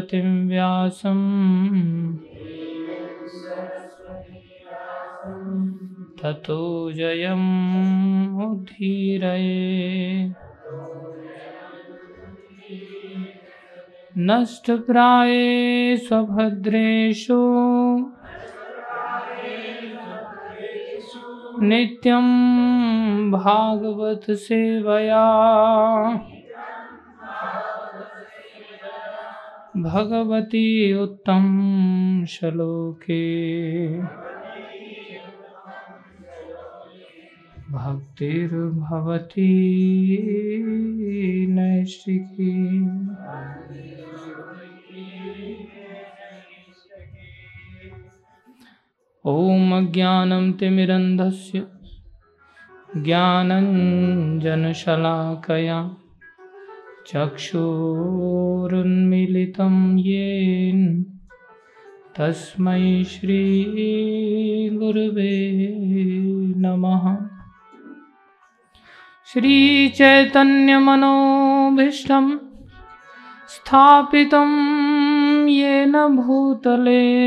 सरस्वतीं व्यासं। ततो जयम् उद्धीरये नष्टप्राये स्वभद्रेषु। नित्यं भागवत सेवया भगवती उत्तम श्लोके। भक्तिर्भवती नैष्टिकी ॐ अज्ञानं तिमिरन्धस्य ज्ञानञ्जनशलाकया। चक्षुरुन्मिलितं येन। तस्मै श्रीगुरुवे नमः। श्रीचैतन्यमनोभीष्टं स्थापितं येन भूतले।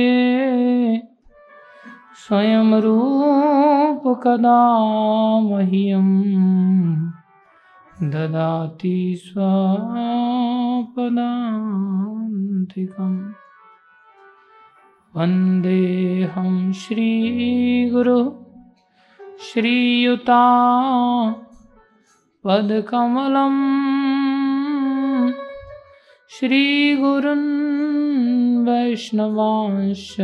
स्वयं रूप कदा मह्यं ददाति स्वापदान्तिकम्। वन्देऽहं श्रीगुरु श्रीयुता पदकमलं श्रीगुरुन् वैष्णवांश्च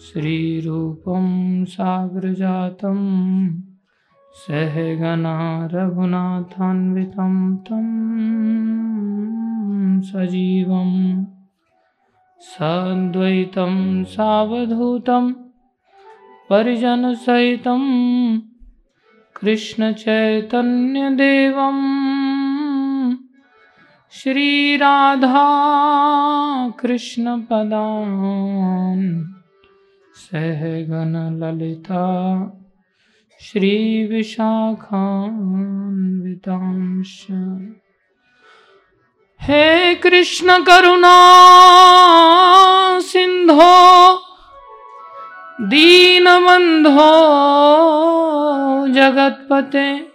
श्रीरूपं साग्रजातं सहगना रघुनाथान्वितं तं सजीवं सद्वैतं सावधूतं परिजनसहितं कृष्णचैतन्यदेवं श्रीराधा कृष्णपदान् सहगणललिता श्रीविशाखान्वितांश। हे कृष्ण करुणा सिन्धो दीनबन्धो जगत्पते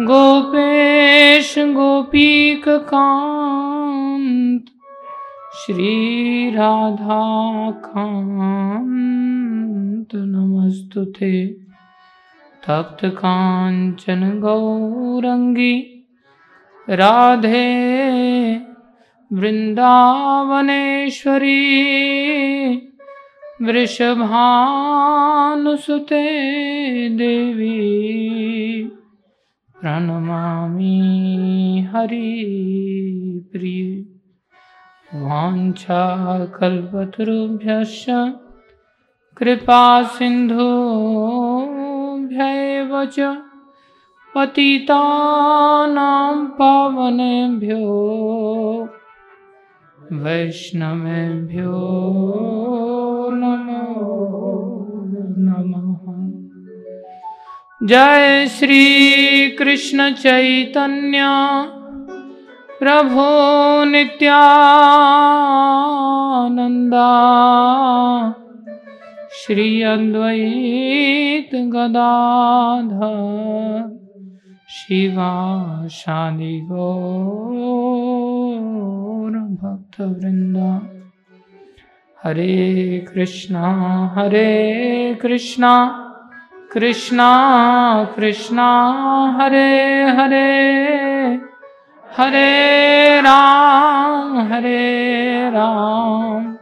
गोपेश गोपीककान्त श्रीराधाकान्त नमस्तु ते। तप्तकाञ्चन गौरङ्गी राधे वृन्दावनेश्वरी वृषभानुसुते देवी। प्रणमा प्रणमामि हरिप्रिये वाञ्छाकल्पतरुभ्यश्च कृपा सिन्धुभ्यैव च पतितानां पावनेभ्यो वैष्णवेभ्यो नमो नमः। जय श्री कृष्ण चैतन्य प्रभो नित्यानन्दा। श्री अद्वैत गदाधर शिवा शानि गौर भक्तवृन्दा हरे कृष्णा हरे कृष्णा कृष्णा कृष्णा, हरे हरे हरे राम हरे राम।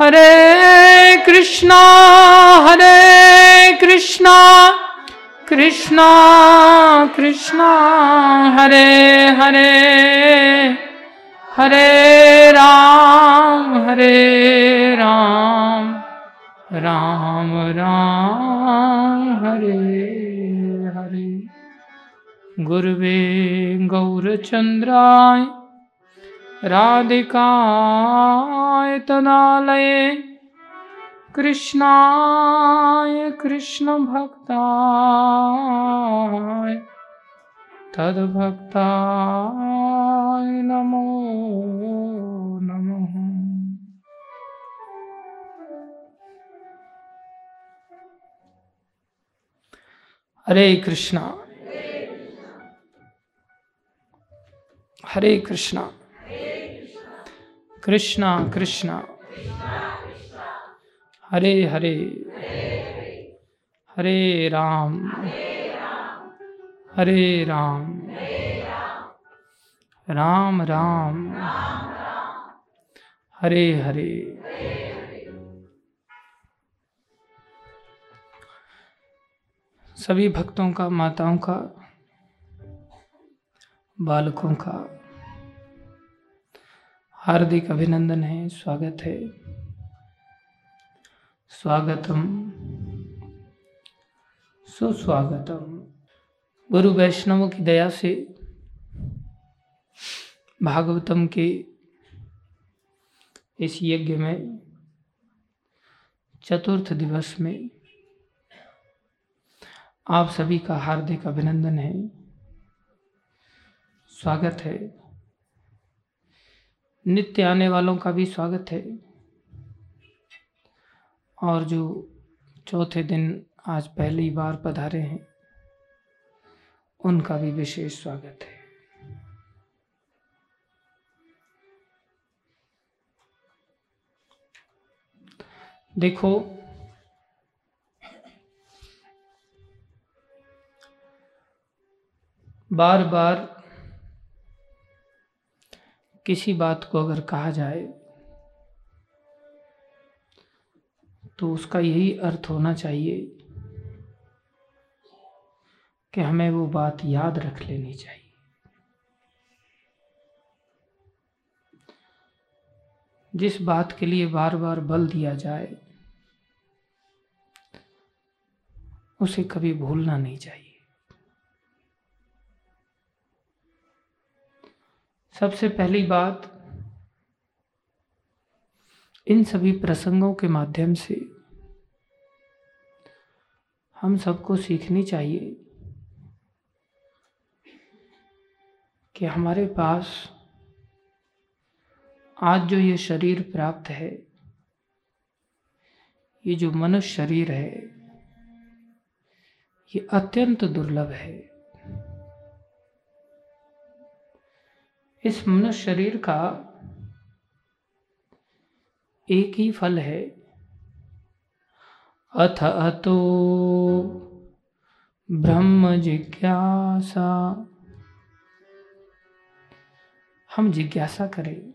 हरे कृष्णा हरे कृष्णा कृष्णा कृष्णा, हरे हरे हरे राम हरे राम राम राम, हरे हरे। गुरुवे गौरचन्द्राय राधिकाय तदालये कृष्णाय कृष्णभक्ताय तद्भक्ताय नमो नमः। हरे कृष्णा। हरे कृष्णा। कृष्णा कृष्णा। हरे हरे। हरे राम। हरे राम। राम राम। हरे हरे। सभी भक्तों का, माताओं का, बालकों का हार्दिक अभिनंदन है, स्वागत है। स्वागतम। सुस्वागतम। गुरु वैष्णवों की दया से भागवतम के इस यज्ञ में चतुर्थ दिवस में आप सभी का हार्दिक अभिनंदन है। स्वागत है। नित्य आने वालों का भी स्वागत है। और जो चौथे दिन आज पहली बार पधारे हैं, उनका भी विशेष स्वागत है। देखो बार बार किसी बात को अगर कहा जाए तो उसका यही अर्थ होना चाहिए कि हमें वो बात याद रख लेनी चाहिए। जिस बात के लिए बार बार बल दिया जाए, उसे कभी भूलना नहीं चाहिए। सबसे पहली बात, इन सभी प्रसंगों के माध्यम से हम सबको सीखनी चाहिए कि हमारे पास आज जो ये शरीर प्राप्त है, ये जो मनुष्य शरीर है, ये अत्यंत दुर्लभ है। इस मनुष्य शरीर का एक ही फल है। अथ अतो ब्रह्म जिज्ञासा। हम जिज्ञासा करें।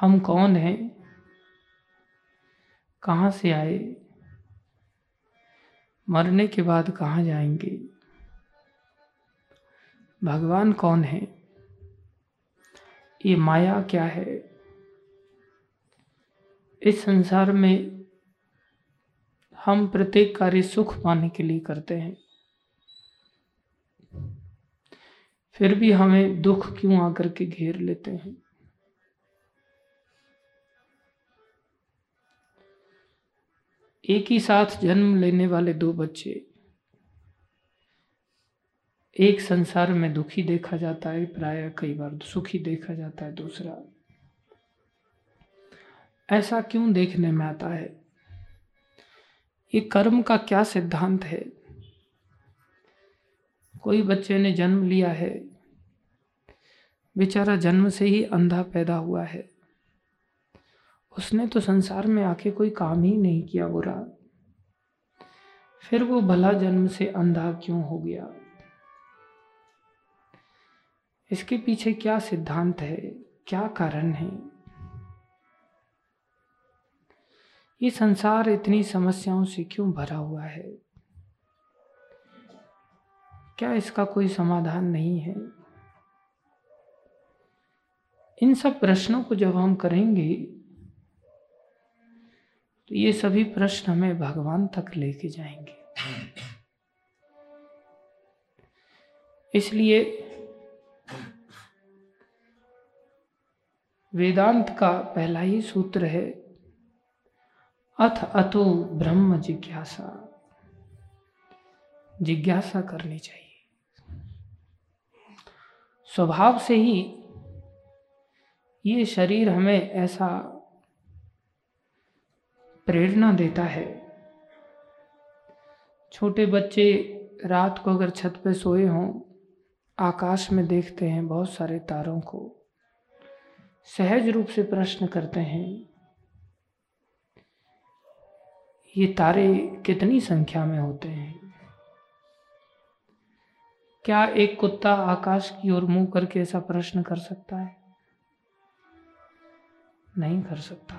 हम कौन हैं? कहाँ से आए? मरने के बाद कहाँ जाएँगे? भगवान कौन है? ये माया क्या है? इस संसार में हम प्रत्येक कार्य सुख पाने के लिए करते हैं। फिर भी हमें दुख क्यों आकर के घेर लेते हैं? एक ही साथ जन्म लेने वाले दो बच्चे एक संसार में दुखी देखा जाता है, प्राय कई बार सुखी देखा जाता है, दूसरा। ऐसा क्यों देखने में आता है? ये कर्म का क्या सिद्धांत है? कोई बच्चे ने जन्म लिया है, बेचारा जन्म से ही अंधा पैदा हुआ है। उसने तो संसार में आके कोई काम ही नहीं किया, बुरा। फिर वो भला जन्म से अंधा क्यों हो गया? इसके पीछे क्या सिद्धांत है? क्या कारण है? ये संसार इतनी समस्याओं से क्यों भरा हुआ है? क्या इसका कोई समाधान नहीं है? इन सब प्रश्नों को जब हम करेंगे तो ये सभी प्रश्न हमें भगवान तक लेके जाएँगे। इसलिए वेदांत का पहला ही सूत्र है। अथ अतो ब्रह्म जिज्ञासा। जिज्ञासा करनी चाहिए। स्वभाव से ही ये शरीर हमें ऐसा प्रेरणा देता है। छोटे बच्चे रात को अगर छत पे सोए हों, आकाश में देखते हैं बहुत सारे तारों को। सहज रूप से प्रश्न करते हैं, ये तारे कितनी संख्या में होते हैं? क्या एक कुत्ता आकाश की ओर मुँह करके ऐसा प्रश्न कर सकता है? नहीं कर सकता।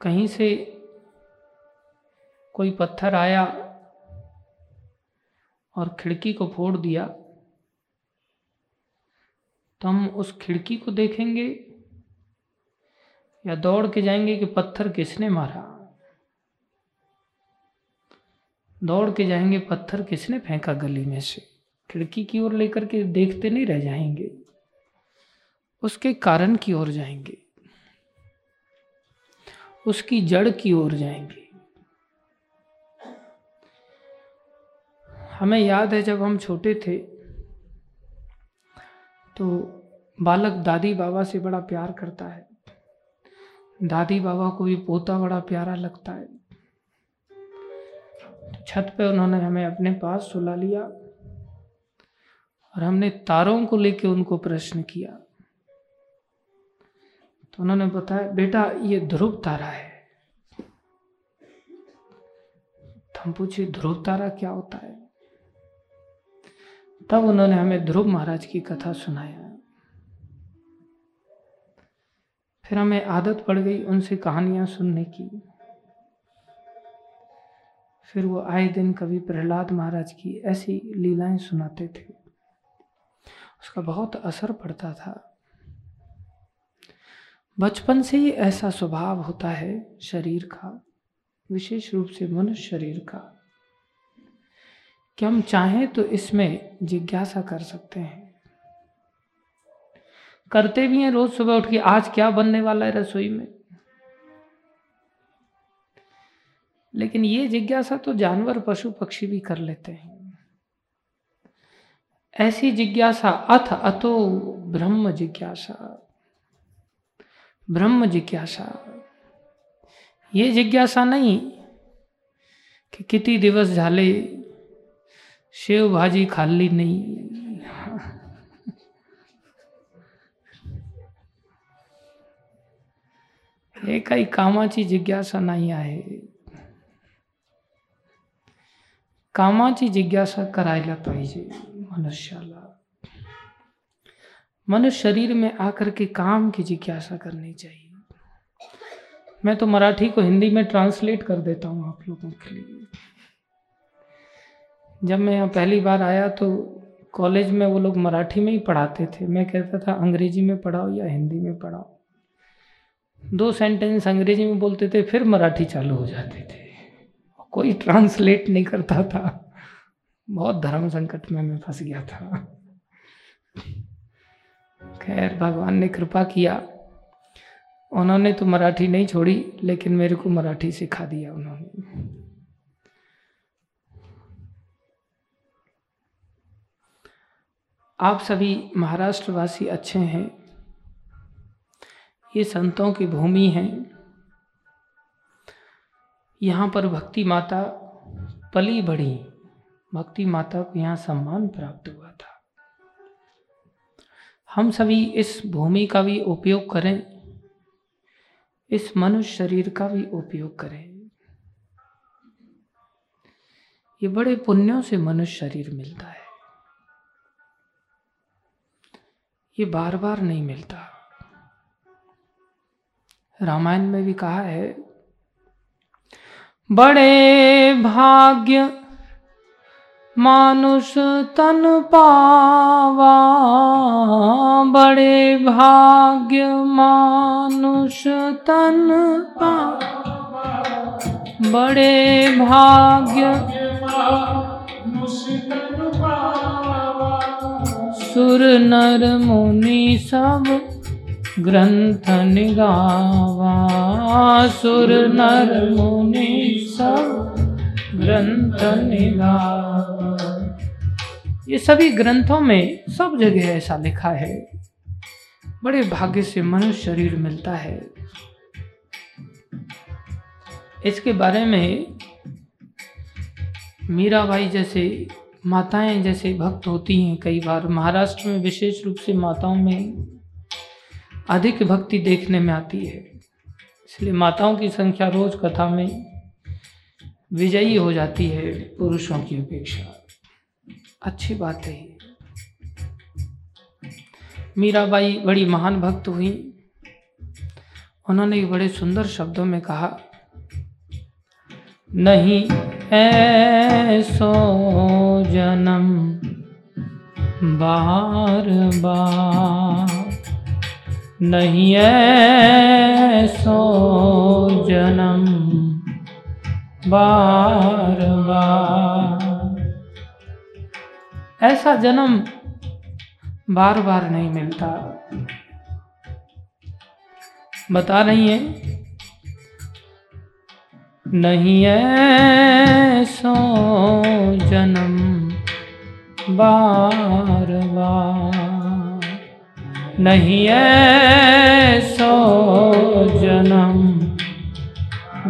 कहीं से कोई पत्थर आया और खिड़की को फोड़ दिया तो हम उस खिड़की को देखेंगे या दौड़ के जाएँगे कि पत्थर किसने मारा। दौड़ के जाएँगे, पत्थर किसने फेंका गली में से। खिड़की की ओर लेकर के देखते नहीं रह जाएँगे। उसके कारण की ओर जाएँगे। उसकी जड़ की ओर जाएँगे। हमें याद है जब हम छोटे थे तो बालक दादी बाबा से बड़ा प्यार करता है। दादी बाबा को भी पोता बड़ा प्यारा लगता है। छत पे उन्होंने हमें अपने पास सुला लिया और हमने तारों को लेके उनको प्रश्न किया। तो उन्होंने बताया, बेटा, ये ध्रुव तारा है। तो हम पूछे, ध्रुव तारा क्या होता है? तब उन्होंने हमें ध्रुव महाराज की कथा सुनाया फिर हमें आदत पड़ गई उनसे कहानियाँ सुनने की। फिर वो आए दिन कभी प्रहलाद महाराज की ऐसी लीलाएँ सुनाते थे। उसका बहुत असर पड़ता था। बचपन से ही ऐसा स्वभाव होता है शरीर का, विशेष रूप से मनुष्य शरीर का। कि हम चाहें तो इसमें जिज्ञासा कर सकते हैं। करते भी हैं रोज सुबह उठ के, आज क्या बनने वाला है रसोई में? लेकिन ये जिज्ञासा तो जानवर, पशु, पक्षी भी कर लेते हैं। ऐसी जिज्ञासा, अथ अतो ब्रह्म जिज्ञासा। ब्रह्म जिज्ञासा। ये जिज्ञासा नहीं कि कितनी दिवस झाले शेव भाजी खाली नहीं। हे काही कामाची जिज्ञासा नाही आहे कामाची जिज्ञासा करायला पाहिजे मनुष्याला। मनुष्य शरीर में आकर के काम की जिज्ञासा करनी चाहिए। मैं तो मराठी को हिंदी में ट्रांसलेट कर देता हूँ आप लोगों के लिए। जब मैं यहाँ पहली बार आया तो कॉलेज में वो लोग मराठी में ही पढ़ाते थे। मैं कहता था, अंग्रेज़ी में पढ़ाओ या हिंदी में पढ़ाओ? दो सेंटेंस अंग्रेज़ी में बोलते थे, फिर मराठी चालू हो जाते थे। कोई ट्रांसलेट नहीं करता था। बहुत धर्म संकट में मैं फंस गया था। खैर, भगवान ने कृपा किया। उन्होंने तो मराठी नहीं छोड़ी, लेकिन मेरे को मराठी सिखा दिया उन्होंने। आप सभी महाराष्ट्रवासी अच्छे हैं। ये संतों की भूमि है। यहाँ पर भक्ति माता पली बढ़ी। भक्ति माता को यहाँ सम्मान प्राप्त हुआ था। हम सभी इस भूमि का भी उपयोग करें। इस मनुष्य शरीर का भी उपयोग करें। ये बड़े पुण्यों से मनुष्य शरीर मिलता है। ये बार बार नहीं मिलता। रामायण में भी कहा है, बड़े भाग्य मानुष तन पावा, बड़े भाग्य मानुष तन पावा बड़े भाग्य सुर नर मुनि सब ग्रंथ निगावा। सुर नर मुनि सब ग्रंथ निगावा। ये सभी ग्रंथों में सब जगह ऐसा लिखा है। बड़े भाग्य से मनुष्य शरीर मिलता है। इसके बारे में मीराबाई जैसे माताएँ जैसे भक्त होती हैं कई बार। महाराष्ट्र में विशेष रूप से माताओं में अधिक भक्ति देखने में आती है। इसलिए माताओं की संख्या रोज कथा में विजयी हो जाती है पुरुषों की अपेक्षा। अच्छी बात है मीराबाई बड़ी महान भक्त हुई। उन्होंने बड़े सुंदर शब्दों में कहा, नहीं ऐसो जन्म बार बार। नहीं ऐसो जन्म बार बार। ऐसा जन्म बार बार नहीं मिलता। बता रही है नहीं सो जन्म बार नहीं ऐसो जन्म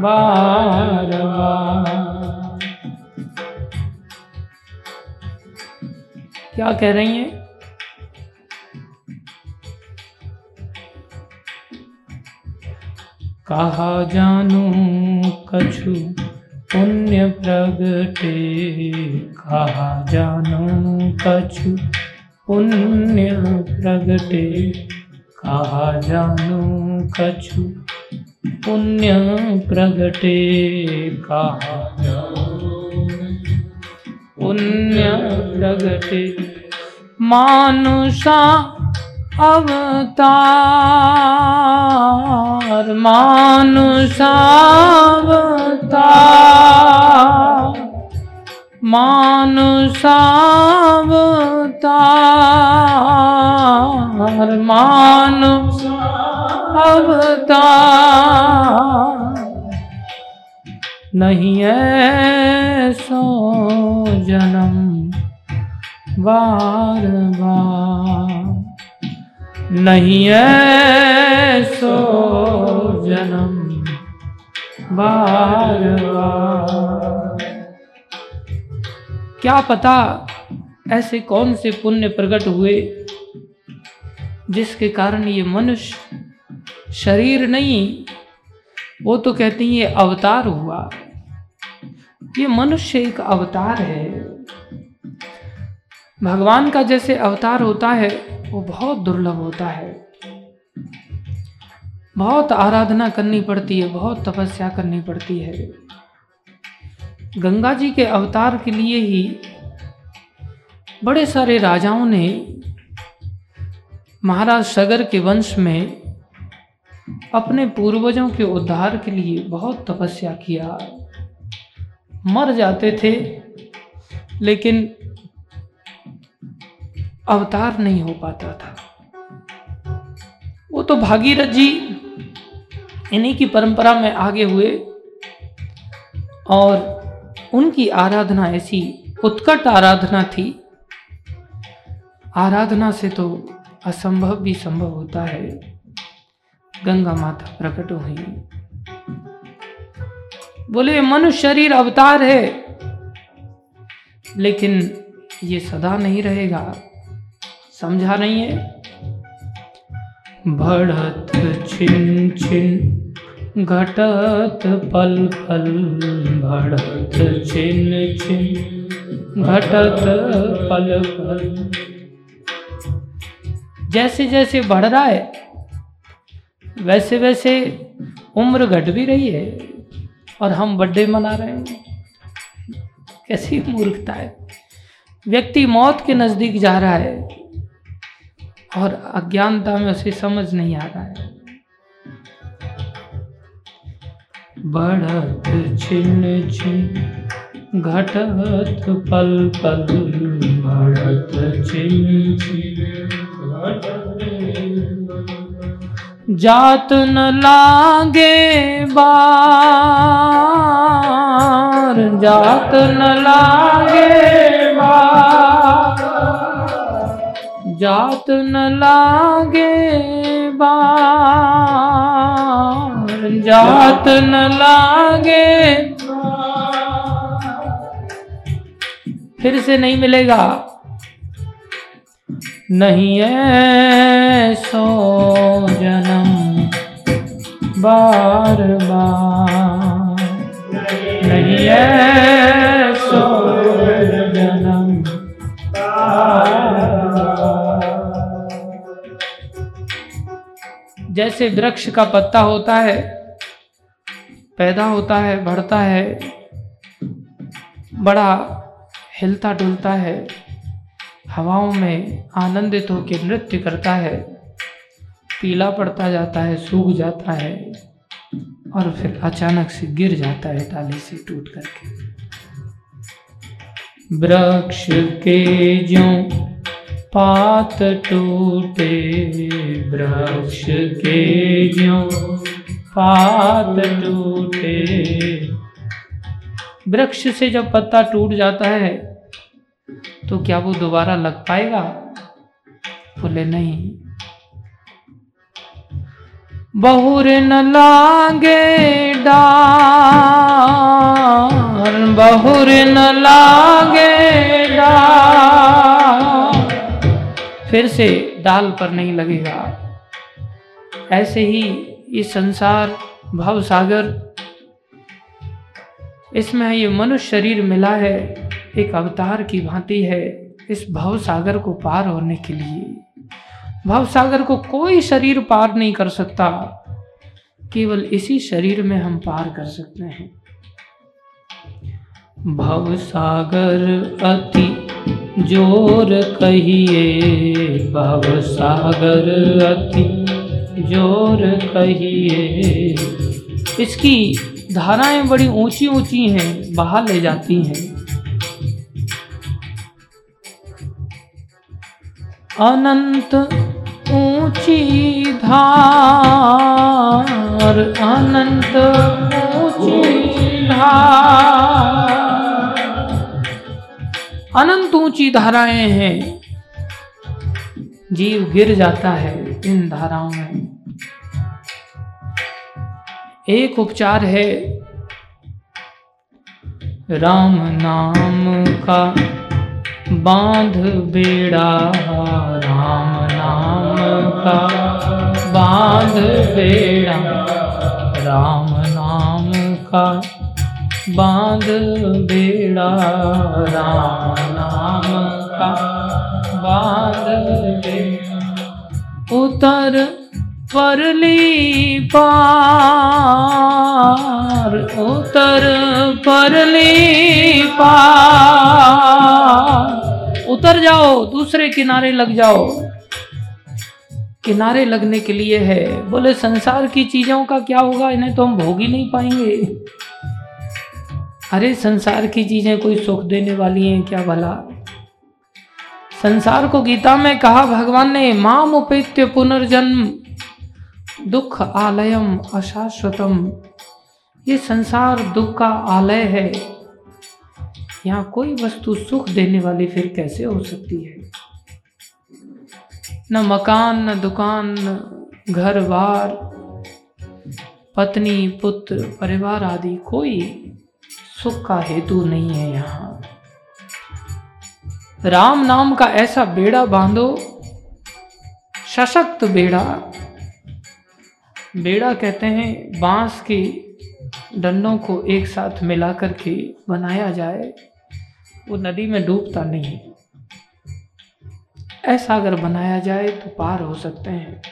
बार। क्या कह रही हैं? कहा जानू कछु पुण्य प्रगटे। कहा जानू कछु पुण्य प्रगटे। कहा जानू कछु पुण्य प्रगटे। कहा पुण्य प्रगटे। मानुषा अवतार मानुषावतार मानुषावतार मानुष अवतार नहीं ऐसो जन्म बार बार। नहीं सो जन्म बार बार। क्या पता ऐसे कौन से पुण्य प्रकट हुए जिसके कारण ये मनुष्य शरीर नहीं, वो तो कहती हैं ये अवतार हुआ। ये मनुष्य एक अवतार है। भगवान का जैसे अवतार होता है वो बहुत दुर्लभ होता है। बहुत आराधना करनी पड़ती है, बहुत तपस्या करनी पड़ती है। गंगा जी के अवतार के लिए ही बड़े सारे राजाओं ने महाराज सगर के वंश में अपने पूर्वजों के उद्धार के लिए बहुत तपस्या किया। मर जाते थे, लेकिन अवतार नहीं हो पाता था। वो तो भागीरथ जी इन्हीं की परंपरा में आगे हुए और उनकी आराधना ऐसी उत्कट आराधना थी। आराधना से तो असंभव भी संभव होता है। गंगा माता प्रकट हुई। बोले मनुष्य शरीर अवतार है, लेकिन ये सदा नहीं रहेगा। समझा नहीं है? बढ़त छिन छिन, घटत पल पल, बढ़त छिन छिन, घटत पल पल। जैसे जैसे बढ़ रहा है, वैसे वैसे उम्र घट भी रही है और हम बर्थडे मना रहे हैं। कैसी मूर्खता है। व्यक्ति मौत के नज़दीक जा रहा है। और अज्ञानता में उसे समझ नहीं आ रहा है। बढ़त छिन छिन घटत पल पल, बढ़त छिन छिन जात न लागे बार, जात न लागे बार। जात न लागे बार, जात न लागे फिर से नहीं मिलेगा। नहीं है सो जन्म बार बार। नहीं है सो जन्म जैसे वृक्ष का पत्ता होता है, पैदा होता है, बढ़ता है, बड़ा हिलता डुलता है, हवाओं में आनंदित होकर नृत्य करता है, पीला पड़ता जाता है, सूख जाता है और फिर अचानक से गिर जाता है टाली से टूट करके। वृक्ष के जो पात टूटे वृक्ष के जो पात टूटे। वृक्ष से जब पत्ता टूट जाता है तो क्या वो दोबारा लग पाएगा? बोले, नहीं। बहुर न लागे डार, बहुर न लागे डार। फिर से डाल पर नहीं लगेगा। ऐसे ही ये संसार, भव सागर, इसमें ये मनुष्य शरीर मिला है, एक अवतार की भांति है इस भव सागर को पार होने के लिए। भव सागर को कोई शरीर पार नहीं कर सकता, केवल इसी शरीर में हम पार कर सकते हैं। भव सागर अति ज़ोर कहिए भव सागर अति। ज़ोर कहिए। इसकी धाराएँ बड़ी ऊँची ऊँची हैं, बाहर ले जाती हैं। अनंत ऊँची धार, अनंत ऊँची धार। अनंत ऊँची धाराएँ हैं। जीव गिर जाता है इन धाराओं में। एक उपचार है। राम नाम का बाँध बेड़ा, राम नाम का बाँध बेड़ा, राम नाम का बाँध बेड़ा राम नाम का। बाँध उतर परली पार। उतर परली पार। उतर जाओ, दूसरे किनारे लग जाओ। किनारे लगने के लिए है। बोले, संसार की चीज़ों का क्या होगा? इन्हें तो हम भोग ही नहीं पाएँगे। अरे संसार की चीज़ें कोई सुख देने वाली हैं क्या भला? संसार को गीता में कहा, भगवान ने, माम उपेत्य पुनर्जन्म, दुख आलयम अशाश्वतम। ये संसार दुख का आलय है। यहाँ कोई वस्तु सुख देने वाली फिर कैसे हो सकती है? न मकान, न दुकान न घर, बार, पत्नी, पुत्र, परिवार आदि कोई सुख का हेतु नहीं है यहाँ। राम नाम का ऐसा बेड़ा बांधो, सशक्त बेड़ा। बेड़ा कहते हैं, बाँस के डंडों को एक साथ मिला करके बनाया जाए, वो नदी में डूबता नहीं। ऐसा अगर बनाया जाए तो पार हो सकते हैं।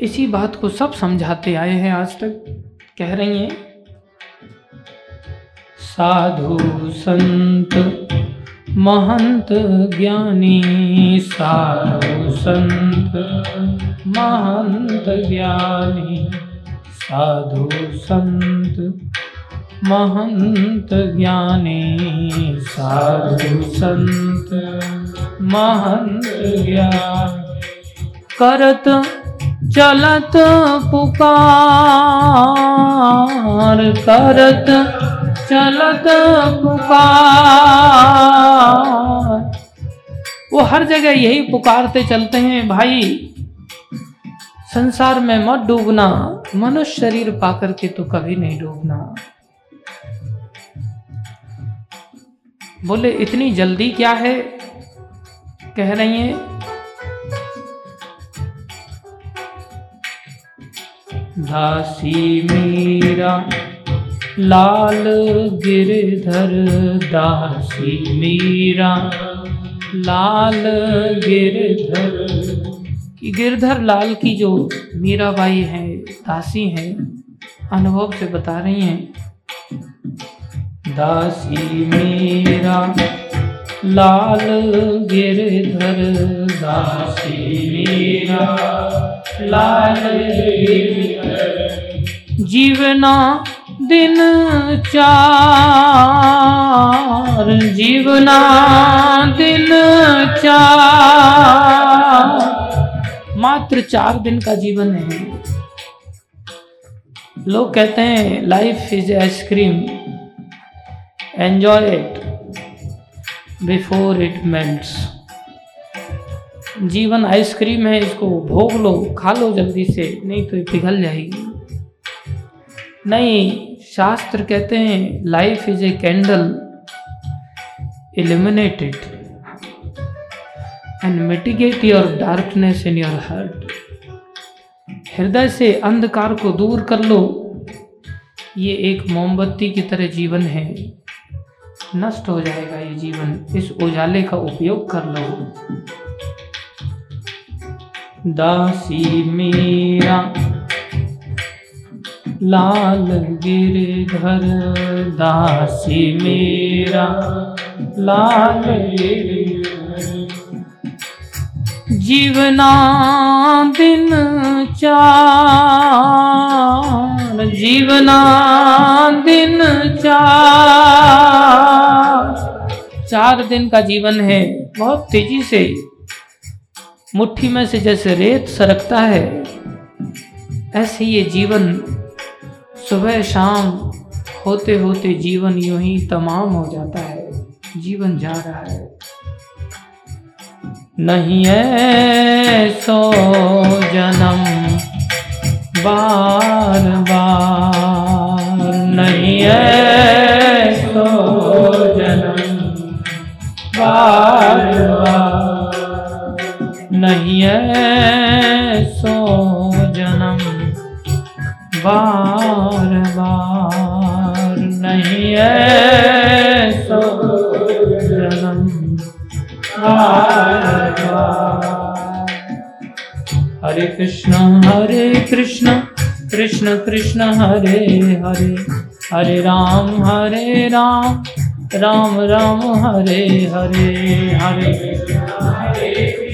इसी बात को सब समझाते आए हैं आज तक। कह रही हैं साधु संत, महंत ज्ञानी, साधु संत, महंत ज्ञानी, साधु संत, महंत ज्ञानी, साधु संत, महंत ज्ञान। करत चलत पुकार, करत चलत पुकार। वो हर जगह यही पुकारते चलते हैं, भाई। संसार में मत डूबना, मनुष्य शरीर पाकर के तो कभी नहीं डूबना। बोले, इतनी जल्दी क्या है? कह रही हैं दासी मेरा, लाल गिरधर दासी मेरा, लाल गिरधर। की गिरधर लाल की जो मीराबाई है, दासी है, अनुभव से बता रही हैं। दासी मेरा, लाल गिरधर दासी मेरा। जीवना दिन चार, जीवना दिन चार। मात्र चार दिन का जीवन है। लोग कहते हैं life is ice cream enjoy it before it melts जीवन आइसक्रीम है, इसको भोग लो, खा लो जल्दी से, नहीं तो ये पिघल जाएगी। नहीं, शास्त्र कहते हैं life is a candle illuminated and mitigate your darkness in your heart हृदय से अंधकार को दूर कर लो। ये एक मोमबत्ती की तरह जीवन है। नष्ट हो जाएगा ये जीवन। इस उजाले का उपयोग कर लो। दासी मेरा, लाल गिरधर दासी मेरा, लाल जीवना दिन चार जीवना दिन चार चार दिन का जीवन है, बहुत तेज़ी से। मुट्ठी में से जैसे रेत सरकता है, ऐसे ये जीवन सुबह शाम होते होते जीवन यूँ ही तमाम हो जाता है, जीवन जा रहा है। नहीं है सो जन्म बार बार नहीं है सो जन्म बार बार नहीं है सो जन्म। बार बार नहीं है सो जन्म। बार बार। हरे कृष्ण हरे कृष्ण कृष्ण कृष्ण, हरे हरे। हरे राम हरे राम राम राम, हरे हरे। हरे कृष्ण, हरे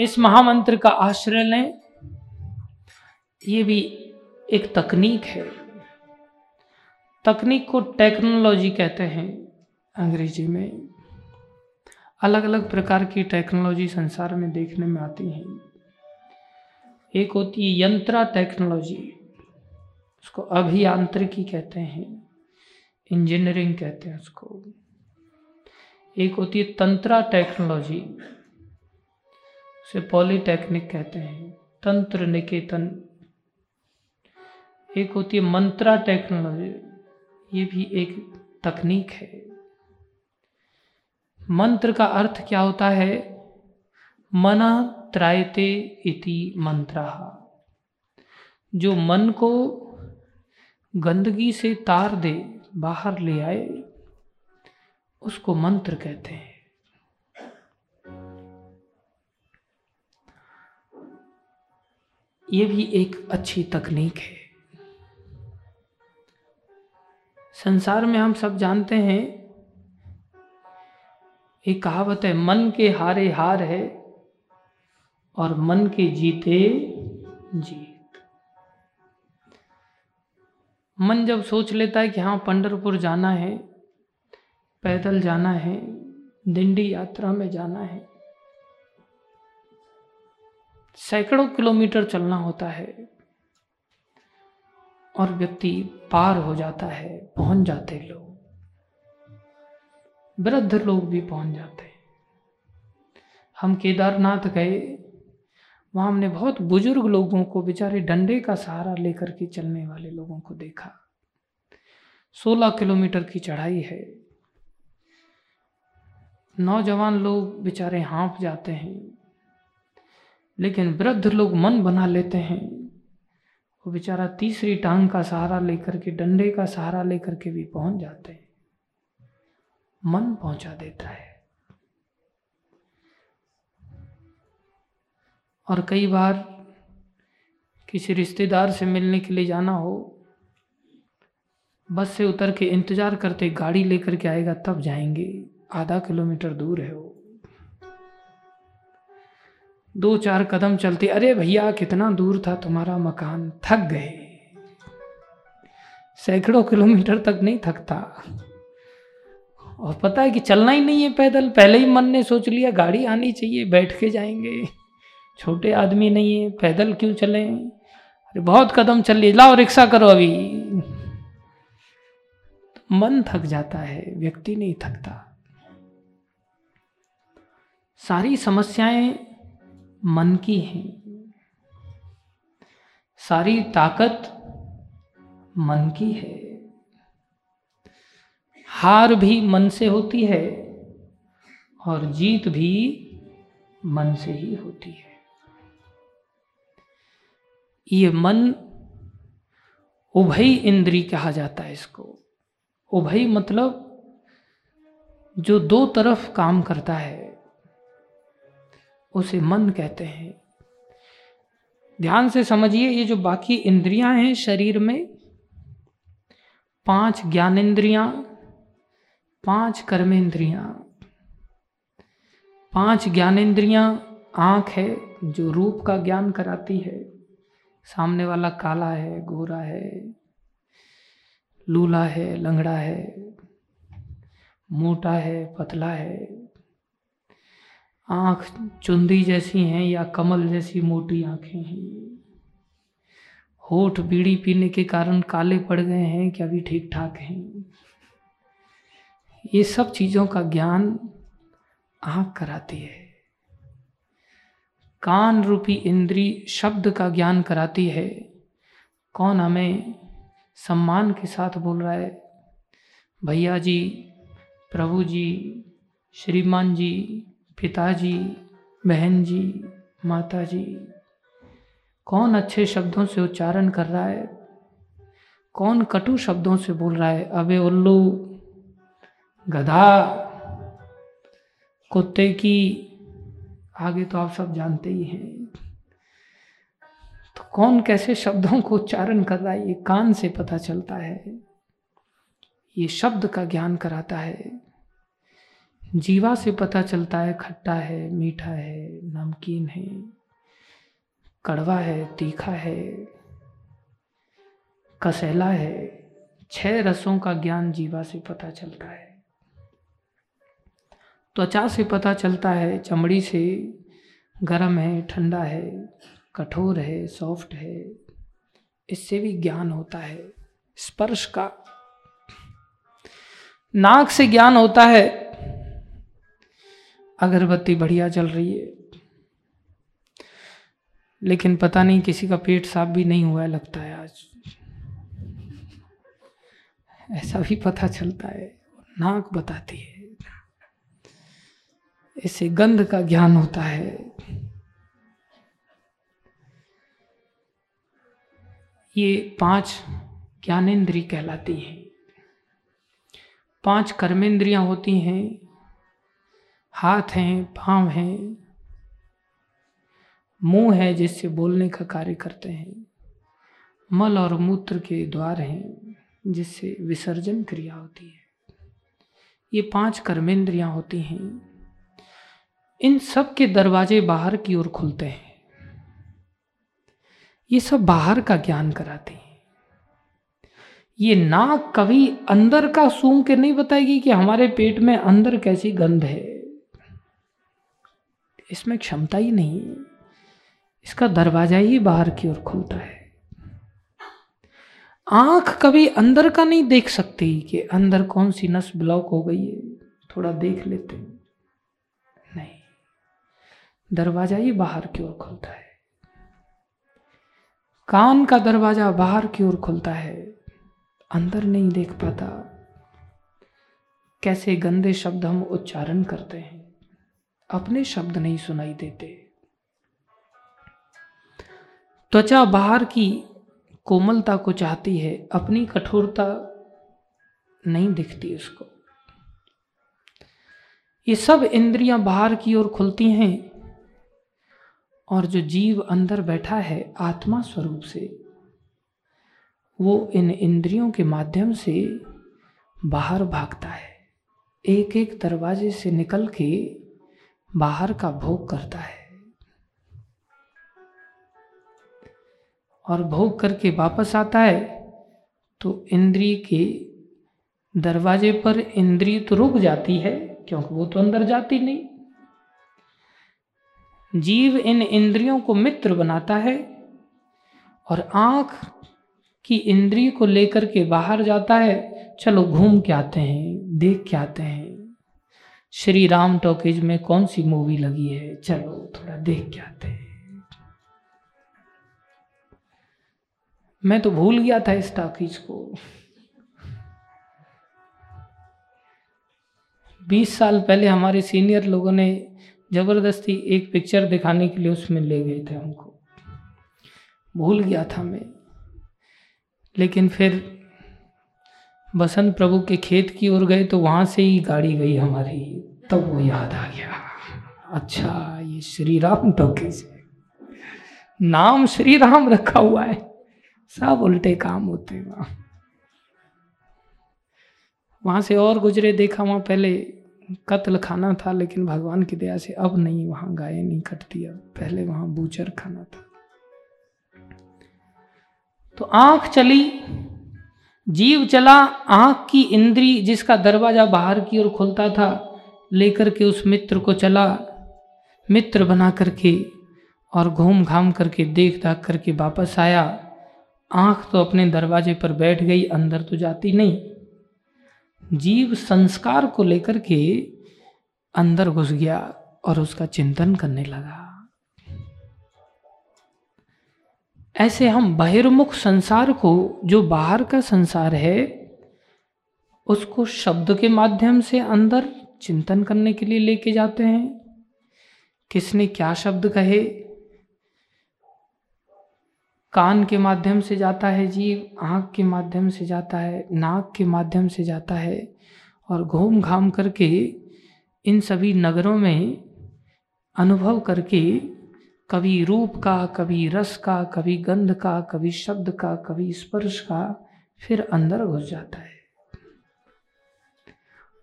इस महामंत्र का आश्रय लें। ये भी एक तकनीक है। तकनीक को टेक्नोलॉजी कहते हैं अंग्रेज़ी में। अलग अलग प्रकार की टेक्नोलॉजी संसार में देखने में आती हैं। एक होती है यंत्रा टेक्नोलॉजी, उसको अभियांत्रिकी कहते हैं, इंजीनियरिंग कहते हैं उसको। एक होती है तंत्रा टेक्नोलॉजी उसे पॉलीटेक्निक कहते हैं, तंत्र निकेतन। एक होती है मंत्रा टेक्नोलॉजी, ये भी एक तकनीक है। मंत्र का अर्थ क्या होता है? मना त्रायते इति मंत्रा। जो मन को गंदगी से तार दे, बाहर ले आए, उसको मंत्र कहते हैं। ये भी एक अच्छी तकनीक है। संसार में हम सब जानते हैं, एक कहावत है, मन के हारे हार है और मन के जीते जीत। मन जब सोच लेता है कि हाँ पंडरपुर जाना है, पैदल जाना है, दिंडी यात्रा में जाना है सैकड़ों किलोमीटर चलना होता है और व्यक्ति पार हो जाता है, पहुँच जाते लोग। वृद्ध लोग भी पहुँच जाते हैं। हम केदारनाथ गए, वहाँ हमने बहुत बुज़ुर्ग लोगों को, बेचारे डंडे का सहारा लेकर के चलने वाले लोगों को देखा। सोलह किलोमीटर की चढ़ाई है। नौजवान लोग बेचारे हाँप जाते हैं। लेकिन वृद्ध लोग मन बना लेते हैं। वो बेचारा तीसरी टांग का सहारा लेकर के, डंडे का सहारा लेकर के भी पहुँच जाते हैं। मन पहुँचा देता है। और कई बार किसी रिश्तेदार से मिलने के लिए जाना हो, बस से उतर के इंतज़ार करते, गाड़ी लेकर के आएगा, तब जाएँगे। आधा किलोमीटर दूर है वो। दो चार कदम चलते, अरे भैया, कितना दूर था तुम्हारा मकान? थक गए। सैकड़ों किलोमीटर तक नहीं थकता। और पता है कि चलना ही नहीं है पैदल। पहले ही मन ने सोच लिया, गाड़ी आनी चाहिए, बैठ के जाएँगे। छोटे आदमी नहीं है, पैदल क्यों चले? अरे, बहुत कदम चल लिए। लाओ, रिक्शा करो अभी। तो मन थक जाता है, व्यक्ति नहीं थकता। सारी समस्याएँ मन की है। सारी ताकत मन की है। हार भी मन से होती है और जीत भी मन से ही होती है। ये मन उभय इंद्री कहा जाता है इसको। उभय मतलब जो दो तरफ़ काम करता है उसे मन कहते हैं। ध्यान से समझिए, ये जो बाकी इंद्रियाँ हैं शरीर में, पाँच ज्ञानेन्द्रियाँ पाँच कर्मेंद्रियाँ, पाँच ज्ञानेन्द्रियाँ आँख है जो रूप का ज्ञान कराती है, सामने वाला काला है, गोरा है, लूला है, लंगड़ा है, मोटा है, पतला है आँख चुंदी जैसी हैं या कमल जैसी मोटी आँखें हैं। होठ बीड़ी पीने के कारण काले पड़ गए हैं क्या भी ठीक ठाक हैं। ये सब चीज़ों का ज्ञान आँख कराती है। कान रूपी इंद्री शब्द का ज्ञान कराती है। कौन हमें सम्मान के साथ बोल रहा है? भैया जी, प्रभु जी, श्रीमान जी पिताजी बहन जी माता जी कौन अच्छे शब्दों से उच्चारण कर रहा है? कौन कटु शब्दों से बोल रहा है? अबे उल्लू, गधा, कुत्ते की, आगे तो आप सब जानते ही हैं। तो कौन कैसे शब्दों को उच्चारण कर रहा है? ये कान से पता चलता है। ये शब्द का ज्ञान कराता है। जीवा से पता चलता है खट्टा है, मीठा है, नमकीन है, कड़वा है, तीखा है, कसैला है। छह रसों का ज्ञान जीवा से पता चलता है। त्वचा से पता चलता है, चमड़ी से गर्म है, ठंडा है, कठोर है, सॉफ्ट है। इससे भी ज्ञान होता है। स्पर्श का, नाक से ज्ञान होता है अगरबत्ती बढ़िया चल रही है। लेकिन पता नहीं किसी का पेट साफ़ भी नहीं हुआ है, लगता है आज। ऐसा भी पता चलता है, नाक बताती है। इससे गंध का ज्ञान होता है। ये पाँच ज्ञानेन्द्रिय कहलाती हैं। पाँच कर्मेंद्रियाँ होती हैं हाथ हैं, पाँव हैं, मुँह है जिससे बोलने का कार्य करते हैं। मल और मूत्र के द्वार हैं जिससे विसर्जन क्रिया होती है। ये पाँच कर्मेंद्रियाँ होती हैं। इन सब के दरवाजे बाहर की ओर खुलते हैं। ये सब बाहर का ज्ञान कराते हैं। ये नाक कभी अंदर का सूंघ के नहीं बताएगी कि हमारे पेट में अंदर कैसी गंध है। इसमें क्षमता ही नहीं इसका दरवाज़ा ही बाहर की ओर खुलता है। आँख कभी अंदर का नहीं देख सकती कि अंदर कौन सी नस ब्लॉक हो गई है। थोड़ा देख लेते नहीं। दरवाज़ा ही बाहर की ओर खुलता है। कान का दरवाज़ा बाहर की ओर खुलता है। अंदर नहीं देख पाता। कैसे गंदे शब्द हम उच्चारण करते हैं। अपने शब्द नहीं सुनाई देते। त्वचा बाहर की कोमलता को चाहती है, अपनी कठोरता नहीं दिखती उसको। ये सब इंद्रियाँ बाहर की ओर खुलती हैं और जो जीव अंदर बैठा है आत्मा स्वरूप से, वो इन इंद्रियों के माध्यम से बाहर भागता है। एक एक दरवाजे से निकल के बाहर का भोग करता है। और भोग करके वापस आता है तो इंद्रिय के दरवाजे पर इंद्रिय तो रुक जाती है, क्योंकि वो तो अंदर जाती नहीं। जीव इन इंद्रियों को मित्र बनाता है, और आँख की इंद्रिय को लेकर के बाहर जाता है, चलो घूम के आते हैं, देख के आते हैं। श्री राम टॉकीज में कौन सी मूवी लगी है? चलो, थोड़ा देख के आते हैं। मैं तो भूल गया था इस टाकीज को। बीस साल पहले हमारे सीनियर लोगों ने ज़बरदस्ती एक पिक्चर दिखाने के लिए उसमें ले गए थे हमको। भूल गया था मैं। लेकिन फिर बसंत प्रभु के खेत की ओर गए तो वहाँ से ही गाड़ी गई हमारी। तब वो याद आ गया। अच्छा ये श्री राम टॉकीज है नाम श्री राम रखा हुआ है। सब उल्टे काम होते हैं वहाँ। वहाँ से और गुजरे, देखा वहाँ पहले कत्ल खाना था, लेकिन भगवान की दया से अब नहीं, वहाँ गाय नहीं कटती। अब पहले वहाँ बूचर खाना था। तो आँख चली जीव चला आँख की इंद्री जिसका दरवाज़ा बाहर की ओर खुलता था, लेकर के उस मित्र को चला, मित्र बना करके और घूम घाम करके देख दाख करके वापस आया। आँख तो अपने दरवाजे पर बैठ गई, अंदर तो जाती नहीं। जीव संस्कार को लेकर के अंदर घुस गया और उसका चिंतन करने लगा। ऐसे हम बहिर्मुख संसार को, जो बाहर का संसार है, उसको शब्द के माध्यम से अंदर चिंतन करने के लिए लेके जाते हैं। किसने क्या शब्द कहे? कान के माध्यम से जाता है जीव, आँख के माध्यम से जाता है, नाक के माध्यम से जाता है, और घूम घाम करके इन सभी नगरों में अनुभव करके कभी रूप का, कभी रस का, कभी गंध का, कभी शब्द का, कभी स्पर्श का, फिर अंदर घुस जाता है।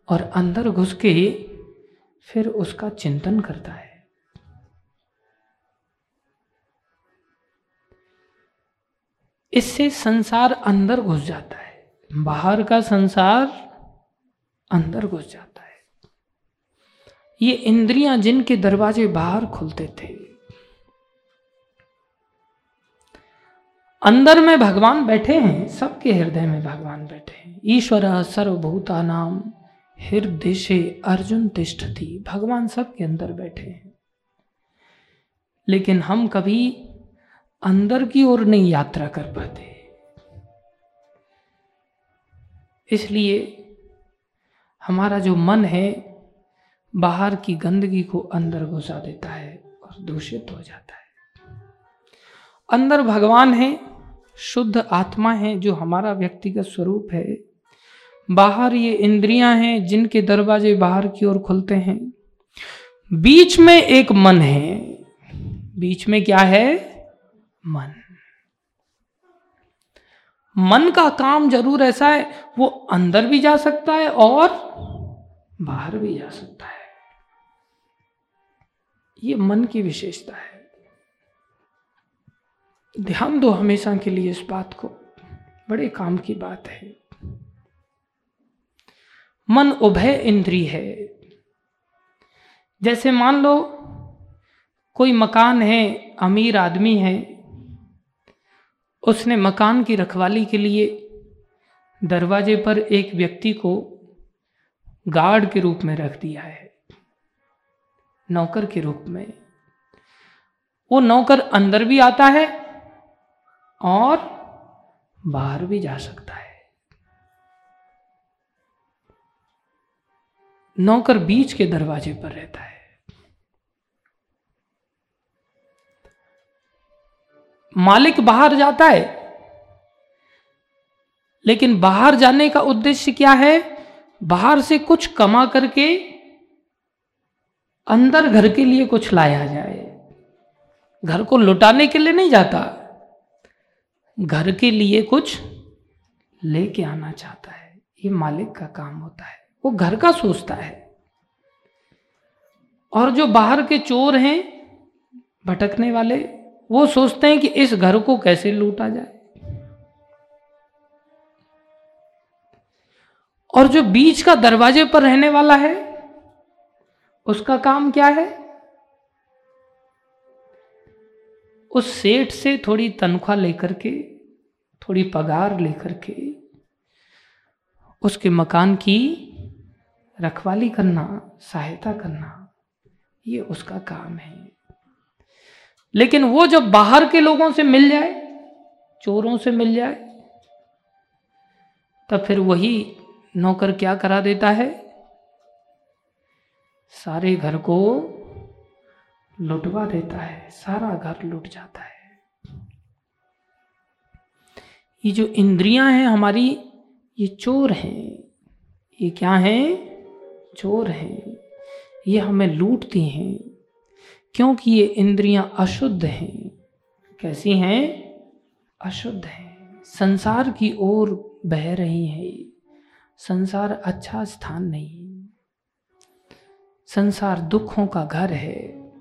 और अंदर घुस के फिर उसका चिंतन करता है। इससे संसार अंदर घुस जाता है। बाहर का संसार अंदर घुस जाता है। ये इंद्रियाँ जिनके दरवाजे बाहर खुलते थे अंदर में भगवान बैठे हैं, सबके हृदय में भगवान बैठे हैं। ईश्वर सर्वभूता नाम हृदय से अर्जुन तिष्ठ थी भगवान सबके अंदर बैठे हैं। लेकिन हम कभी अंदर की ओर नहीं यात्रा कर पाते। इसलिए हमारा जो मन है, बाहर की गंदगी को अंदर घुसा देता है और दूषित हो जाता है। अंदर भगवान है शुद्ध आत्मा है जो हमारा व्यक्तिगत स्वरूप है। बाहर ये इंद्रियाँ हैं जिनके दरवाजे बाहर की ओर खुलते हैं। बीच में एक मन है। बीच में क्या है? मन। मन का काम ज़रूर ऐसा है, वो अंदर भी जा सकता है और बाहर भी जा सकता है। ये मन की विशेषता है। ध्यान दो हमेशा के लिए इस बात को। बड़े काम की बात है। मन उभय इंद्री है। जैसे मान लो कोई मकान है, अमीर आदमी है, उसने मकान की रखवाली के लिए दरवाजे पर एक व्यक्ति को गार्ड के रूप में रख दिया है, नौकर के रूप में। वो नौकर अंदर भी आता है और बाहर भी जा सकता है। नौकर बीच के दरवाजे पर रहता है। मालिक बाहर जाता है, लेकिन बाहर जाने का उद्देश्य क्या है? बाहर से कुछ कमा करके अंदर घर के लिए कुछ लाया जाए। घर को लुटाने के लिए नहीं जाता। घर के लिए कुछ लेके आना चाहता है। ये मालिक का काम होता है। वो घर का सोचता है। और जो बाहर के चोर हैं, भटकने वाले, वो सोचते हैं कि इस घर को कैसे लूटा जाए। और जो बीच का दरवाजे पर रहने वाला है, उसका काम क्या है? उस सेठ से थोड़ी तनख्वाह लेकर के थोड़ी पगार लेकर के उसके मकान की रखवाली करना, सहायता करना, ये उसका काम है। लेकिन वो जब बाहर के लोगों से मिल जाए, चोरों से मिल जाए, तब फिर वही नौकर क्या करा देता है? सारे घर को लुटवा देता है, सारा घर लुट जाता है। ये जो इंद्रियाँ हैं हमारी, ये चोर हैं। ये क्या हैं? चोर हैं। ये हमें लूटती हैं, क्योंकि ये इंद्रियाँ अशुद्ध हैं। कैसी हैं? अशुद्ध हैं। संसार की ओर बह रही हैं। संसार अच्छा स्थान नहीं संसार दुखों का घर है।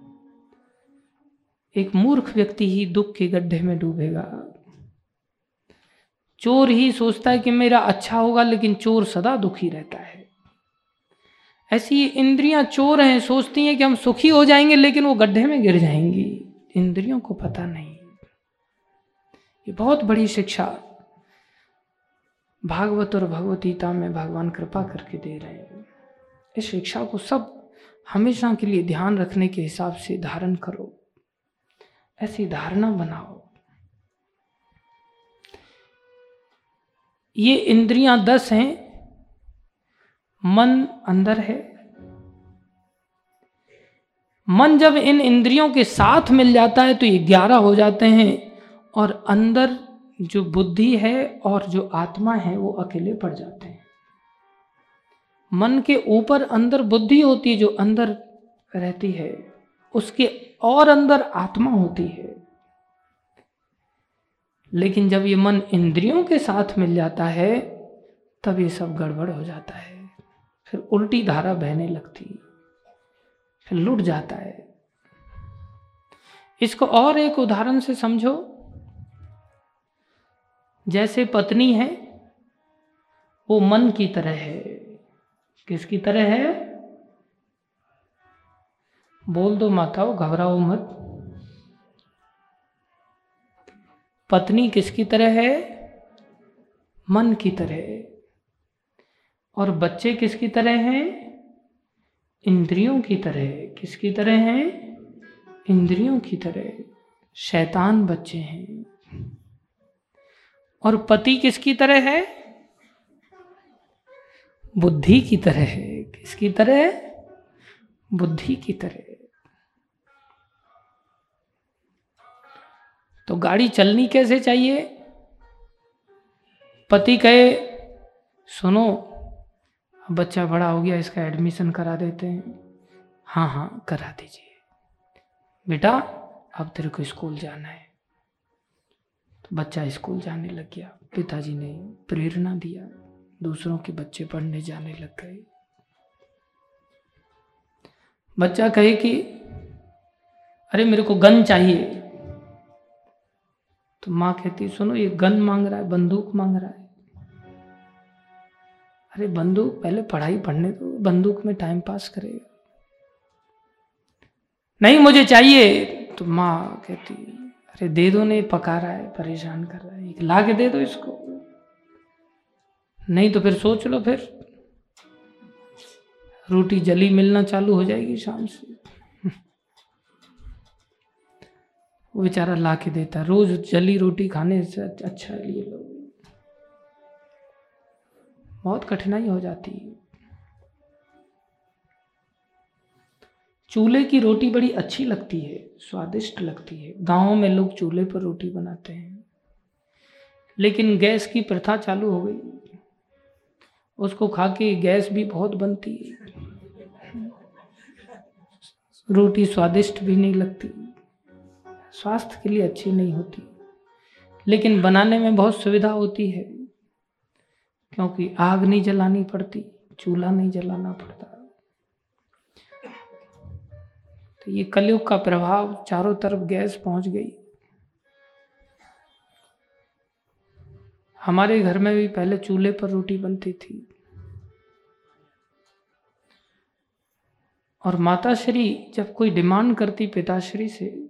एक मूर्ख व्यक्ति ही दुख के गड्ढे में डूबेगा। चोर ही सोचता है कि मेरा अच्छा होगा, लेकिन चोर सदा दुखी रहता है। ऐसी इंद्रियाँ चोर हैं, सोचती हैं कि हम सुखी हो जाएँगे, लेकिन वो गड्ढे में गिर जाएँगी। इंद्रियों को पता नहीं। ये बहुत बड़ी शिक्षा भागवत और भगवतीता में भगवान कृपा करके दे रहे हैं। इस शिक्षा को सब हमेशा के लिए ध्यान रखने के हिसाब से धारण करो। ऐसी धारणा बनाओ। ये इंद्रियाँ दस हैं, मन अंदर है। मन जब इन इंद्रियों के साथ मिल जाता है तो ये ग्यारह हो जाते हैं और अंदर जो बुद्धि है और जो आत्मा है वो अकेले पड़ जाते हैं। मन के ऊपर अंदर बुद्धि होती है, जो अंदर रहती है, उसके और अंदर आत्मा होती है। लेकिन जब ये मन इंद्रियों के साथ मिल जाता है, तब ये सब गड़बड़ हो जाता है। फिर उल्टी धारा बहने लगती। फिर लुट जाता है। इसको और एक उदाहरण से समझो। जैसे पत्नी है, वो मन की तरह है। किसकी तरह है? बोल दो माताओ, घबराओ मत। पत्नी किसकी तरह है? मन की तरह। और बच्चे किसकी तरह हैं? इंद्रियों की तरह। किसकी तरह हैं? इंद्रियों की तरह। शैतान बच्चे हैं। और पति किसकी तरह है? बुद्धि की तरह है। किसकी तरह? बुद्धि की तरह। तो गाड़ी चलनी कैसे चाहिए? पति कहे, सुनो बच्चा बड़ा हो गया, इसका एडमिशन करा देते हैं। हाँ हाँ करा दीजिए। बेटा, अब तेरे को स्कूल जाना है। तो बच्चा स्कूल जाने लग गया। पिताजी ने प्रेरणा दिया। दूसरों के बच्चे पढ़ने जाने लग गए। बच्चा कहे कि, अरे, मेरे को गन चाहिए। तो माँ कहती सुनो, ये गन मांग रहा है, बंदूक मांग रहा है। अरे, बंदूक, पहले पढ़ाई पढ़ने दो, बंदूक में टाइम पास करेगा। नहीं, मुझे चाहिए। तो माँ कहती अरे, दे दो, नहीं, पका रहा है, परेशान कर रहा है। ला के दे दो इसको। नहीं तो फिर सोच लो फिर। रोटी जली मिलना चालू हो जाएगी शाम से। वो बेचारा ला के देता रोज जली रोटी खाने से अच्छा है ये लोग। बहुत कठिनाई हो जाती है। चूल्हे की रोटी बड़ी अच्छी लगती है, स्वादिष्ट लगती है। गाँवों में लोग चूल्हे पर रोटी बनाते हैं। लेकिन गैस की प्रथा चालू हो गई। उसको खा के गैस भी बहुत बनती है। रोटी स्वादिष्ट भी नहीं लगती। स्वास्थ्य के लिए अच्छी नहीं होती। लेकिन बनाने में बहुत सुविधा होती है, क्योंकि आग नहीं जलानी पड़ती, चूल्हा नहीं जलाना पड़ता। तो ये कलयुग का प्रभाव चारों तरफ़ गैस पहुँच गई। हमारे घर में भी पहले चूल्हे पर रोटी बनती थी। और माताश्री जब कोई डिमांड करती पिताश्री से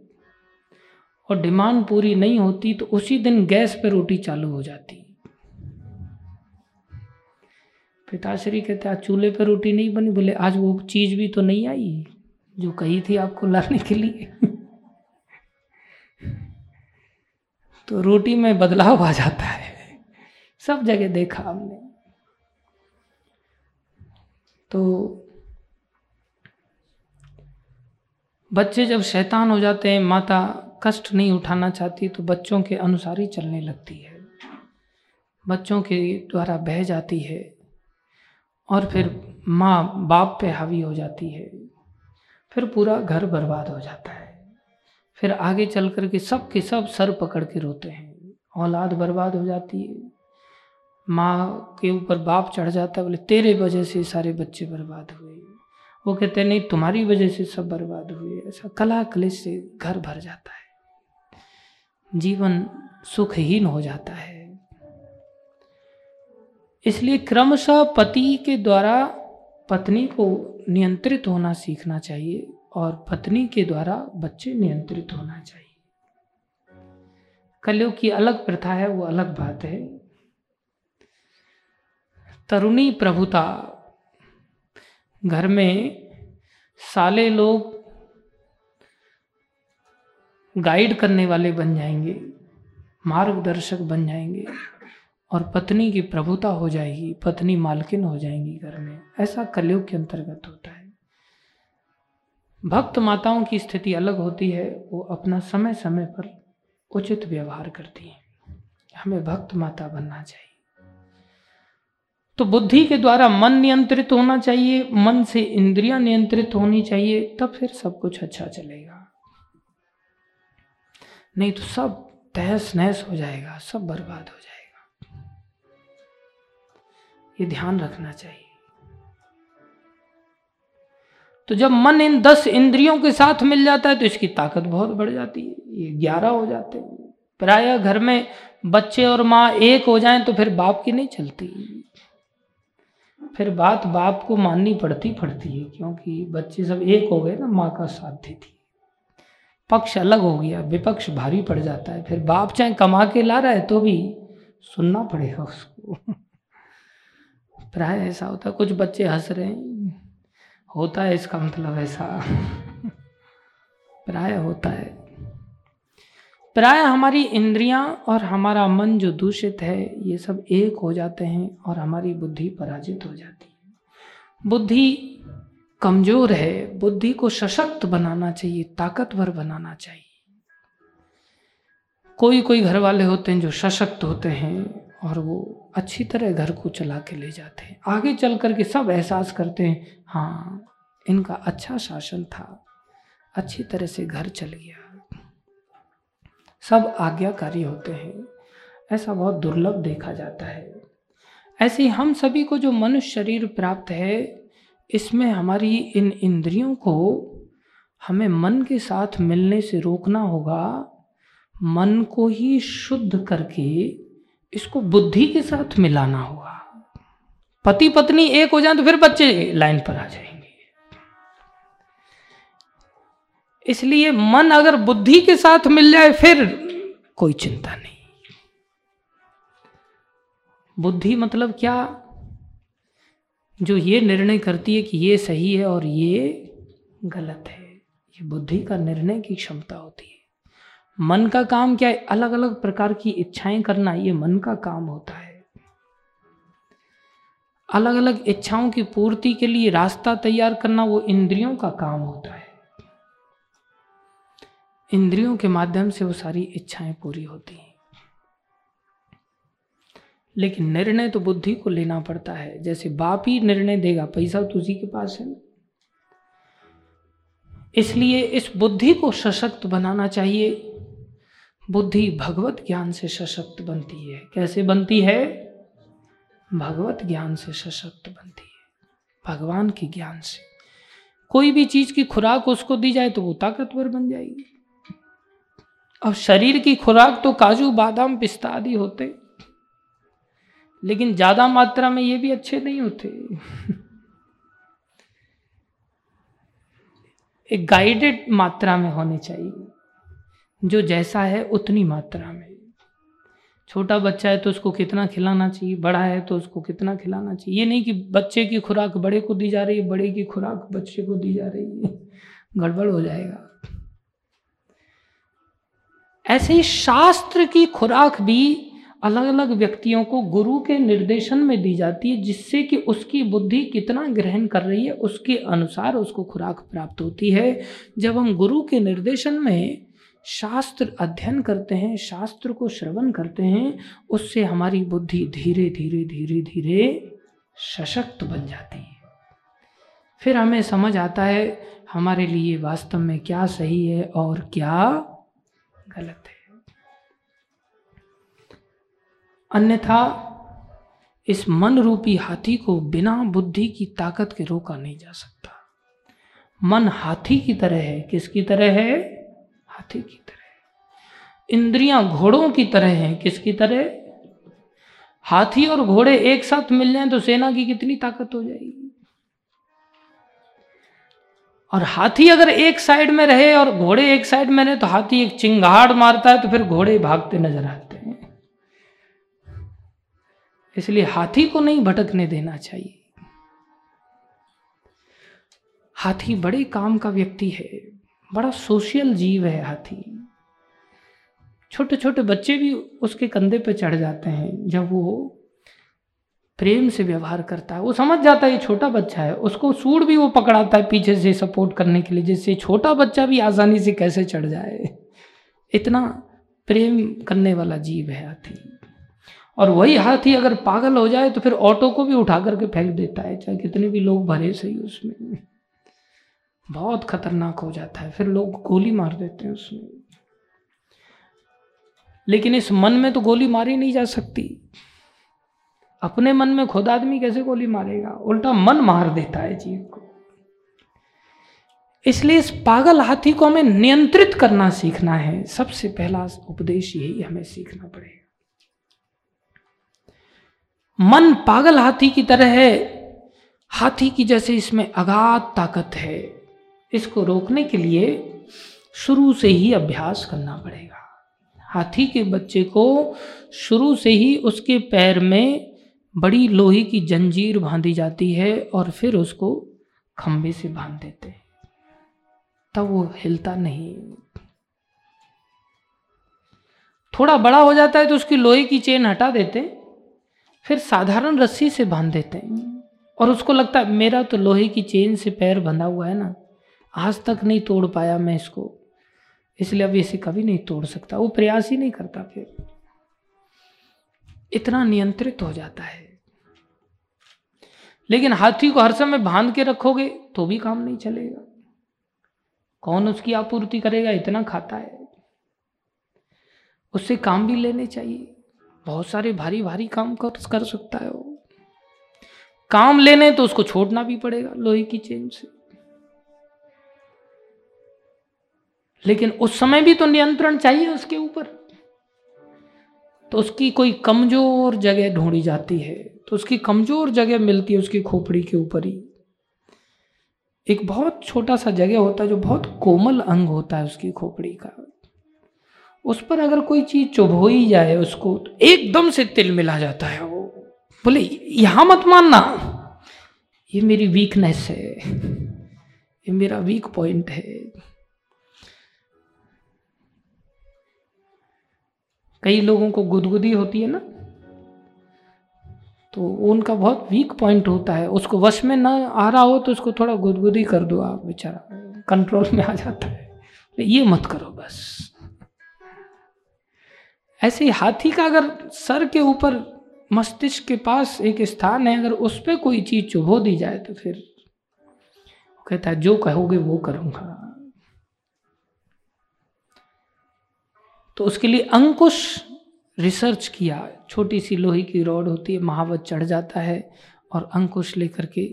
और डिमांड पूरी नहीं होती तो उसी दिन गैस पे रोटी चालू हो जाती। पिताश्री कहते, आज चूल्हे पर रोटी नहीं बनी? बोले, आज वो चीज़ भी तो नहीं आई, जो कही थी आपको लाने के लिए। तो रोटी में बदलाव आ जाता है। सब जगह देखा हमने। तो बच्चे जब शैतान हो जाते हैं, माता कष्ट नहीं उठाना चाहती तो बच्चों के अनुसार ही चलने लगती है। बच्चों के द्वारा बह जाती है और फिर माँ बाप पे हावी हो जाती है। फिर पूरा घर बर्बाद हो जाता है। फिर आगे चल कर के सब के सब सर पकड़ के रोते हैं। औलाद बर्बाद हो जाती है। माँ के ऊपर बाप चढ़ जाता है, बोले, तेरे वजह से सारे बच्चे बर्बाद हुए। वो कहते नहीं, तुम्हारी वजह से सब बर्बाद हुए। ऐसा कला कलेश से घर भर जाता है। जीवन सुखहीन हो जाता है। इसलिए क्रमशः पति के द्वारा पत्नी को नियंत्रित होना सीखना चाहिए और पत्नी के द्वारा बच्चे नियंत्रित होना चाहिए। कलयुग की अलग प्रथा है, वो अलग बात है। तरुणी प्रभुता, घर में साले लोग गाइड करने वाले बन जाएँगे, मार्गदर्शक बन जाएँगे और पत्नी की प्रभुता हो जाएगी, पत्नी मालकिन हो जाएँगी घर में। ऐसा कलयुग के अंतर्गत होता है। भक्त माताओं की स्थिति अलग होती है, वो अपना समय समय पर उचित व्यवहार करती हैं। हमें भक्त माता बनना चाहिए। तो बुद्धि के द्वारा मन नियंत्रित होना चाहिए, मन से इंद्रियाँ नियंत्रित होनी चाहिए, तब फिर सब कुछ अच्छा चलेगा। नहीं तो सब तहस नहस हो जाएगा, सब बर्बाद हो जाएगा। ये ध्यान रखना चाहिए। तो जब मन इन दस इंद्रियों के साथ मिल जाता है तो इसकी ताकत बहुत बढ़ जाती है, ये ग्यारह हो जाते हैं। प्राय घर में बच्चे और माँ एक हो जाएँ तो फिर बाप की नहीं चलती। फिर बात बाप को माननी पड़ती पड़ती है, क्योंकि बच्चे सब एक हो गए ना, माँ का साथ देती पक्ष अलग हो गया, विपक्ष भारी पड़ जाता है। फिर बाप चाहे कमा के ला रहा है तो भी सुनना पड़ेगा उसको। प्राय ऐसा होता है, कुछ बच्चे हंस रहे हैं। होता है इसका मतलब ऐसा। प्राय होता है। प्राय हमारी इंद्रियाँ और हमारा मन जो दूषित है, ये सब एक हो जाते हैं और हमारी बुद्धि पराजित हो जाती है। बुद्धि कमज़ोर है, बुद्धि को सशक्त बनाना चाहिए, ताकतवर बनाना चाहिए। कोई कोई घर वाले होते हैं जो सशक्त होते हैं और वो अच्छी तरह घर को चला के ले जाते हैं। आगे चल कर के सब एहसास करते हैं हाँ इनका अच्छा शासन था, अच्छी तरह से घर चल गया। सब आज्ञाकारी होते हैं, ऐसा बहुत दुर्लभ देखा जाता है। ऐसे हम सभी को जो मनुष्य शरीर प्राप्त है इसमें हमारी इन इंद्रियों को हमें मन के साथ मिलने से रोकना होगा। मन को ही शुद्ध करके इसको बुद्धि के साथ मिलाना होगा। पति पत्नी एक हो जाए तो फिर बच्चे लाइन पर आ जाएँगे। इसलिए मन अगर बुद्धि के साथ मिल जाए फिर कोई चिंता नहीं। बुद्धि मतलब क्या? जो ये निर्णय करती है कि ये सही है और ये गलत है, ये बुद्धि का निर्णय की क्षमता होती है। मन का काम क्या है? अलग अलग प्रकार की इच्छाएँ करना, ये मन का काम होता है। अलग अलग इच्छाओं की पूर्ति के लिए रास्ता तैयार करना, वो इंद्रियों का काम होता है। इंद्रियों के माध्यम से वो सारी इच्छाएँ पूरी होती हैं। लेकिन निर्णय तो बुद्धि को लेना पड़ता है। जैसे बाप ही निर्णय देगा, पैसा तो उसी के पास है इसलिए इस बुद्धि को सशक्त बनाना चाहिए। बुद्धि भगवत ज्ञान से सशक्त बनती है। कैसे बनती है? भगवत ज्ञान से सशक्त बनती है। भगवान के ज्ञान से। कोई भी चीज़ की खुराक उसको दी जाए तो वो ताकतवर बन जाएगी। अब शरीर की खुराक तो काजू, बादाम, पिस्ता आदि होते। लेकिन ज़्यादा मात्रा में ये भी अच्छे नहीं होते। एक गाइडेड मात्रा में होने चाहिए। जो जैसा है, उतनी मात्रा में। छोटा बच्चा है तो उसको कितना खिलाना चाहिए, बड़ा है तो उसको कितना खिलाना चाहिए। ये नहीं कि बच्चे की खुराक बड़े को दी जा रही है, बड़े की खुराक बच्चे को दी जा रही है। गड़बड़ हो जाएगा। ऐसे ही शास्त्र की खुराक भी अलग अलग व्यक्तियों को गुरु के निर्देशन में दी जाती है, जिससे कि उसकी बुद्धि कितना ग्रहण कर रही है, उसके अनुसार उसको खुराक प्राप्त होती है। जब हम गुरु के निर्देशन में शास्त्र अध्ययन करते हैं, शास्त्र को श्रवण करते हैं, उससे हमारी बुद्धि धीरे धीरे धीरे धीरे सशक्त बन जाती है। फिर हमें समझ आता है, हमारे लिए वास्तव में क्या सही है और क्या गलत है। अन्यथा इस मन रूपी हाथी को बिना बुद्धि की ताकत के रोका नहीं जा सकता। मन हाथी की तरह है। किसकी तरह है? हाथी की तरह इंद्रियाँ घोड़ों की तरह हैं। किसकी तरह? हाथी और घोड़े एक साथ मिल जाएँ तो सेना की कितनी ताकत हो जाएगी। और हाथी अगर एक साइड में रहे और घोड़े एक साइड में रहे तो हाथी एक चिंगाड़ मारता है तो फिर घोड़े भागते नज़र आते इसलिए हाथी को नहीं भटकने देना चाहिए। हाथी बड़े काम का व्यक्ति है, बड़ा सोशल जीव है हाथी। छोटे छोटे बच्चे भी उसके कंधे पे चढ़ जाते हैं, जब वो प्रेम से व्यवहार करता है। वो समझ जाता है ये छोटा बच्चा है, उसको सूट भी वो पकड़ाता है पीछे से सपोर्ट करने के लिए, जिससे छोटा बच्चा भी आसानी से कैसे चढ़ जाए। इतना प्रेम करने वाला जीव है हाथी। और वही हाथी अगर पागल हो जाए तो फिर ऑटो को भी उठा करके फेंक देता है, चाहे कितने भी लोग भरे सही उसमें। बहुत खतरनाक हो जाता है, फिर लोग गोली मार देते हैं उसमें। लेकिन इस मन में तो गोली मारी नहीं जा सकती। अपने मन में खुद आदमी कैसे गोली मारेगा? उल्टा मन मार देता है जीव को। इसलिए इस पागल हाथी को हमें नियंत्रित करना सीखना है। सबसे पहला उपदेश यही हमें सीखना पड़ेगा। मन पागल हाथी की तरह है। हाथी की जैसे इसमें अगाध ताकत है। इसको रोकने के लिए शुरू से ही अभ्यास करना पड़ेगा। हाथी के बच्चे को शुरू से ही उसके पैर में बड़ी लोहे की जंजीर बांधी जाती है और फिर उसको खंबे से बाँध देते हैं। तब वो हिलता नहीं। थोड़ा बड़ा हो जाता है तो उसकी लोहे की चेन हटा देते फिर साधारण रस्सी से बाँध देते हैं। और उसको लगता है, मेरा तो लोहे की चेन से पैर बंधा हुआ है ना। आज तक नहीं तोड़ पाया मैं इसको। इसलिए अब इसे कभी नहीं तोड़ सकता। वो प्रयास ही नहीं करता फिर। इतना नियंत्रित हो जाता है। लेकिन हाथी को हर समय बाँध के रखोगे तो भी काम नहीं चलेगा। कौन उसकी आपूर्ति करेगा? इतना खाता है। उससे काम भी लेने चाहिए। बहुत सारे भारी भारी काम कर कर सकता है वो। काम लेने तो उसको छोड़ना भी पड़ेगा लोहे की चेन से। लेकिन उस समय भी तो नियंत्रण चाहिए उसके ऊपर। तो उसकी कोई कमज़ोर जगह ढूंढी जाती है तो उसकी कमज़ोर जगह मिलती है उसकी खोपड़ी के ऊपर ही। एक बहुत छोटा सा जगह होता है जो बहुत कोमल अंग होता है उसकी खोपड़ी का। उस पर अगर कोई चीज़ चुभ ही जाए उसको तो एकदम से तिल मिला जाता है वो। बोले, यहाँ मत मानना। ये मेरी वीकनेस है। ये मेरा वीक पॉइंट है। कई लोगों को गुदगुदी होती है ना तो उनका बहुत वीक पॉइंट होता है। उसको वश में ना आ रहा हो तो उसको थोड़ा गुदगुदी कर दो आप, बेचारा। कंट्रोल में आ जाता है। ये मत करो बस। ऐसे हाथी का अगर सर के ऊपर मस्तिष्क के पास एक स्थान है, अगर उस पर कोई चीज़ चुभो दी जाए तो फिर कहता है, जो कहोगे वो करूँगा। तो उसके लिए अंकुश रिसर्च किया। छोटी सी लोहे की रॉड होती है, महावत चढ़ जाता है और अंकुश लेकर के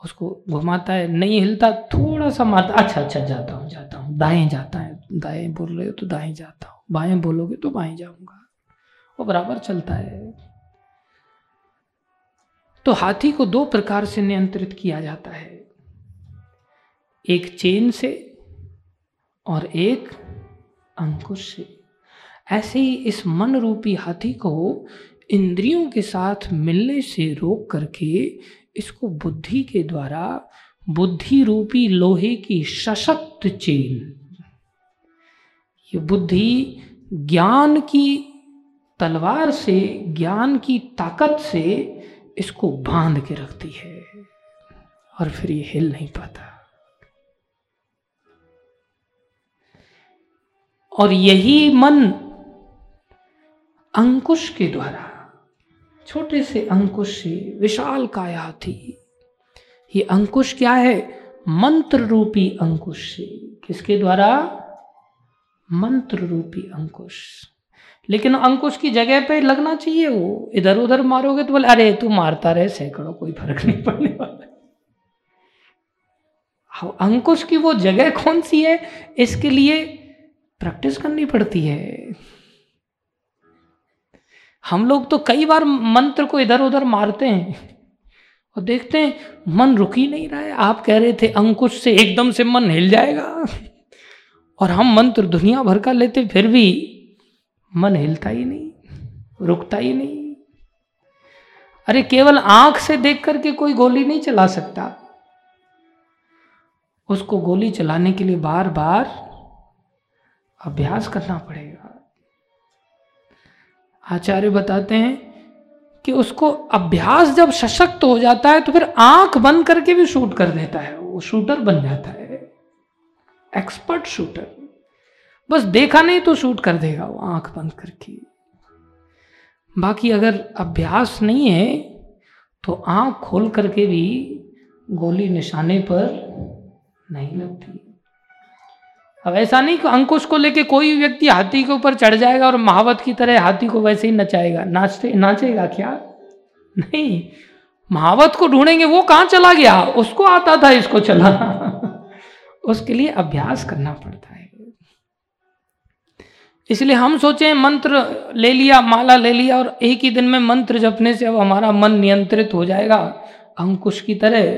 उसको घुमाता है। नहीं हिलता, थोड़ा सा मारता अच्छा अच्छा जाता हूँ जाता हूँ, दाएँ जाता है। दाएँ बोल रहे हो तो दाएँ जाता हूँ। बाएँ बोलोगे तो बाएँ जाऊँगा। वो बराबर चलता है। तो हाथी को दो प्रकार से नियंत्रित किया जाता है। एक चेन से और एक अंकुश से। ऐसे ही इस मन रूपी हाथी को इंद्रियों के साथ मिलने से रोक करके इसको बुद्धि के द्वारा बुद्धि रूपी लोहे की सशक्त चेन ये बुद्धि ज्ञान की तलवार से, ज्ञान की ताकत से इसको बाँध के रखती है और फिर ये हिल नहीं पाता। और यही मन अंकुश के द्वारा, छोटे से अंकुश से विशाल काया थी। ये अंकुश क्या है? मंत्र रूपी अंकुश से। किसके द्वारा? मंत्र रूपी अंकुश। लेकिन अंकुश की जगह पे लगना चाहिए वो। इधर उधर मारोगे तो बोले अरे तू मारता रहे सैकड़ों कोई फ़र्क नहीं पड़ने वाला। हाँ, अंकुश की वो जगह कौन सी है? इसके लिए प्रैक्टिस करनी पड़ती है। हम लोग तो कई बार मंत्र को इधर उधर मारते हैं और देखते हैं मन रुक ही नहीं रहा है। आप कह रहे थे अंकुश से एकदम से मन हिल जाएगा। और हम मंत्र दुनिया भर का लेते, फिर भी मन हिलता ही नहीं, रुकता ही नहीं। अरे केवल आँख से देख करके कोई गोली नहीं चला सकता। उसको गोली चलाने के लिए बार बार अभ्यास करना पड़ेगा। आचार्य बताते हैं कि उसको अभ्यास जब सशक्त हो जाता है तो फिर आँख बंद करके भी शूट कर देता है, वो शूटर बन जाता है। Expert shooter. बस देखा नहीं तो शूट कर देगा वो आँख बंद करके। बाकी अगर अभ्यास नहीं है तो आँख खोल करके भी गोली निशाने पर नहीं लगती। अब ऐसा नहीं कि अंकुश को लेके कोई व्यक्ति हाथी के ऊपर चढ़ जाएगा और महावत की तरह हाथी को वैसे ही नचाएगा। नाचते नाचेगा क्या? नहीं। महावत को ढूंढेंगे, वो कहाँ चला गया? उसको आता था, इसको चलाना। उसके लिए अभ्यास करना पड़ता है। इसलिए हम सोचे, मंत्र ले लिया, माला ले लिया और एक ही दिन में मंत्र जपने से अब हमारा मन नियंत्रित हो जाएगा। अंकुश की तरह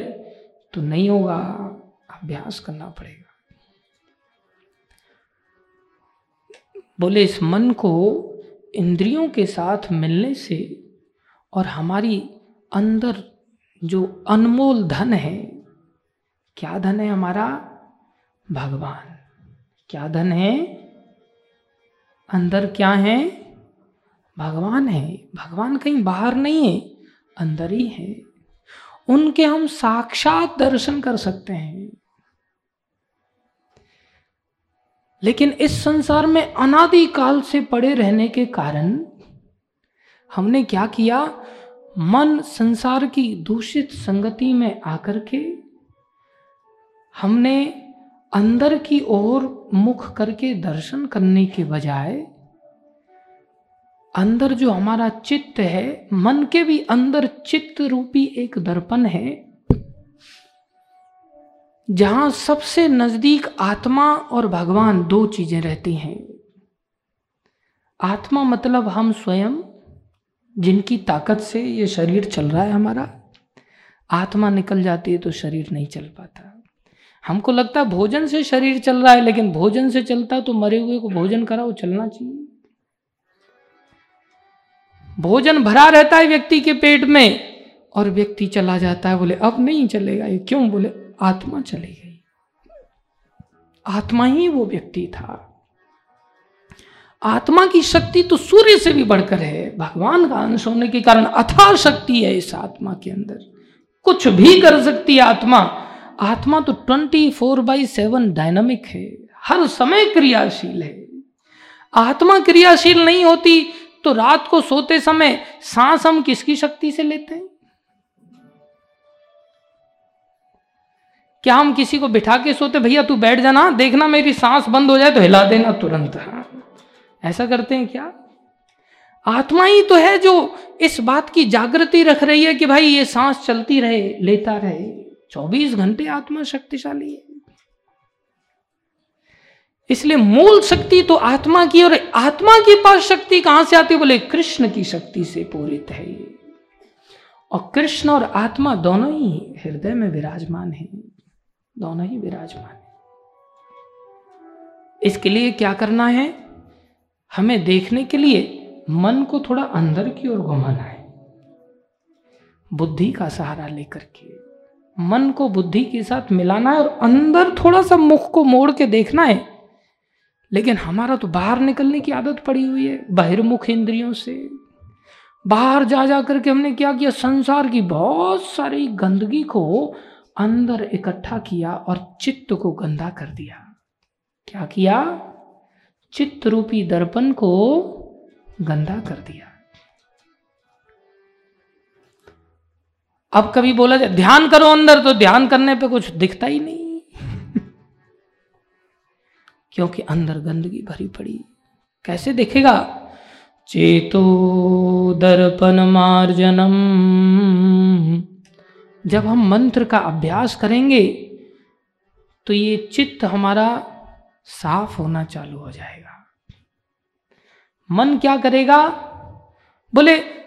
तो नहीं होगा, अभ्यास करना पड़ेगा। बोले, इस मन को इंद्रियों के साथ मिलने से और हमारी अंदर जो अनमोल धन है, क्या धन है हमारा? भगवान, क्या धन है? अंदर क्या है? भगवान है। भगवान कहीं बाहर नहीं है, अंदर ही है। उनके हम साक्षात दर्शन कर सकते हैं। लेकिन इस संसार में अनादि काल से पड़े रहने के कारण हमने क्या किया? मन संसार की दूषित संगति में आकर के हमने अंदर की ओर मुख करके दर्शन करने के बजाय, अंदर जो हमारा चित्त है, मन के भी अंदर चित्त रूपी एक दर्पण है, जहाँ सबसे नज़दीक आत्मा और भगवान दो चीज़ें रहती हैं। आत्मा मतलब हम स्वयं, जिनकी ताकत से ये शरीर चल रहा है हमारा। आत्मा निकल जाती है तो शरीर नहीं चल पाता। हमको लगता है भोजन से शरीर चल रहा है, लेकिन भोजन से चलता तो मरे हुए को भोजन कराओ चलना चाहिए। भोजन भरा रहता है व्यक्ति के पेट में और व्यक्ति चला जाता है, बोले, अब नहीं चलेगा ये, क्यों? बोले, आत्मा चली गई। आत्मा ही वो व्यक्ति था। आत्मा की शक्ति तो सूर्य से भी बढ़कर है, भगवान का अंश होने के कारण अथा शक्ति है इस आत्मा के अंदर। कुछ भी कर सकती है आत्मा आत्मा तो twenty four by seven dynamic है। हर समय क्रियाशील है। आत्मा क्रियाशील नहीं होती तो रात को सोते समय सांस हम किसकी शक्ति से लेते हैं? क्या हम किसी को बिठा के सोते, भैया तू बैठ जाना, देखना मेरी सांस बंद हो जाए तो हिला देना तुरंत। ऐसा करते हैं क्या? आत्मा ही तो है जो इस बात की जागृति रख रही है कि भाई ये सांस चलती रहे, लेता रहे। चौबीस घंटे आत्मा शक्तिशाली है। इसलिए मूल शक्ति तो आत्मा की, और आत्मा के पास शक्ति कहाँ से आती है? बोले, कृष्ण की शक्ति से पूरित है और कृष्ण और आत्मा दोनों ही हृदय में विराजमान है। दोनों ही विराजमान है। इसके लिए क्या करना है? हमें देखने के लिए मन को थोड़ा अंदर की ओर घुमाना है। बुद्धि का सहारा लेकर के। मन को बुद्धि के साथ मिलाना है और अंदर थोड़ा सा मुख को मोड़ के देखना है। लेकिन हमारा तो बाहर निकलने की आदत पड़ी हुई है बहिर्मुख इंद्रियों से। बाहर जा जा करके हमने क्या किया? संसार की बहुत सारी गंदगी को अंदर इकट्ठा किया और चित्त को गंदा कर दिया। क्या किया? चित्त रूपी दर्पण को गंदा कर दिया। अब कभी बोला जाए, ध्यान करो अंदर तो ध्यान करने पे कुछ दिखता ही नहीं। क्योंकि अंदर गंदगी भरी पड़ी कैसे देखेगा? चेतो दर्पण मार्जनम। जब हम मंत्र का अभ्यास करेंगे तो ये चित्त हमारा साफ़ होना चालू हो जाएगा। मन क्या करेगा? बोले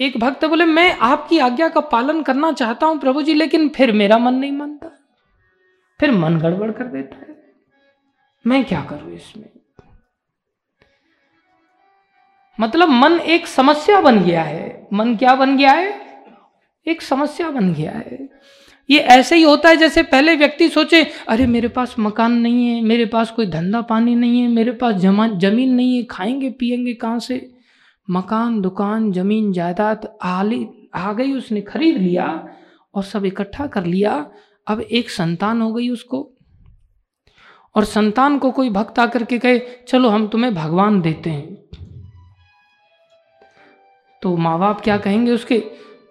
एक भक्त बोले, मैं आपकी आज्ञा का पालन करना चाहता हूँ प्रभु जी, लेकिन फिर मेरा मन नहीं मानता। फिर मन गड़बड़ कर देता है। मैं क्या करूँ इसमें? मतलब मन एक समस्या बन गया है। मन क्या बन गया है? एक समस्या बन गया है। ये ऐसे ही होता है जैसे पहले व्यक्ति सोचे, अरे, मेरे पास मकान नहीं है, मेरे पास कोई धंधा पानी नहीं है, मेरे पास जमा, ज़मीन नहीं है, खाएँगे पिएँगे कहाँ से? मकान, दुकान, ज़मीन, जायदाद आली, आ गई उसने, खरीद लिया और सब इकट्ठा कर लिया। अब एक संतान हो गई उसको। और संतान को कोई भक्त आकर के कहे, चलो हम तुम्हें भगवान देते हैं। तो माँ बाप क्या कहेंगे उसके,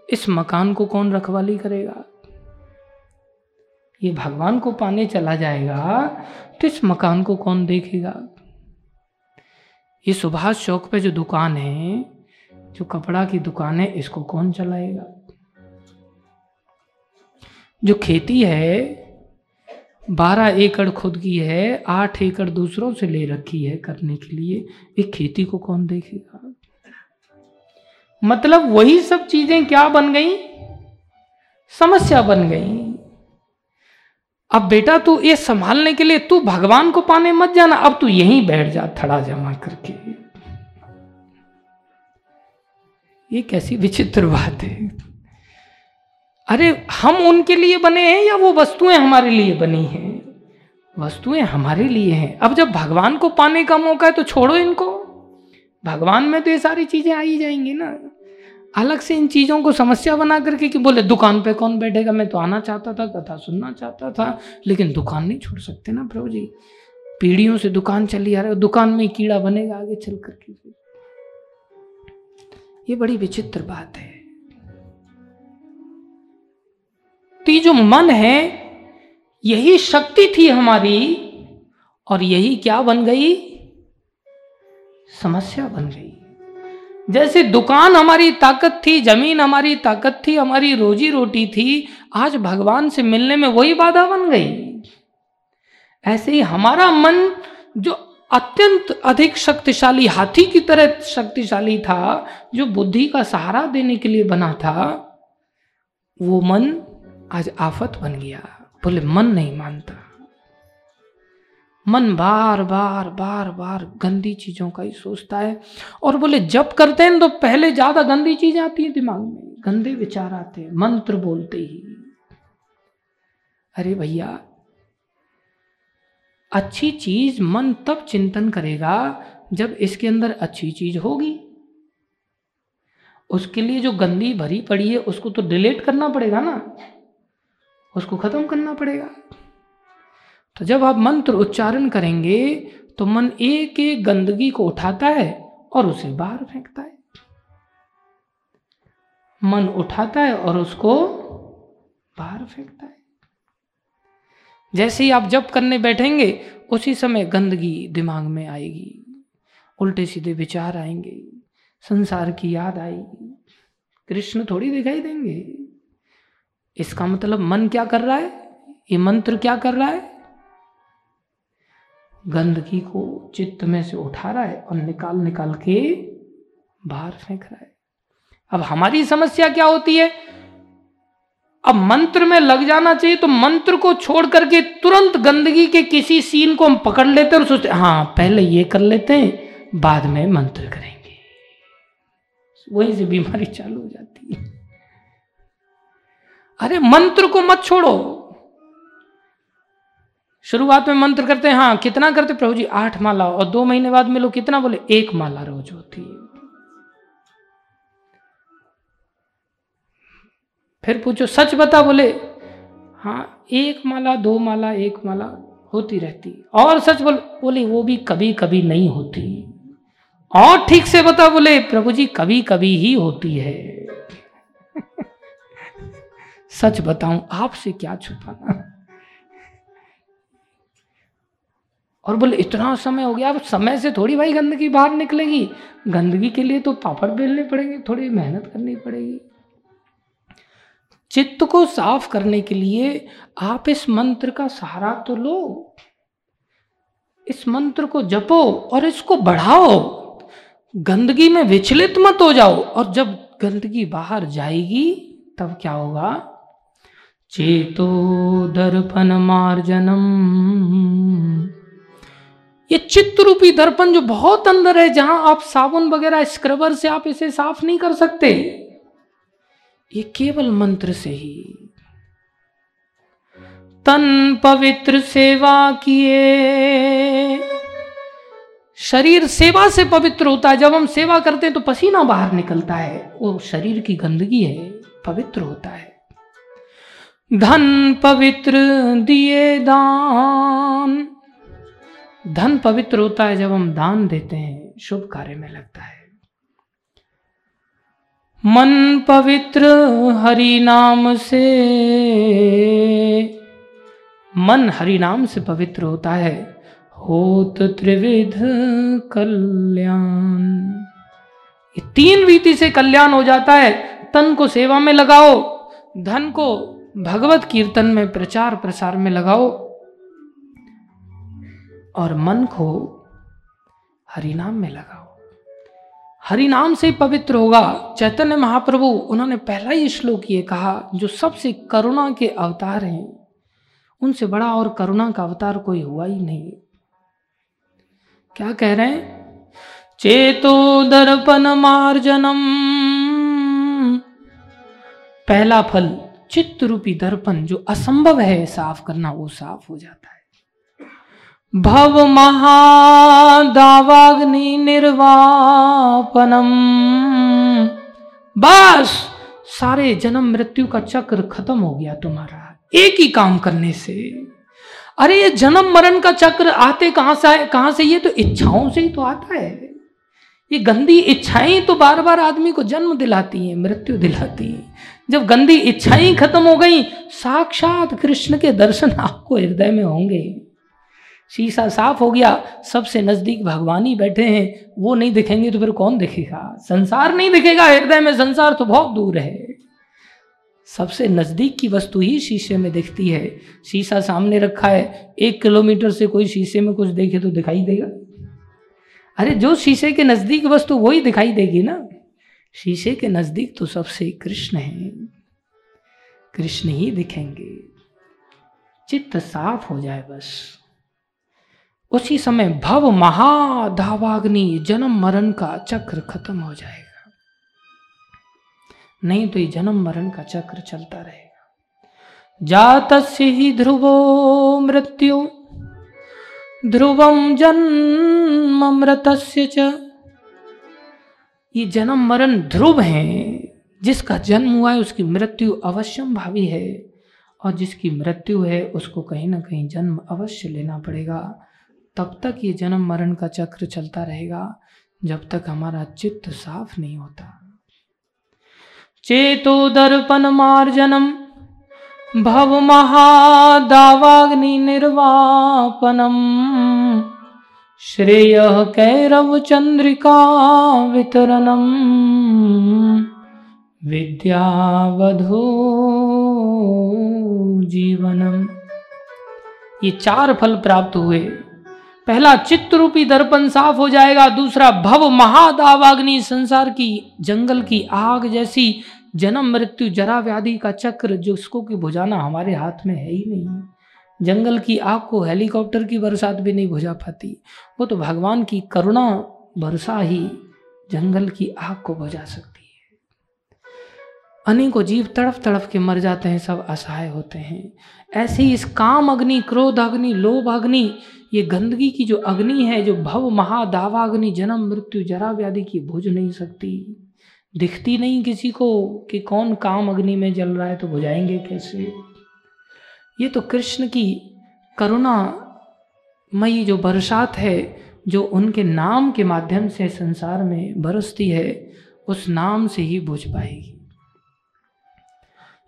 इस मकान को कौन रखवाली करेगा? ये भगवान को पाने चला जाएगा तो इस मकान को कौन देखेगा? ये सुभाष चौक पे जो दुकान है, जो कपड़ा की दुकान है, इसको कौन चलाएगा? जो खेती है, बारह एकड़ खुद की है, आठ एकड़ दूसरों से ले रखी है करने के लिए एक खेती को कौन देखेगा? मतलब वही सब चीज़ें क्या बन गई? समस्या बन गई। अब बेटा तू ये संभालने के लिए तू भगवान को पाने मत जाना। अब तू यहीं बैठ जा, थड़ा जमा करके। ये कैसी विचित्र बात है। अरे, हम उनके लिए बने हैं या वो वस्तुएँ हमारे लिए बनी हैं? वस्तुएँ हमारे लिए हैं। अब जब भगवान को पाने का मौका है तो छोड़ो इनको। भगवान में तो ये सारी चीज़ें आ ही जाएँगी ना। अलग से इन चीज़ों को समस्या बना करके कि बोले, दुकान पे कौन बैठेगा? मैं तो आना चाहता था, कथा सुनना चाहता था, लेकिन दुकान नहीं छोड़ सकते ना प्रभु जी। पीढ़ियों से दुकान चली आ रही दुकान में कीड़ा बनेगा आगे चल करके। ये बड़ी विचित्र बात है। तो ये जो मन है, यही शक्ति थी हमारी, और यही क्या बन गई? समस्या बन गई। जैसे दुकान हमारी ताकत थी, ज़मीन हमारी ताकत थी, हमारी रोजी रोटी थी, आज भगवान से मिलने में वही बाधा बन गई। ऐसे ही हमारा मन जो अत्यंत अधिक शक्तिशाली, हाथी की तरह शक्तिशाली था, जो बुद्धि का सहारा देने के लिए बना था, वो मन आज आफत बन गया। बोले, मन नहीं मानता। मन बार बार बार बार गंदी चीज़ों का ही सोचता है। और बोले, जब करते हैं तो पहले ज़्यादा गंदी चीज़ें आती है दिमाग में। गंदे विचार आते हैं, मंत्र बोलते ही। अरे भैया, अच्छी चीज़ मन तब चिंतन करेगा जब इसके अंदर अच्छी चीज़ होगी। उसके लिए जो गंदी भरी पड़ी है, उसको तो डिलीट करना पड़ेगा ना। उसको खत्म करना पड़ेगा। तो जब आप मंत्र उच्चारण करेंगे तो मन एक एक गंदगी को उठाता है और उसे बाहर फेंकता है। मन उठाता है और उसको बाहर फेंकता है। जैसे ही आप जब करने बैठेंगे, उसी समय गंदगी दिमाग में आएगी, उल्टे सीधे विचार आएँगे, संसार की याद आएगी, कृष्ण थोड़ी दिखाई देंगे। इसका मतलब मन क्या कर रहा है? ये मंत्र क्या कर रहा है? गंदगी को चित्त में से उठा रहा है और निकाल निकाल के बाहर फेंक रहा है। अब हमारी समस्या क्या होती है? अब मंत्र में लग जाना चाहिए तो मंत्र को छोड़ करके तुरंत गंदगी के किसी सीन को हम पकड़ लेते हैं और सोचते हाँ पहले ये कर लेते हैं, बाद में मंत्र करेंगे। वहीं से बीमारी चालू हो जाती है। अरे, मंत्र को मत छोड़ो। शुरुआत में मंत्र करते हैं हाँ कितना करते प्रभु जी, आठ माला और दो महीने बाद मिलो, कितना? बोले, एक माला रोज होती है। फिर पूछो, सच बता? बोले हाँ एक माला, दो माला, एक माला होती रहती और सच बोल, बोले, वो भी कभी कभी नहीं होती और ठीक से बता बोले, प्रभु जी, कभी कभी ही होती है। सच बताऊँ, आपसे क्या छुपाना? और बोले, इतना समय हो गया, अब समय से थोड़ी भाई गंदगी बाहर निकलेगी। गंदगी के लिए तो पापड़ बेलने पड़ेंगे, थोड़ी मेहनत करनी पड़ेगी। चित्त को साफ़ करने के लिए आप इस मंत्र का सहारा तो लो। इस मंत्र को जपो और इसको बढ़ाओ। गंदगी में विचलित मत हो जाओ और जब गंदगी बाहर जाएगी, तब क्या होगा? चेतो दर्पण मार्जनम। ये चित्त रूपी दर्पण जो बहुत अंदर है, जहाँ आप साबुन वगैरह स्क्रबर से आप इसे साफ़ नहीं कर सकते, ये केवल मंत्र से ही। तन पवित्र सेवा किए। शरीर सेवा से पवित्र होता है। जब हम सेवा करते हैं तो पसीना बाहर निकलता है। वो शरीर की गंदगी है, पवित्र होता है। धन पवित्र, दिए दान। धन पवित्र होता है जब हम दान देते हैं, शुभ कार्य में लगता है। मन पवित्र हरि नाम से, मन हरि नाम से पवित्र होता है। होत त्रिविध कल्याण। तीन रीति से कल्याण हो जाता है। तन को सेवा में लगाओ, धन को भगवत कीर्तन में प्रचार प्रसार में लगाओ। और मन को हरिनाम में लगाओ। हरिनाम से पवित्र होगा। चैतन्य महाप्रभु, उन्होंने पहला ही श्लोक ये कहा, जो सबसे करुणा के अवतार हैं। उनसे बड़ा और करुणा का अवतार कोई हुआ ही नहीं। क्या कह रहे हैं? चेतो दर्पण मार्जनम। पहला फल चित्त रूपी दर्पण, जो असंभव है साफ़ करना, वो साफ़ हो जाता है। भव महादावाग्नि निर्वापनम। बस, सारे जन्म मृत्यु का चक्र खत्म हो गया तुम्हारा, एक ही काम करने से। अरे, ये जन्म मरण का चक्र आते कहाँ से कहाँ से? ये तो इच्छाओं से ही तो आता है। ये गंदी इच्छाएँ तो बार बार आदमी को जन्म दिलाती हैं, मृत्यु दिलाती हैं। जब गंदी इच्छाएँ खत्म हो गई, साक्षात कृष्ण के दर्शन आपको हृदय में होंगे। शीशा साफ़ हो गया, सबसे नज़दीक भगवान ही बैठे हैं। वो नहीं दिखेंगे तो फिर कौन दिखेगा? संसार नहीं दिखेगा, हृदय में संसार तो बहुत दूर है। सबसे नज़दीक की वस्तु ही शीशे में दिखती है। शीशा सामने रखा है, एक किलोमीटर से कोई शीशे में कुछ देखे तो दिखाई देगा। अरे, जो शीशे के नज़दीक वस्तु वही दिखाई देगी ना। शीशे के नज़दीक तो सबसे कृष्ण है। कृष्ण ही दिखेंगे। चित्त साफ़ हो जाए बस। उसी समय भव महाधावाग्नि जन्म मरण का चक्र खत्म हो जाएगा। नहीं तो ये जन्म मरण का चक्र चलता रहेगा। जात ही ध्रुवो मृत्यु ध्रुवम जन्म मृत ये जन्म मरण ध्रुव है, जिसका जन्म हुआ है उसकी मृत्यु अवश्यम भावी है, और जिसकी मृत्यु है उसको कहीं ना कहीं जन्म अवश्य लेना पड़ेगा। तब तक ये जन्म मरण का चक्र चलता रहेगा, जब तक हमारा चित्त साफ़ नहीं होता। चेतो दर्पण मार्जनम, भव महादावाग्नि निर्वापनम। श्रेय कैरव चंद्रिका वितरणम। विद्यावधो जीवनम। ये चार फल प्राप्त हुए। पहला चित्त रूपी दर्पण साफ़ हो जाएगा, दूसरा भव महादावाग्नि संसार की, जंगल की आग जैसी जन्म मृत्यु जरा व्याधि का चक्र जो उसको की बुझाना हमारे हाथ में है ही नहीं। जंगल की आग को हेलीकॉप्टर की बरसात भी नहीं बुझा पाती। वो तो भगवान की करुणा वर्षा ही जंगल की आग को बुझा सकती है। अनेकों जीव तड़फ तड़फ के मर जाते हैं, सब असहाय होते हैं। ऐसे ही इस काम अग्नि, क्रोध अग्नि, लोभ अग्नि ये गंदगी की जो अग्नि है, जो भव महादावाग्नि, जन्म, मृत्यु जरा व्याधि की बुझ नहीं सकती। दिखती नहीं किसी को कि कौन काम अग्नि में जल रहा है तो बुझाएँगे कैसे? ये तो कृष्ण की करुणा मई जो बरसात है, जो उनके नाम के माध्यम से संसार में बरसती है, उस नाम से ही बुझ पाएगी।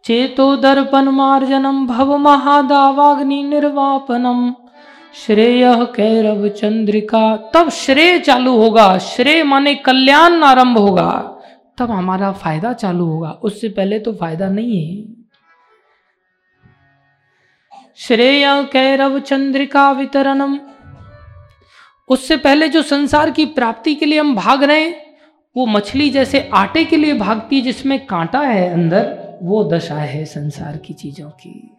चेतो दर्पण मार्जनम, भव महादावाग्नि निर्वापनम। श्रेय कैरव चंद्रिका, तब श्रेय चालू होगा। श्रेय माने कल्याण आरंभ होगा। तब हमारा फ़ायदा चालू होगा। उससे पहले तो फ़ायदा नहीं है। श्रेय कैरव चंद्रिका वितरणम। उससे पहले जो संसार की प्राप्ति के लिए हम भाग रहे हैं, वो मछली जैसे आटे के लिए भागती जिसमें कांटा है अंदर, वो दशा है संसार की चीज़ों की।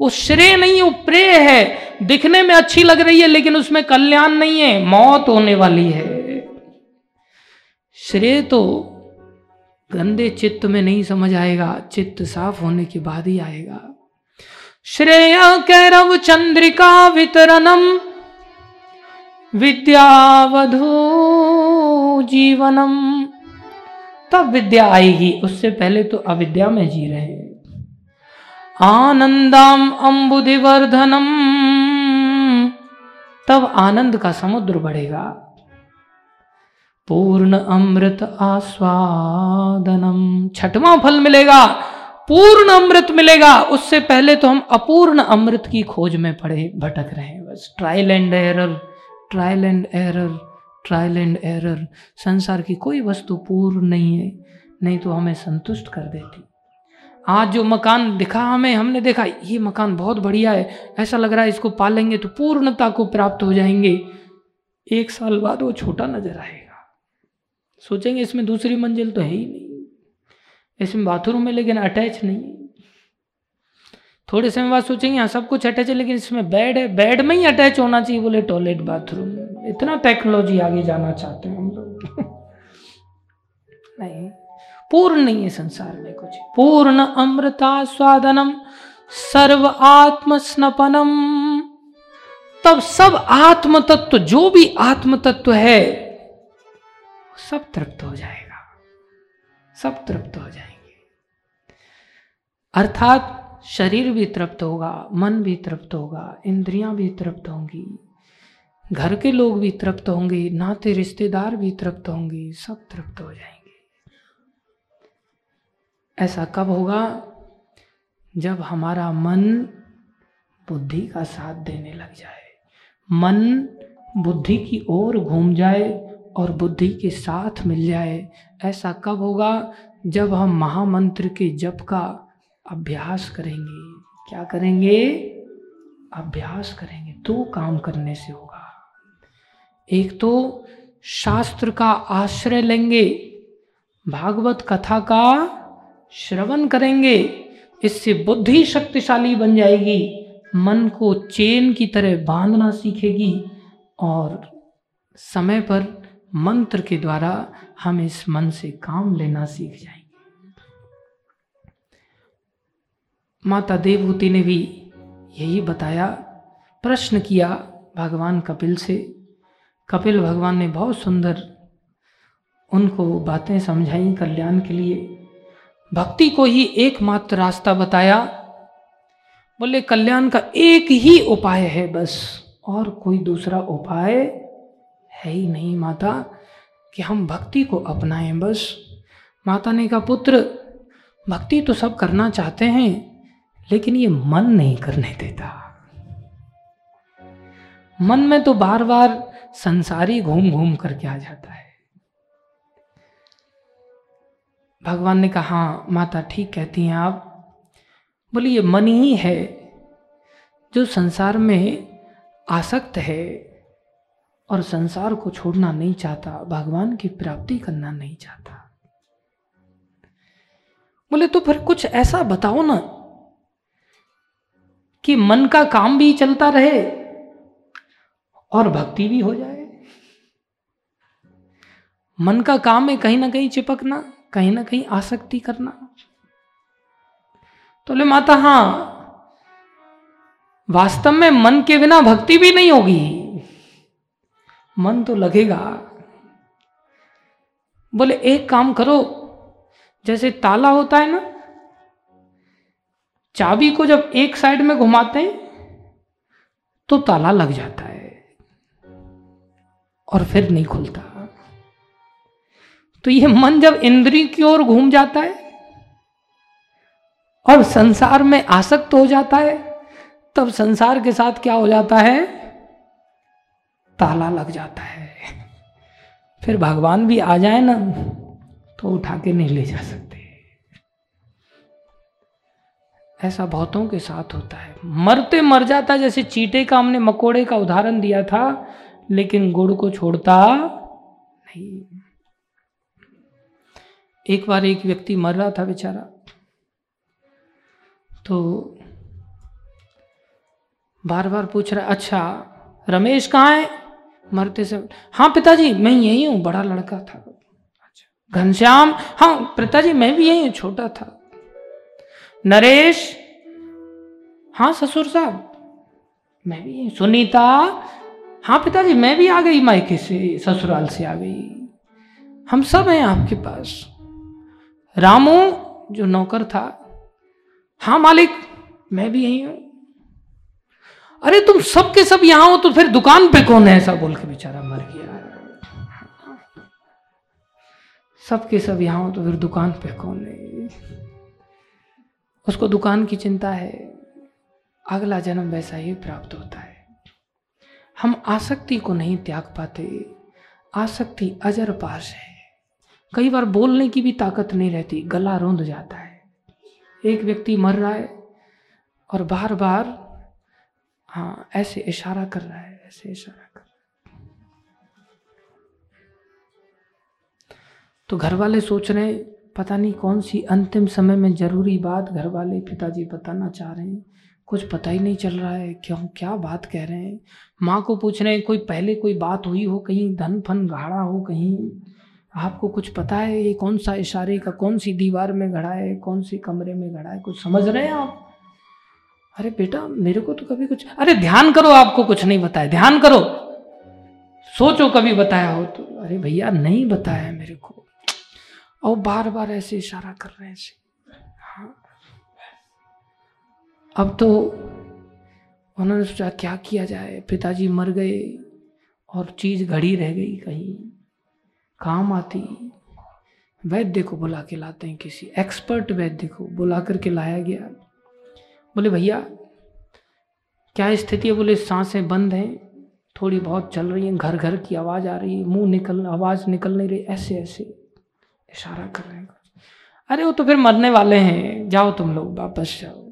वो श्रेय नहीं वो प्रेय है। दिखने में अच्छी लग रही है, लेकिन उसमें कल्याण नहीं है। मौत होने वाली है। श्रेय तो गंदे चित्त में नहीं समझ आएगा, चित्त साफ़ होने के बाद ही आएगा। श्रेय कैरव चंद्रिका वितरणम, विद्यावधो जीवनम। तब विद्या आएगी, उससे पहले तो अविद्या में जी रहे हैं। आनंदम अम्बुधिवर्धनम तब आनंद का समुद्र बढ़ेगा। पूर्ण अमृत आस्वादनम। छठवां फल मिलेगा, पूर्ण अमृत मिलेगा। उससे पहले तो हम अपूर्ण अमृत की खोज में पड़े, भटक रहे हैं बस। Trial and error trial and error trial and error संसार की कोई वस्तु पूर्ण नहीं है, नहीं तो हमें संतुष्ट कर देती। आज जो मकान दिखा हमें, हमने देखा, ये मकान बहुत बढ़िया है। ऐसा लग रहा है इसको पालेंगे तो पूर्णता को प्राप्त हो जाएँगे। एक साल बाद वो छोटा नज़र आएगा। सोचेंगे इसमें दूसरी मंजिल तो है ही नहीं। इसमें बाथरूम है लेकिन अटैच नहीं थोड़े समय बाद सोचेंगे यहाँ सब कुछ अटैच है लेकिन इसमें बेड है। बेड में ही अटैच होना चाहिए, बोले टॉयलेट, बाथरूम। इतना टेक्नोलॉजी आगे जाना चाहते हैं हम लोग। नहीं। पूर्ण नहीं है संसार में कुछ। पूर्ण अमृता स्वादनम, सर्व आत्म स्नपनम तब सब आत्म तत्व जो भी आत्म तत्व है, सब तृप्त हो जाएगा। सब तृप्त हो जाएँगे। अर्थात शरीर भी तृप्त होगा, मन भी तृप्त होगा, इंद्रियाँ भी तृप्त होंगी, घर के लोग भी तृप्त होंगे, नाते, रिश्तेदार भी तृप्त होंगे, सब तृप्त हो जाएँगे। ऐसा कब होगा जब हमारा मन बुद्धि का साथ देने लग जाए। मन बुद्धि की ओर घूम जाए और बुद्धि के साथ मिल जाए। ऐसा कब होगा जब हम महामंत्र के जप का अभ्यास करेंगे। क्या करेंगे? अभ्यास करेंगे। तो काम करने से होगा। एक तो शास्त्र का आश्रय लेंगे। भागवत कथा का श्रवण करेंगे, इससे बुद्धि शक्तिशाली बन जाएगी, मन को चेन की तरह बांधना सीखेगी और समय पर मंत्र के द्वारा हम इस मन से काम लेना सीख जाएँगे। माता देवहूति ने भी यही बताया, प्रश्न किया भगवान कपिल से। कपिल भगवान ने बहुत सुंदर उनको बातें समझाई कल्याण के लिए। भक्ति को ही एकमात्र रास्ता बताया। बोले, कल्याण का एक ही उपाय है बस, और कोई दूसरा उपाय है ही नहीं माता, कि हम भक्ति को अपनाएँ बस। माता ने कहा, पुत्र, भक्ति तो सब करना चाहते हैं, लेकिन ये मन नहीं करने देता। मन में तो बार बार संसारी घूम घूम करके आ जाता है। भगवान ने कहा हाँ माता, ठीक कहती हैं आप। बोली ये मन ही है जो संसार में आसक्त है और संसार को छोड़ना नहीं चाहता, भगवान की प्राप्ति करना नहीं चाहता। बोले तो फिर कुछ ऐसा बताओ ना कि मन का काम भी चलता रहे और भक्ति भी हो जाए। मन का काम है कहीं ना कहीं चिपकना। कहीं ना कहीं आसक्ति करना। तो ले माता, हाँ, वास्तव में मन के बिना भक्ति भी नहीं होगी। मन तो लगेगा। बोले, एक काम करो, जैसे ताला होता है ना, चाबी को जब एक साइड में घुमाते हैं तो ताला लग जाता है और फिर नहीं खुलता। तो ये मन जब इंद्री की ओर घूम जाता है और संसार में आसक्त हो जाता है, तब संसार के साथ क्या हो जाता है? ताला लग जाता है। फिर भगवान भी आ जाए ना तो उठा के नहीं ले जा सकते। ऐसा बहुतों के साथ होता है। मरते मर जाता, जैसे चीटे का हमने मकोड़े का उदाहरण दिया था, लेकिन गुड़ को छोड़ता नहीं। एक बार एक व्यक्ति मर रहा था बेचारा। तो बार बार पूछ रहा अच्छा रमेश कहाँ है? मरते से हाँ पिताजी, मैं यही हूँ, बड़ा लड़का था। अच्छा घनश्याम हाँ पिताजी, मैं भी यही हूँ, छोटा था। नरेश हाँ ससुर साहब, मैं भी यही सुनीता हाँ पिताजी, मैं भी आ गई, मायके से, ससुराल से आ गई। हम सब हैं आपके पास। रामू, जो नौकर था हाँ मालिक, मैं भी यही हूँ। अरे तुम सब के सब यहाँ हो तो फिर दुकान पे कौन है? ऐसा बोल के बेचारा मर गया। सब के सब यहाँ हो तो फिर दुकान पे कौन है? उसको दुकान की चिंता है। अगला जन्म वैसा ही प्राप्त होता है। हम आसक्ति को नहीं त्याग पाते। आसक्ति अजर पास है। कई बार बोलने की भी ताकत नहीं रहती, गला रोंद जाता है। एक व्यक्ति मर रहा है और बार बार हाँ ऐसे इशारा कर रहा है, ऐसे इशारा कर रहा है। तो घर वाले सोच रहे हैं, पता नहीं कौन सी अंतिम समय में ज़रूरी बात घर वाले पिताजी बताना चाह रहे हैं। कुछ पता ही नहीं चल रहा है, क्यों, क्या बात कह रहे हैं। माँ को पूछ रहे हैं, कोई पहले कोई बात हुई हो कहीं, धन फन गाड़ा हो कहीं आपको कुछ पता है ये कौन सा इशारे का, कौन सी दीवार में घड़ा है, कौन सी कमरे में घड़ा है, कुछ समझ रहे हैं आप? अरे बेटा, मेरे को तो कभी कुछ, अरे ध्यान करो आपको कुछ नहीं बताया, ध्यान करो। सोचो कभी बताया हो तो अरे भैया नहीं बताया मेरे को। और बार बार ऐसे इशारा कर रहे हैं हाँ। अब तो उन्होंने सोचा क्या किया जाए, पिताजी मर गए और चीज़ घड़ी रह गई कहीं। काम आती। वैद्य को बुला के लाते हैं किसी। एक्सपर्ट वैद्य को बुला करके लाया गया। बोले, भैया, क्या स्थिति है? बोले, साँसें बंद हैं। थोड़ी बहुत चल रही हैं। घर घर की आवाज़ आ रही है। मुँह निकल, आवाज़ निकल नहीं रही। ऐसे ऐसे इशारा कर रहे हैं अरे, वो तो फिर मरने वाले हैं। जाओ तुम लोग वापस जाओ।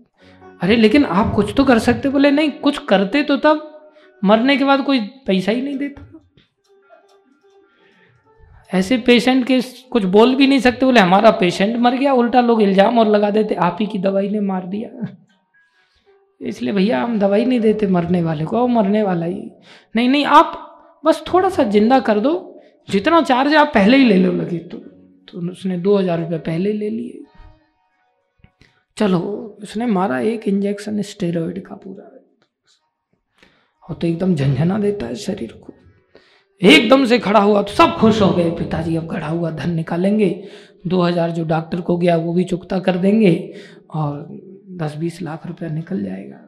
अरे, लेकिन आप कुछ तो कर सकते। बोले, नहीं, कुछ करते तो तब। मरने के बाद कोई पैसा ही नहीं देता। ऐसे पेशेंट के कुछ बोल भी नहीं सकते, बोले, हमारा पेशेंट मर गया, उल्टा लोग इल्ज़ाम और लगा देते, आप ही की दवाई ने मार दिया। इसलिए भैया, हम दवाई नहीं देते मरने वाले को, वो मरने वाला ही। नहीं नहीं, आप बस थोड़ा सा ज़िंदा कर दो, जितना चार्ज आप पहले ही ले लो लगे तो तो उसने दो हज़ार रुपये पहले ही ले लिए। चलो, उसने मारा एक इंजेक्शन स्टेरॉइड का पूरा। वो तो एकदम झंझना देता है शरीर को। एकदम से खड़ा हुआ तो सब खुश हो गए। पिताजी अब खड़ा हुआ, धन निकालेंगे। दो हज़ार जो डॉक्टर को गया, वो भी चुकता कर देंगे और दस बीस लाख रुपया निकल जाएगा।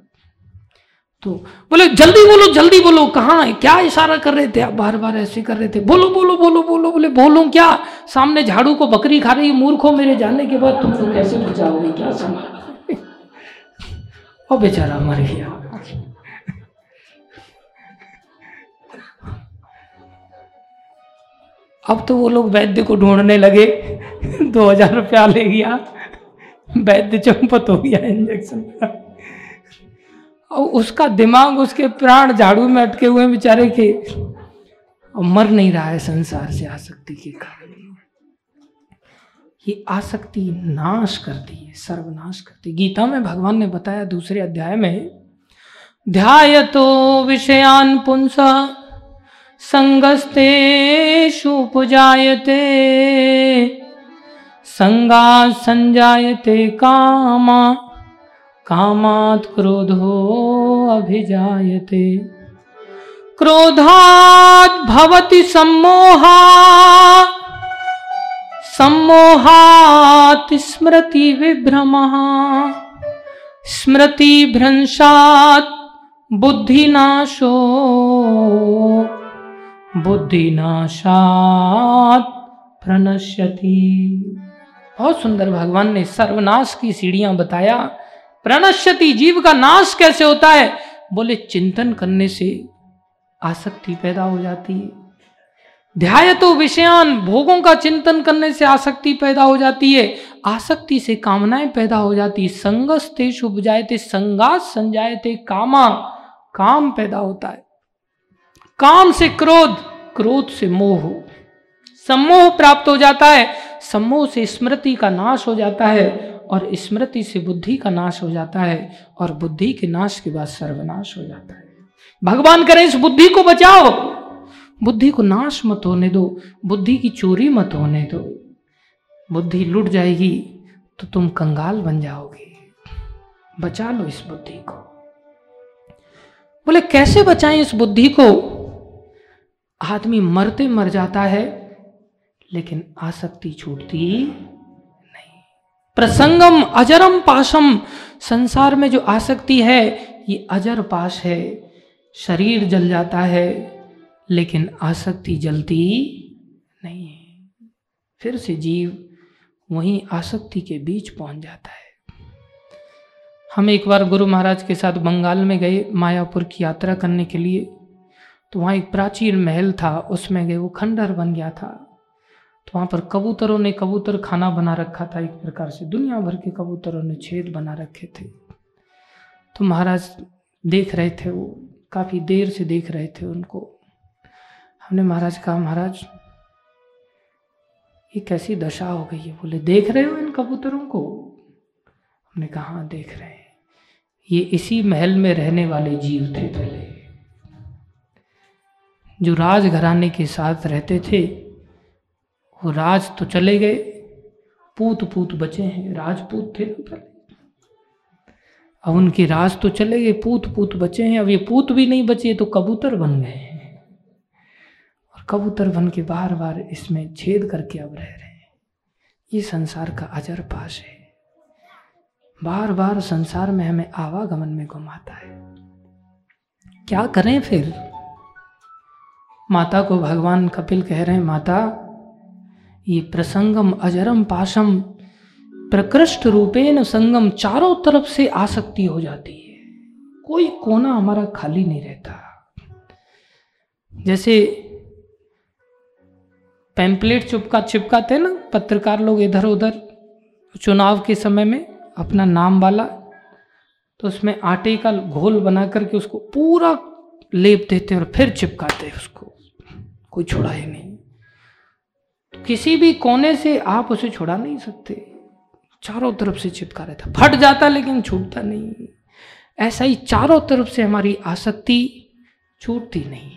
तो बोले, जल्दी बोलो जल्दी बोलो, कहाँ है? क्या इशारा कर रहे थे आप? बार बार ऐसे कर रहे थे। बोलो बोलो बोलो बोलो, बोले, बोलो क्या? सामने झाड़ू को बकरी खा रही, मूर्खों मेरे जाने के बाद तुम लोग कैसे बचाओगे क्या समझ और बेचारा मर गया। अब तो वो लोग वैद्य को ढूँढने लगे। दो हज़ार रुपया ले गया। वैद्य चंपत हो गया इंजेक्शन का। और उसका दिमाग, उसके प्राण झाड़ू में अटके हुए बेचारे के। और मर नहीं रहा है संसार से आसक्ति के कारण। ये आसक्ति नाश करती है, सर्वनाश करती है गीता में भगवान ने बताया दूसरे अध्याय में ध्याय तो विषयान पुंसा। संगस्तेषु उपजायते संगा संजायते कामा, कामात् क्रोधो अभिजायते। क्रोधात् भवति सम्मोहा, सम्मोहात् स्मृति विभ्रमः, स्मृति भ्रंशात् बुद्धिनाशो। बुद्धिनाशात प्रणश्यति। बहुत सुंदर भगवान ने सर्वनाश की सीढ़ियाँ बताया। प्रणश्यति, जीव का नाश कैसे होता है? बोले, चिंतन करने से आसक्ति पैदा हो जाती है। ध्याय तो विषयान, भोगों का चिंतन करने से आसक्ति पैदा हो जाती है। आसक्ति से कामनाएँ पैदा हो जाती है। संगस ते शुभ जायते संगास संजायते कामा, काम पैदा होता है। काम से क्रोध क्रोध से मोह। सम्मोह प्राप्त हो जाता है, सम्मोह से स्मृति का नाश हो जाता है और स्मृति से बुद्धि का नाश हो जाता है और बुद्धि के नाश के बाद सर्वनाश हो जाता है। भगवान करें, इस बुद्धि को बचाओ। बुद्धि को नाश मत होने दो, बुद्धि की चोरी मत होने दो। बुद्धि लुट जाएगी तो तुम कंगाल बन जाओगे। बचा लो इस बुद्धि को। बोले, कैसे बचाएँ इस बुद्धि को? आदमी मरते मर जाता है, लेकिन आसक्ति छूटती नहीं। प्रसंगम अजरम पाशम, संसार में जो आसक्ति है, ये अजर पाश है। शरीर जल जाता है, लेकिन आसक्ति जलती नहीं है। फिर से जीव वहीं आसक्ति के बीच पहुँच जाता है। हम एक बार गुरु महाराज के साथ बंगाल में गए, मायापुर की यात्रा करने के लिए। तो वहाँ एक प्राचीन महल था उसमें गए वो खंडहर बन गया था। तो वहाँ पर कबूतरों ने कबूतर खाना बना रखा था एक प्रकार से दुनिया भर के कबूतरों ने छेद बना रखे थे। तो महाराज देख रहे थे वो काफ़ी देर से देख रहे थे उनको। हमने महाराज कहा महाराज ये कैसी दशा हो गई है? बोले देख रहे हो इन कबूतरों को? हमने कहा हाँ, देख रहे हैं। ये इसी महल में रहने वाले जीव थे पहले। जो राज घराने के साथ रहते थे, वो राज तो चले गए। पूत पूत बचे हैं, राजपूत थे पहले अब उनके राज तो चले गए पूत पूत बचे हैं। अब ये पूत भी नहीं बचे तो कबूतर बन गए हैं। और कबूतर बन के बार बार इसमें छेद करके अब रह रहे हैं। ये संसार का अजर पास है। बार बार संसार में हमें आवागमन में घुमाता है। क्या करें फिर? माता को भगवान कपिल कह रहे हैं, माता, ये प्रसंगम अजरम पाशम प्रकृष्ट रूपेण संगम चारों तरफ़ से आसक्ति हो जाती है। कोई कोना हमारा खाली नहीं रहता। जैसे पैम्पलेट चिपका चिपकाते ना, पत्रकार लोग इधर उधर, चुनाव के समय में अपना नाम वाला तो उसमें आटे का घोल बना करके उसको पूरा लेप देते हैं और फिर चिपकाते हैं उसको। कोई छुड़ाए नहीं। तो किसी भी कोने से आप उसे छुड़ा नहीं सकते। चारों तरफ़ से चिपका रहता फट जाता लेकिन छूटता नहीं। ऐसा ही चारों तरफ़ से हमारी आसक्ति छूटती नहीं।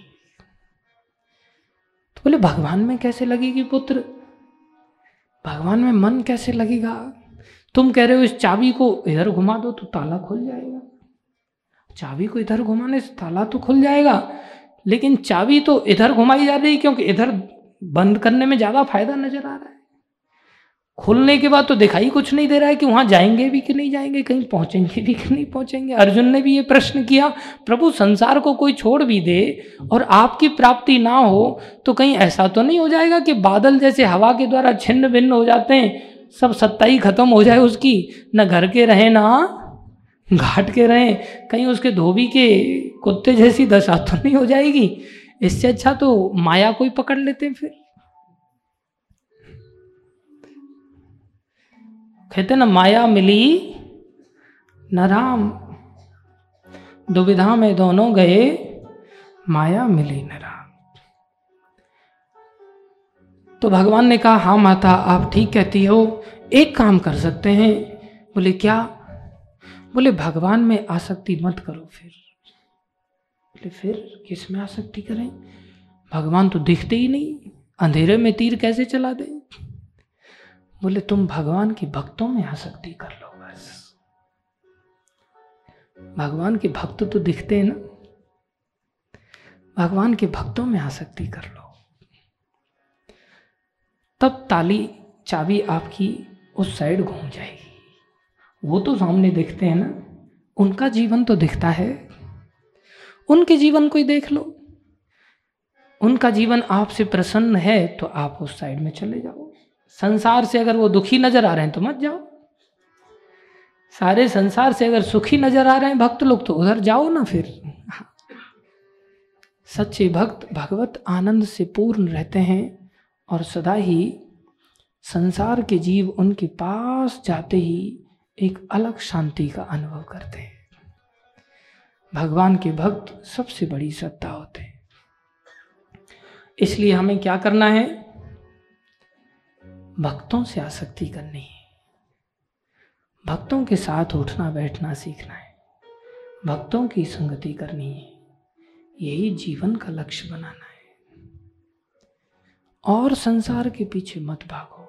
तो बोले, भगवान में कैसे लगेगी पुत्र? भगवान में मन कैसे लगेगा? तुम कह रहे हो, इस चाबी को इधर घुमा दो तो ताला खुल जाएगा। चाबी को इधर घुमाने से ताला तो खुल जाएगा लेकिन चाबी तो इधर घुमाई जा रही क्योंकि इधर बंद करने में ज़्यादा फ़ायदा नज़र आ रहा है। खुलने के बाद तो दिखाई कुछ नहीं दे रहा है कि वहाँ जाएँगे भी कि नहीं जाएँगे, कहीं पहुँचेंगे भी कि नहीं पहुँचेंगे। अर्जुन ने भी ये प्रश्न किया, प्रभु, संसार को कोई छोड़ भी दे और आपकी प्राप्ति ना हो तो कहीं ऐसा तो नहीं हो जाएगा कि बादल जैसे हवा के द्वारा छिन्न भिन्न हो जाते हैं, सब सत्ता ही खत्म हो जाए उसकी? न घर के रहे ना घाट के रहे, कहीं उसके धोबी के कुत्ते जैसी दशा तो नहीं हो जाएगी। इससे अच्छा तो माया कोई पकड़ लेते हैं फिर। कहते ना, माया मिली न राम। दुविधा में दोनों गए, माया मिली न राम। तो भगवान ने कहा हाँ माता, आप ठीक कहती हो, एक काम कर सकते हैं। बोले, क्या? बोले, भगवान में आसक्ति मत करो फिर। बोले, फिर किसमें आसक्ति करें? भगवान तो दिखते ही नहीं। अंधेरे में तीर कैसे चला दे? बोले, तुम भगवान के भक्तों में आसक्ति कर लो बस। भगवान के भक्त तो दिखते हैं ना। भगवान के भक्तों में आसक्ति कर लो। तब ताली चाबी आपकी उस साइड घूम जाएगी। वो तो सामने दिखते हैं ना। उनका जीवन तो दिखता है। उनके जीवन को ही देख लो। उनका जीवन आपसे प्रसन्न है तो आप उस साइड में चले जाओ। संसार से अगर वो दुखी नज़र आ रहे हैं तो मत जाओ। सारे संसार से अगर सुखी नज़र आ रहे हैं भक्त लोग तो उधर जाओ ना फिर। सच्चे भक्त भगवत आनंद से पूर्ण रहते हैं, और सदा ही संसार के जीव उनके पास जाते ही एक अलग शांति का अनुभव करते हैं। भगवान के भक्त सबसे बड़ी सत्ता होते हैं। इसलिए हमें क्या करना है? भक्तों से आसक्ति करनी है। भक्तों के साथ उठना बैठना सीखना है। भक्तों की संगति करनी है। यही जीवन का लक्ष्य बनाना है। और संसार के पीछे मत भागो।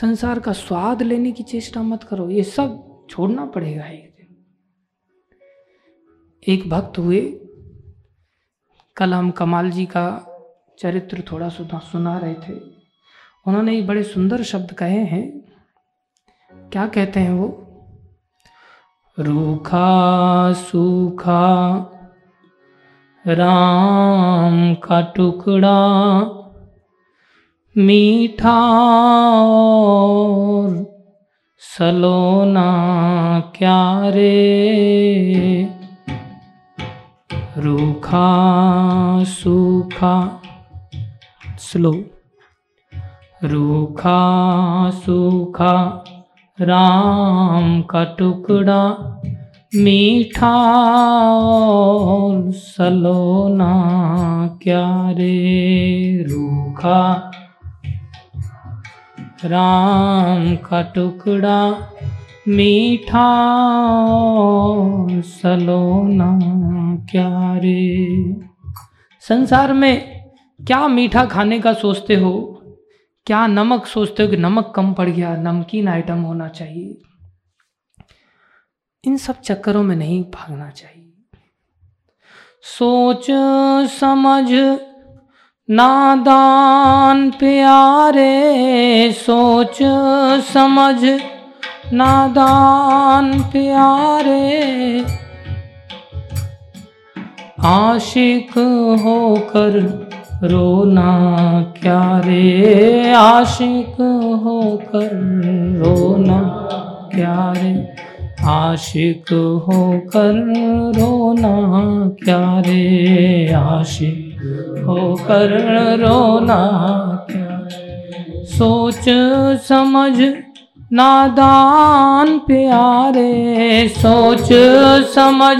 संसार का स्वाद लेने की चेष्टा मत करो, ये सब छोड़ना पड़ेगा एक दिन। एक भक्त हुए कल हम कमाल जी का चरित्र थोड़ा सुना सुना रहे थे। उन्होंने ये बड़े सुंदर शब्द कहे हैं। क्या कहते हैं वो? रूखा, सूखा, राम का टुकड़ा मीठा और सलोना क्या रे? रूखा, सूखा, स्लो। रूखा, सूखा, राम का टुकड़ा, मीठा और सलोना क्या रे? रूखा राम का टुकड़ा, मीठा सलोना क्या रे संसार में क्या मीठा खाने का सोचते हो? क्या नमक सोचते हो कि नमक कम पड़ गया, नमकीन आइटम होना चाहिए? इन सब चक्करों में नहीं भागना चाहिए। सोच, समझ नादान प्यारे, सोच, समझ। नादान प्यारे। आशिक होकर रोना क्या रे? आशिक होकर रोना क्या रे? आशिक होकर रोना क्या रे? आशिक होकर रोना सोच समझ नादान प्यारे, सोच समझ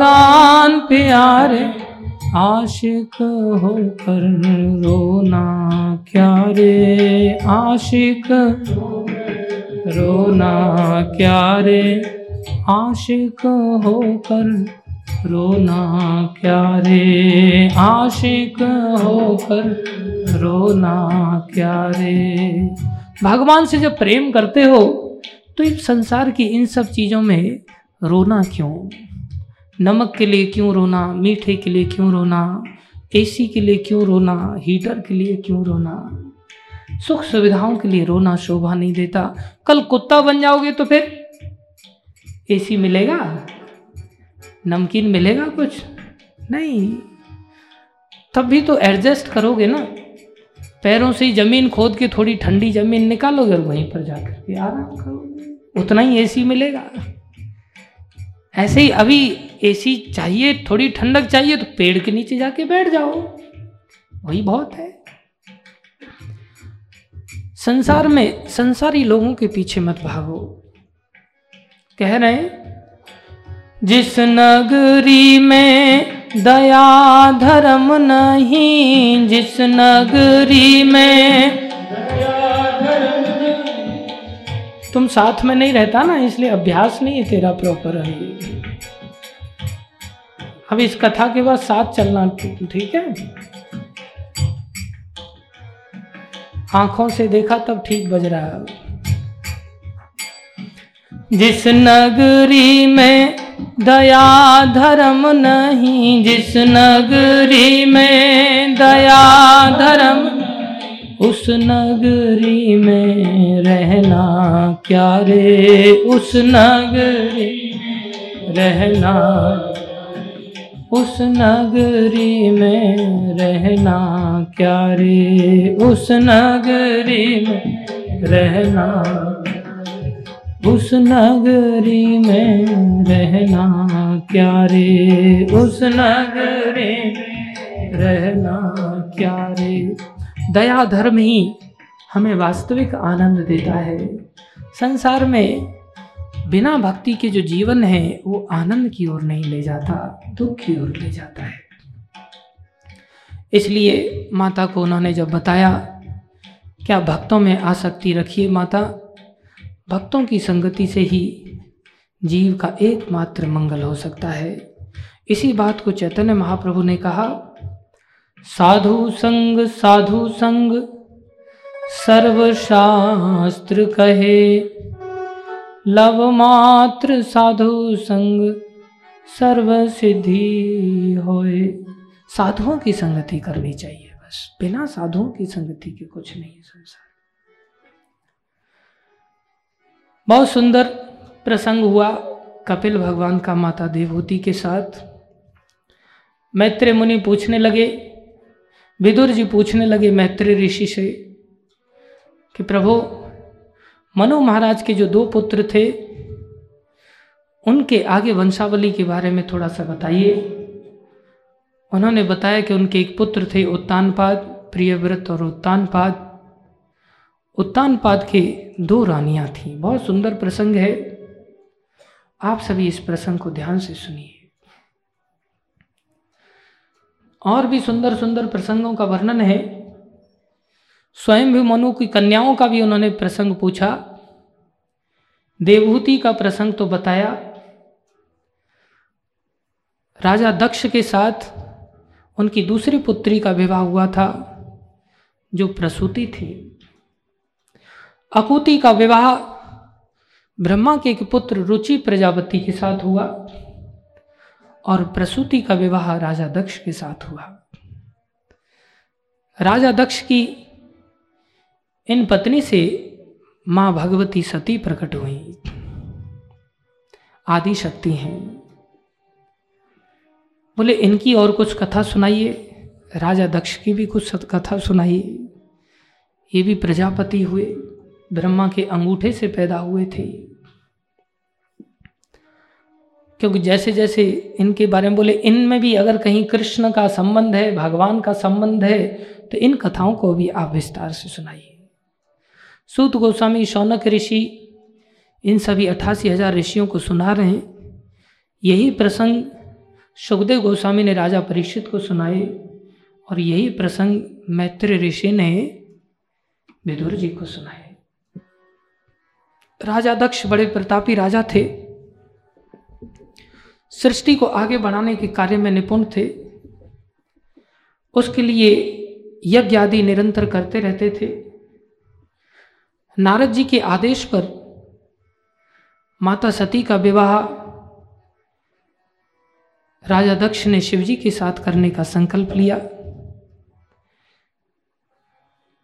दान प्यारे। आशिक होकर रोना क्या रे? आशिक रोना क्या रे? आशिक होकर रोना क्या रे आशिक होकर रोना क्या रे भगवान से जब प्रेम करते हो तो इस संसार की इन सब चीज़ों में रोना क्यों? नमक के लिए क्यों रोना? मीठे के लिए क्यों रोना? एसी के लिए क्यों रोना? हीटर के लिए क्यों रोना? सुख सुविधाओं के लिए रोना शोभा नहीं देता। कल कुत्ता बन जाओगे तो फिर एसी मिलेगा? नमकीन मिलेगा कुछ? नहीं। तब भी तो एडजस्ट करोगे ना। पैरों से ही ज़मीन खोद के थोड़ी ठंडी ज़मीन निकालोगे और वहीं पर जाकर के आराम करोगे। उतना ही एसी मिलेगा। ऐसे ही अभी एसी चाहिए, थोड़ी ठंडक चाहिए तो पेड़ के नीचे जाके बैठ जाओ। वही बहुत है। संसार में, संसारी लोगों के पीछे मत भागो। कह रहे जिस नगरी में दया धर्म नहीं, जिस नगरी में तुम साथ में नहीं रहता ना, इसलिए अभ्यास नहीं है तेरा प्रॉपर अभी। अब इस कथा के बाद साथ चलना ठीक है? आँखों से देखा तब ठीक बज रहा है। जिस नगरी में दया धर्म नहीं, जिस नगरी में दया धर्म, उस नगरी में रहना क्या रे? उस नगरी रहना, उस नगरी में रहना क्या रे? उस नगरी में रहना उस नगरी में रहना क्या रे? उस नगरी में रहना क्या रे? दया धर्म ही हमें वास्तविक आनंद देता है। संसार में बिना भक्ति के जो जीवन है, वो आनंद की ओर नहीं ले जाता, दुख की ओर ले जाता है। इसलिए माता को उन्होंने जब बताया, क्या भक्तों में आसक्ति रखिए माता भक्तों की संगति से ही जीव का एकमात्र मंगल हो सकता है। इसी बात को चैतन्य महाप्रभु ने कहा, साधु संग साधु संग, सर्वशास्त्र कहे। लव मात्र साधु संग सर्व सिद्धि होए। साधुओं की संगति करनी चाहिए बस, बिना साधुओं की संगति के कुछ नहीं संसार। बहुत सुंदर प्रसंग हुआ कपिल भगवान का माता देवहूति के साथ। मैत्रेय मुनि पूछने लगे, विदुर जी पूछने लगे मैत्रेय ऋषि से कि प्रभु, मनु महाराज के जो दो पुत्र थे, उनके आगे वंशावली के बारे में थोड़ा सा बताइए। उन्होंने बताया कि उनके एक पुत्र थे उत्तानपाद, प्रियव्रत और उत्तानपाद। उत्तानपाद के दो रानियाँ थीं। बहुत सुंदर प्रसंग है। आप सभी इस प्रसंग को ध्यान से सुनिए। और भी सुंदर सुंदर प्रसंगों का वर्णन है। स्वयं भी मनु की कन्याओं का भी उन्होंने प्रसंग पूछा। देवहूति का प्रसंग तो बताया। राजा दक्ष के साथ उनकी दूसरी पुत्री का विवाह हुआ था, जो प्रसूति थी। अकुति का विवाह ब्रह्मा के एक पुत्र रुचि प्रजापति के साथ हुआ और प्रसूति का विवाह राजा दक्ष के साथ हुआ। राजा दक्ष की इन पत्नी से माँ भगवती सती प्रकट हुई। आदि शक्ति हैं। बोले, इनकी और कुछ कथा सुनाइए। राजा दक्ष की भी कुछ कथा सुनाइए। ये भी प्रजापति हुए। ब्रह्मा के अंगूठे से पैदा हुए थे। क्योंकि जैसे जैसे इनके बारे में बोले, इनमें भी अगर कहीं कृष्ण का संबंध है, भगवान का संबंध है तो इन कथाओं को भी आप विस्तार से सुनाइए। सूत गोस्वामी, शौनक ऋषि, इन सभी अट्ठासी हज़ार ऋषियों को सुना रहे हैं। यही प्रसंग सुखदेव गोस्वामी ने राजा परीक्षित को सुनाए और यही प्रसंग मैत्र ऋषि ने विदुर जी को सुनाए। राजा दक्ष बड़े प्रतापी राजा थे। सृष्टि को आगे बढ़ाने के कार्य में निपुण थे। उसके लिए यज्ञ आदि निरंतर करते रहते थे। नारद जी के आदेश पर माता सती का विवाह राजा दक्ष ने शिवजी के साथ करने का संकल्प लिया।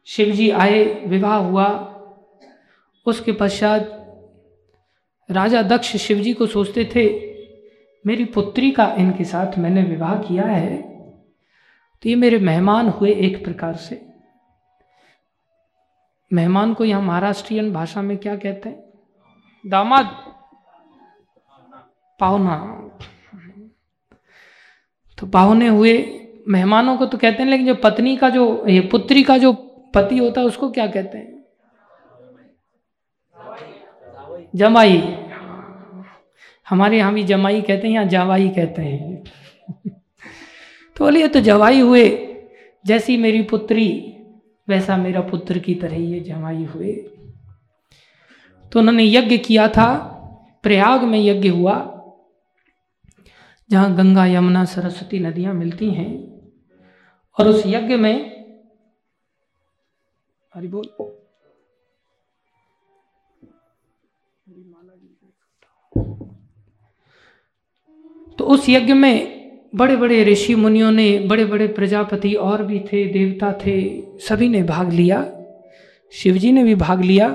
शिवजी आए, विवाह हुआ। उसके पश्चात राजा दक्ष शिवजी को सोचते थे, मेरी पुत्री का इनके साथ मैंने विवाह किया है तो ये मेरे मेहमान हुए एक प्रकार से। मेहमान को यहाँ महाराष्ट्रियन भाषा में क्या कहते हैं? दामाद। पाहुना। तो पाहुने हुए मेहमानों को तो कहते हैं, लेकिन जो पत्नी का जो, ये पुत्री का जो पति होता है, उसको क्या कहते हैं? जमाई। हमारे यहाँ भी जमाई कहते हैं या जवाई कहते हैं। तो बोलिए तो जवाई हुए, जैसी मेरी पुत्री, वैसा मेरा पुत्र की तरह ये जमाई हुए। तो उन्होंने यज्ञ किया था, प्रयाग में यज्ञ हुआ, जहाँ गंगा, यमुना, सरस्वती नदियाँ मिलती हैं। और उस यज्ञ में, हरि बोल। तो उस यज्ञ में बड़े बड़े ऋषि मुनियों ने बड़े बड़े प्रजापति और भी थे, देवता थे, सभी ने भाग लिया। शिवजी ने भी भाग लिया।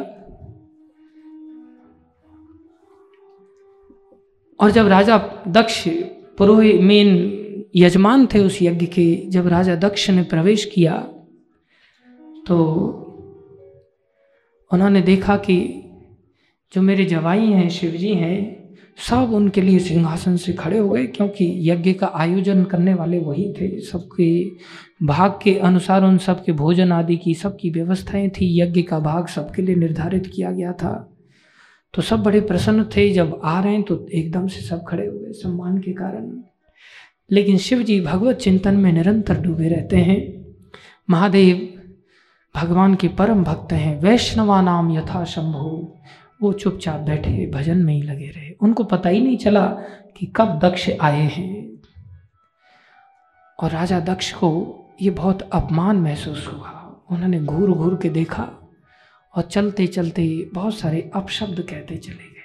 और जब राजा दक्ष पुरोहित मेन यजमान थे उस यज्ञ के, जब राजा दक्ष ने प्रवेश किया तो उन्होंने देखा कि जो मेरे जवाई हैं, शिवजी हैं सब उनके लिए सिंहासन से खड़े हो गए, क्योंकि यज्ञ का आयोजन करने वाले वही थे। सबके भाग के अनुसार उन सबके भोजन आदि की, सबकी व्यवस्थाएँ थी। यज्ञ का भाग सबके लिए निर्धारित किया गया था। तो सब बड़े प्रसन्न थे। जब आ रहे हैं तो एकदम से सब खड़े हो गए सम्मान के कारण। लेकिन शिव जी भगवत चिंतन में निरंतर डूबे रहते हैं। महादेव भगवान के परम भक्त हैं। वैष्णवा नाम यथा शंभु वो चुपचाप बैठे भजन में ही लगे रहे। उनको पता ही नहीं चला कि कब दक्ष आए हैं। और राजा दक्ष को ये बहुत अपमान महसूस हुआ। उन्होंने घूर घूर के देखा और चलते चलते बहुत सारे अपशब्द कहते चले गए।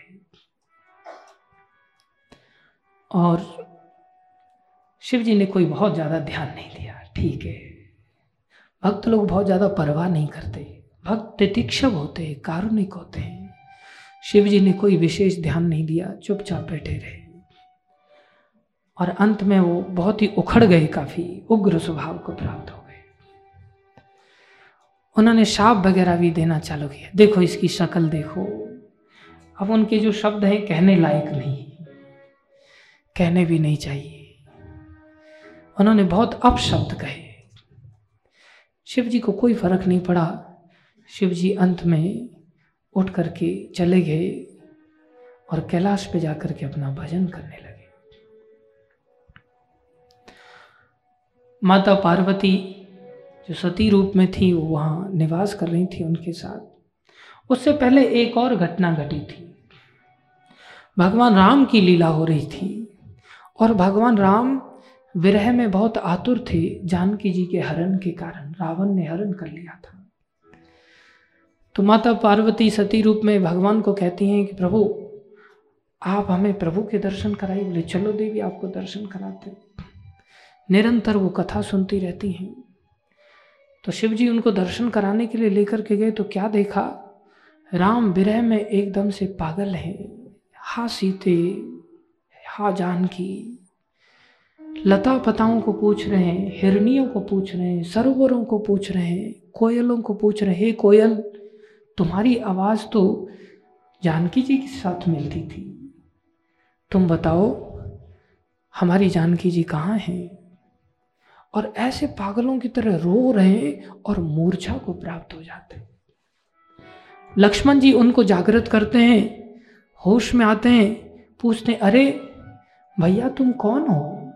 और शिव जी ने कोई बहुत ज़्यादा ध्यान नहीं दिया। ठीक है। भक्त लोग बहुत ज़्यादा परवाह नहीं करते। भक्त तितिक्षव होते, कारुणिक होते हैं। शिव जी ने कोई विशेष ध्यान नहीं दिया, चुपचाप बैठे रहे। और अंत में वो बहुत ही उखड़ गए काफ़ी, उग्र स्वभाव को प्राप्त हो गए। उन्होंने शाप वगैरह भी देना चालू किया। देखो इसकी शक्ल देखो। अब उनके जो शब्द हैं, कहने लायक नहीं। कहने भी नहीं चाहिए। उन्होंने बहुत अपशब्द कहे। शिव जी को कोई फ़र्क नहीं पड़ा। शिव जी अंत में उठ करके चले गए और कैलाश पे जाकर के अपना भजन करने लगे। माता पार्वती जो सती रूप में थी, वो वहाँ निवास कर रही थी उनके साथ। उससे पहले एक और घटना घटी थी। भगवान राम की लीला हो रही थी और भगवान राम विरह में बहुत आतुर थे। जानकी जी के हरण के कारण रावण ने हरण कर लिया था। तो माता पार्वती सती रूप में भगवान को कहती हैं कि प्रभु, आप हमें प्रभु के दर्शन कराइए। बोले, चलो देवी, आपको दर्शन कराते निरंतर वो कथा सुनती रहती हैं। तो शिव जी उनको दर्शन कराने के लिए लेकर के गए तो क्या देखा? राम विरह में एकदम से पागल है। हा सीते, हा जानकी। लता पताओं को पूछ रहे हैं, हिरणियों को पूछ रहे हैं, सरोवरों को पूछ रहे हैं, कोयलों को पूछ रहे हैं कोयल। तुम्हारी आवाज़ तो जानकी जी के साथ मिलती थी। तुम बताओ हमारी जानकी जी कहाँ हैं? और ऐसे पागलों की तरह रो रहे और मूर्छा को प्राप्त हो जाते। लक्ष्मण जी उनको जागृत करते हैं होश में आते हैं पूछते हैं, अरे भैया तुम कौन हो?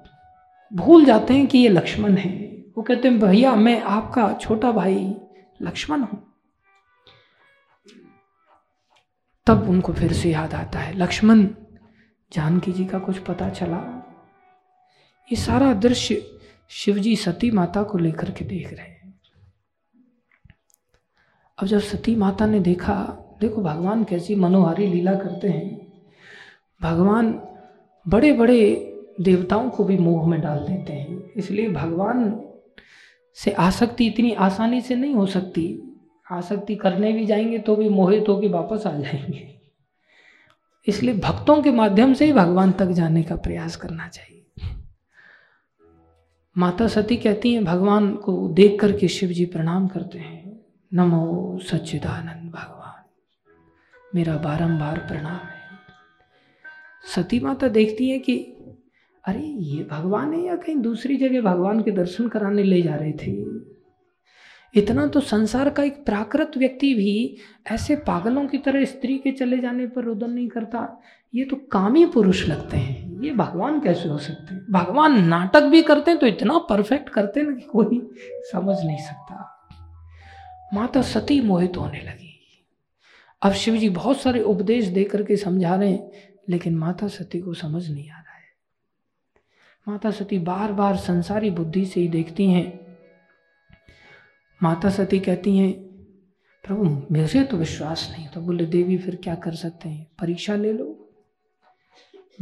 भूल जाते हैं कि ये लक्ष्मण है। वो कहते हैं भैया मैं आपका छोटा भाई लक्ष्मण हूँ। तब उनको फिर से याद आता है। लक्ष्मण, जानकी जी का कुछ पता चला। ये सारा दृश्य शिवजी सती माता को लेकर के देख रहे हैं। अब जब सती माता ने देखा, देखो भगवान कैसी मनोहारी लीला करते हैं। भगवान बड़े बड़े देवताओं को भी मोह में डाल देते हैं। इसलिए भगवान से आसक्ति इतनी आसानी से नहीं हो सकती। आसक्ति करने भी जाएँगे तो भी मोहित होकर वापस आ जाएँगे। इसलिए भक्तों के माध्यम से ही भगवान तक जाने का प्रयास करना चाहिए। माता सती कहती हैं, भगवान को देख करके शिव जी प्रणाम करते हैं। नमो सच्चिदानंद भगवान, मेरा बारंबार प्रणाम है। सती माता देखती है कि, अरे, ये भगवान है या कहीं दूसरी जगह भगवान के दर्शन कराने ले जा रहे थे? इतना तो संसार का एक प्राकृत व्यक्ति भी ऐसे पागलों की तरह स्त्री के चले जाने पर रुदन नहीं करता। ये तो कामी पुरुष लगते हैं। ये भगवान कैसे हो सकते हैं? भगवान नाटक भी करते हैं तो इतना परफेक्ट करते हैं कि कोई समझ नहीं सकता। माता सती मोहित होने लगी। अब शिव जी बहुत सारे उपदेश दे करके समझा रहे हैं, लेकिन माता सती को समझ नहीं आ रहा है। माता सती बार बार संसारी बुद्धि से ही देखती हैं। माता सती कहती हैं, प्रभु मुझे तो विश्वास नहीं तो बोले, देवी, फिर क्या कर सकते हैं? परीक्षा ले लो।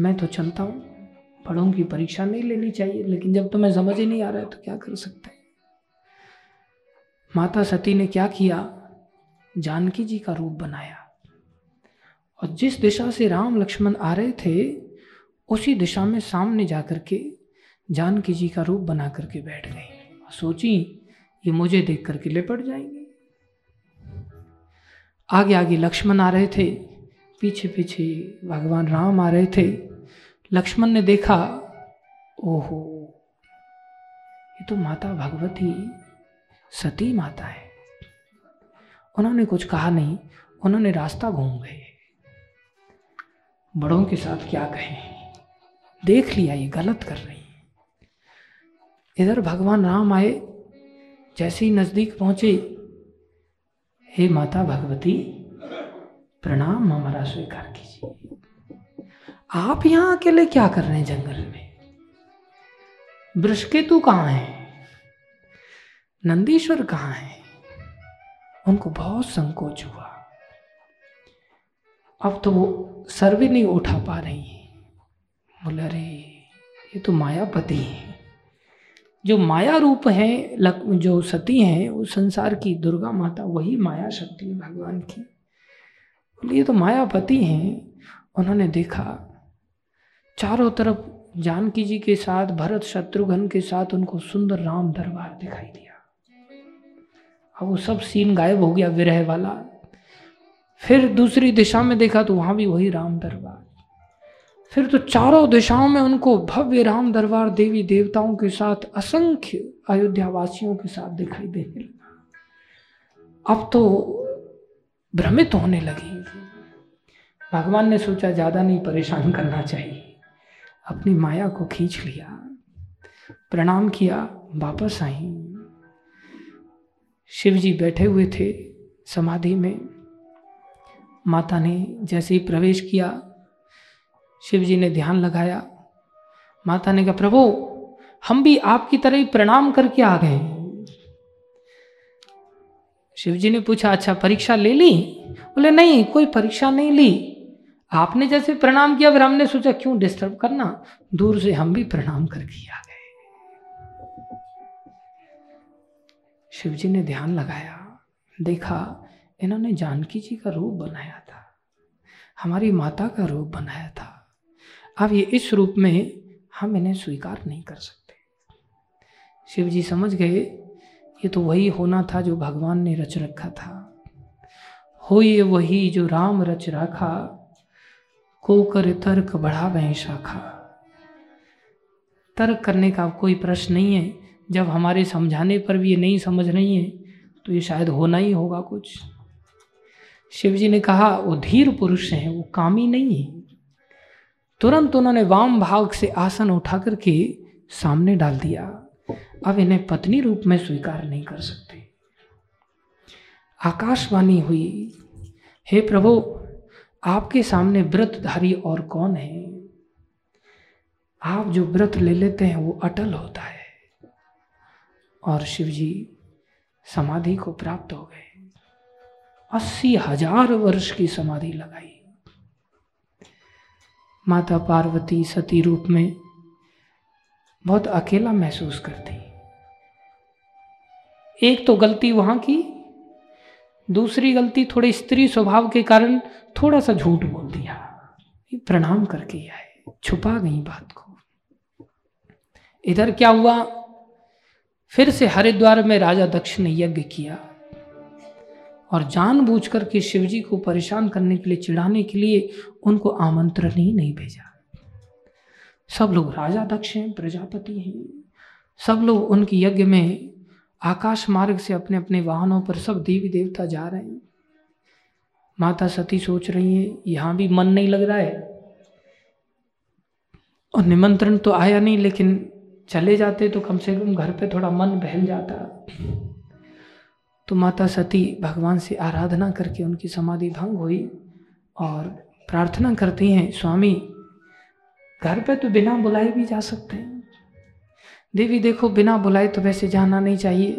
मैं तो चलता हूँ की परीक्षा नहीं लेनी चाहिए, लेकिन जब तुम्हें तो समझ ही नहीं आ रहा है तो क्या कर सकते हैं? माता सती ने क्या किया? जानकी जी का रूप बनाया। और जिस दिशा से राम, लक्ष्मण आ रहे थे, उसी दिशा में सामने जाकर के जानकी जी का रूप बना करके बैठ गई। सोची ये मुझे देख करके लिपट जाएँगे। आगे आगे लक्ष्मण आ रहे थे, पीछे पीछे भगवान राम आ रहे थे। लक्ष्मण ने देखा, ओहो, ये तो माता भगवती सती माता है। उन्होंने कुछ कहा नहीं, उन्होंने रास्ता घूम गए। बड़ों के साथ क्या कहें? देख लिया, ये गलत कर रही इधर भगवान राम आए जैसे ही नज़दीक पहुँचे, हे माता भगवती, प्रणाम, हमारा स्वीकार कीजिए। आप यहाँ अकेले क्या कर रहे हैं जंगल में? बृषकेतु कहाँ है? नंदीश्वर कहाँ है? उनको बहुत संकोच हुआ। अब तो वो सर भी नहीं उठा पा रही है। बोले, अरे, ये तो मायापति है। जो माया रूप है लक, जो सती हैं वो संसार की दुर्गा माता वही माया शक्ति है भगवान की। ये तो मायापति हैं। उन्होंने देखा चारों तरफ़ जानकी जी के साथ भरत शत्रुघ्न के साथ उनको सुंदर राम दरबार दिखाई दिया। अब वो सब सीन गायब हो गया विरह वाला। फिर दूसरी दिशा में देखा तो वहाँ भी वही राम दरबार। फिर तो चारों दिशाओं में उनको भव्य राम दरबार देवी देवताओं के साथ, असंख्य अयोध्या वासियों के साथ दिखाई देने लगा। अब तो भ्रमित होने लगी। भगवान ने सोचा, ज़्यादा नहीं परेशान करना चाहिए। अपनी माया को खींच लिया, प्रणाम किया, वापस आई। शिव जी बैठे हुए थे समाधि में। माता ने जैसे ही प्रवेश किया शिव जी ने ध्यान लगाया, माता ने कहा, प्रभु, हम भी आपकी तरह ही प्रणाम करके आ गए शिव जी ने पूछा अच्छा परीक्षा ले ली? बोले, नहीं, कोई परीक्षा नहीं ली। आपने जैसे प्रणाम किया, फिर हमने सोचा, क्यों डिस्टर्ब करना? दूर से हम भी प्रणाम करके आ गए शिव जी ने ध्यान लगाया, देखा, इन्होंने जानकी जी का रूप बनाया था, हमारी माता का रूप बनाया था। अब ये इस रूप में हम इन्हें स्वीकार नहीं कर सकते। शिव जी समझ गए, ये तो वही होना था जो भगवान ने रच रखा था। हो ये वही जो राम रच रखा को कर तर्क बढ़ा वह शाखा। तर्क करने का कोई प्रश्न नहीं है। जब हमारे समझाने पर भी ये नहीं समझ रही है तो ये शायद होना ही होगा कुछ। शिव जी ने कहा, वो धीर पुरुष हैं, वो कामी नहीं है। तुरंत उन्होंने वाम भाग से आसन उठा करके सामने डाल दिया। अब इन्हें पत्नी रूप में स्वीकार नहीं कर सकते। आकाशवाणी हुई, हे प्रभु, आपके सामने व्रतधारी और कौन है? आप जो व्रत ले लेते हैं वो अटल होता है। और शिव जी समाधि को प्राप्त हो गए। अस्सी हज़ार वर्ष की समाधि लगाई। माता पार्वती सती रूप में बहुत अकेला महसूस करती। एक तो गलती वहाँ की, दूसरी गलती थोड़े स्त्री स्वभाव के कारण थोड़ा सा झूठ बोल दिया। प्रणाम करके आए, छुपा गई बात को। इधर क्या हुआ? फिर से हरिद्वार में राजा दक्ष ने यज्ञ किया। और जानबूझ करके शिव जी को परेशान करने के लिए, चिढ़ाने के लिए उनको आमंत्रण ही नहीं भेजा। सब लोग राजा दक्ष हैं, प्रजापति हैं। सब लोग उनके यज्ञ में आकाश मार्ग से अपने अपने वाहनों पर सब देवी देवता जा रहे हैं। माता सती सोच रही है, यहाँ भी मन नहीं लग रहा है। और निमंत्रण तो आया नहीं, लेकिन चले जाते तो कम से कम घर पे थोड़ा मन बहल जाता। तो माता सती भगवान से आराधना करके उनकी समाधि भंग हुई और प्रार्थना करती हैं, स्वामी, घर पे तो बिना बुलाए भी जा सकते हैं। देवी, देखो, बिना बुलाए तो वैसे जाना नहीं चाहिए।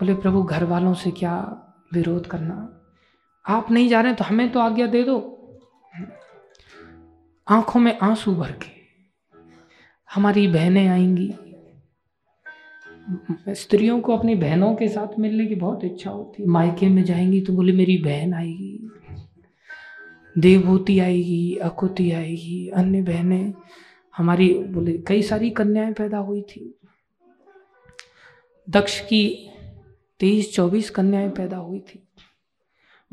बोले, प्रभु घर वालों से क्या विरोध करना? आप नहीं जा रहे तो हमें तो आज्ञा दे दो। आँखों में आँसू भर के हमारी बहनें आएँगी। स्त्रियों को अपनी बहनों के साथ मिलने की बहुत इच्छा होती है। मायके में जाएँगी तो बोले, मेरी बहन आएगी, देवभूति आएगी अकुति आएगी, अन्य बहनें, हमारी बोले, कई सारी कन्याएँ पैदा हुई थी। दक्ष की तेईस चौबीस कन्याएँ पैदा हुई थी।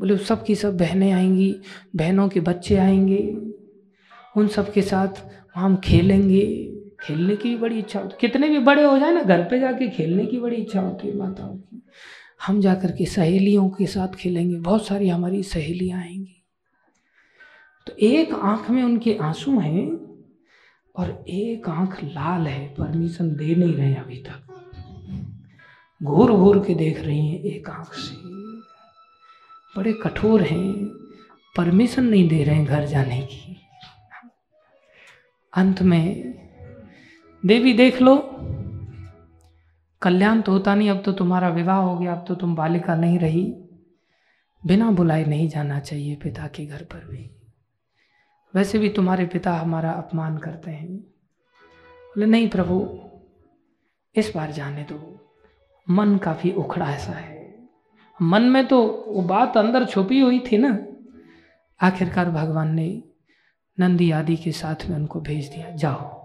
बोले सब की सब बहनें आएँगी, बहनों के बच्चे आएँगे, उन सब के साथ हम खेलेंगे खेलने की भी बड़ी इच्छा होती कितने भी बड़े हो जाए ना, घर पे जाके खेलने की बड़ी इच्छा होती है माताओं की। हम जाकर के सहेलियों के साथ खेलेंगे, बहुत सारी हमारी सहेलियाँ आएँगी। तो एक आँख में उनके आँसू हैं और एक आँख लाल है, परमिशन दे नहीं रहे अभी तक। घूर घूर के देख रही हैं एक आँख से। बड़े कठोर हैं, परमिशन नहीं दे रहे हैं घर जाने की। अंत में देवी देख लो। कल्याण तो होता नहीं, अब तो तुम्हारा विवाह हो गया, अब तो तुम बालिका नहीं रही। बिना बुलाए नहीं जाना चाहिए पिता के घर पर भी। वैसे भी तुम्हारे पिता हमारा अपमान करते हैं। बोले, नहीं प्रभु, इस बार जाने दो। मन काफ़ी उखड़ा ऐसा है। मन में तो वो बात अंदर छुपी हुई थी ना। आखिरकार भगवान ने नंदी आदि के साथ में उनको भेज दिया। जाओ।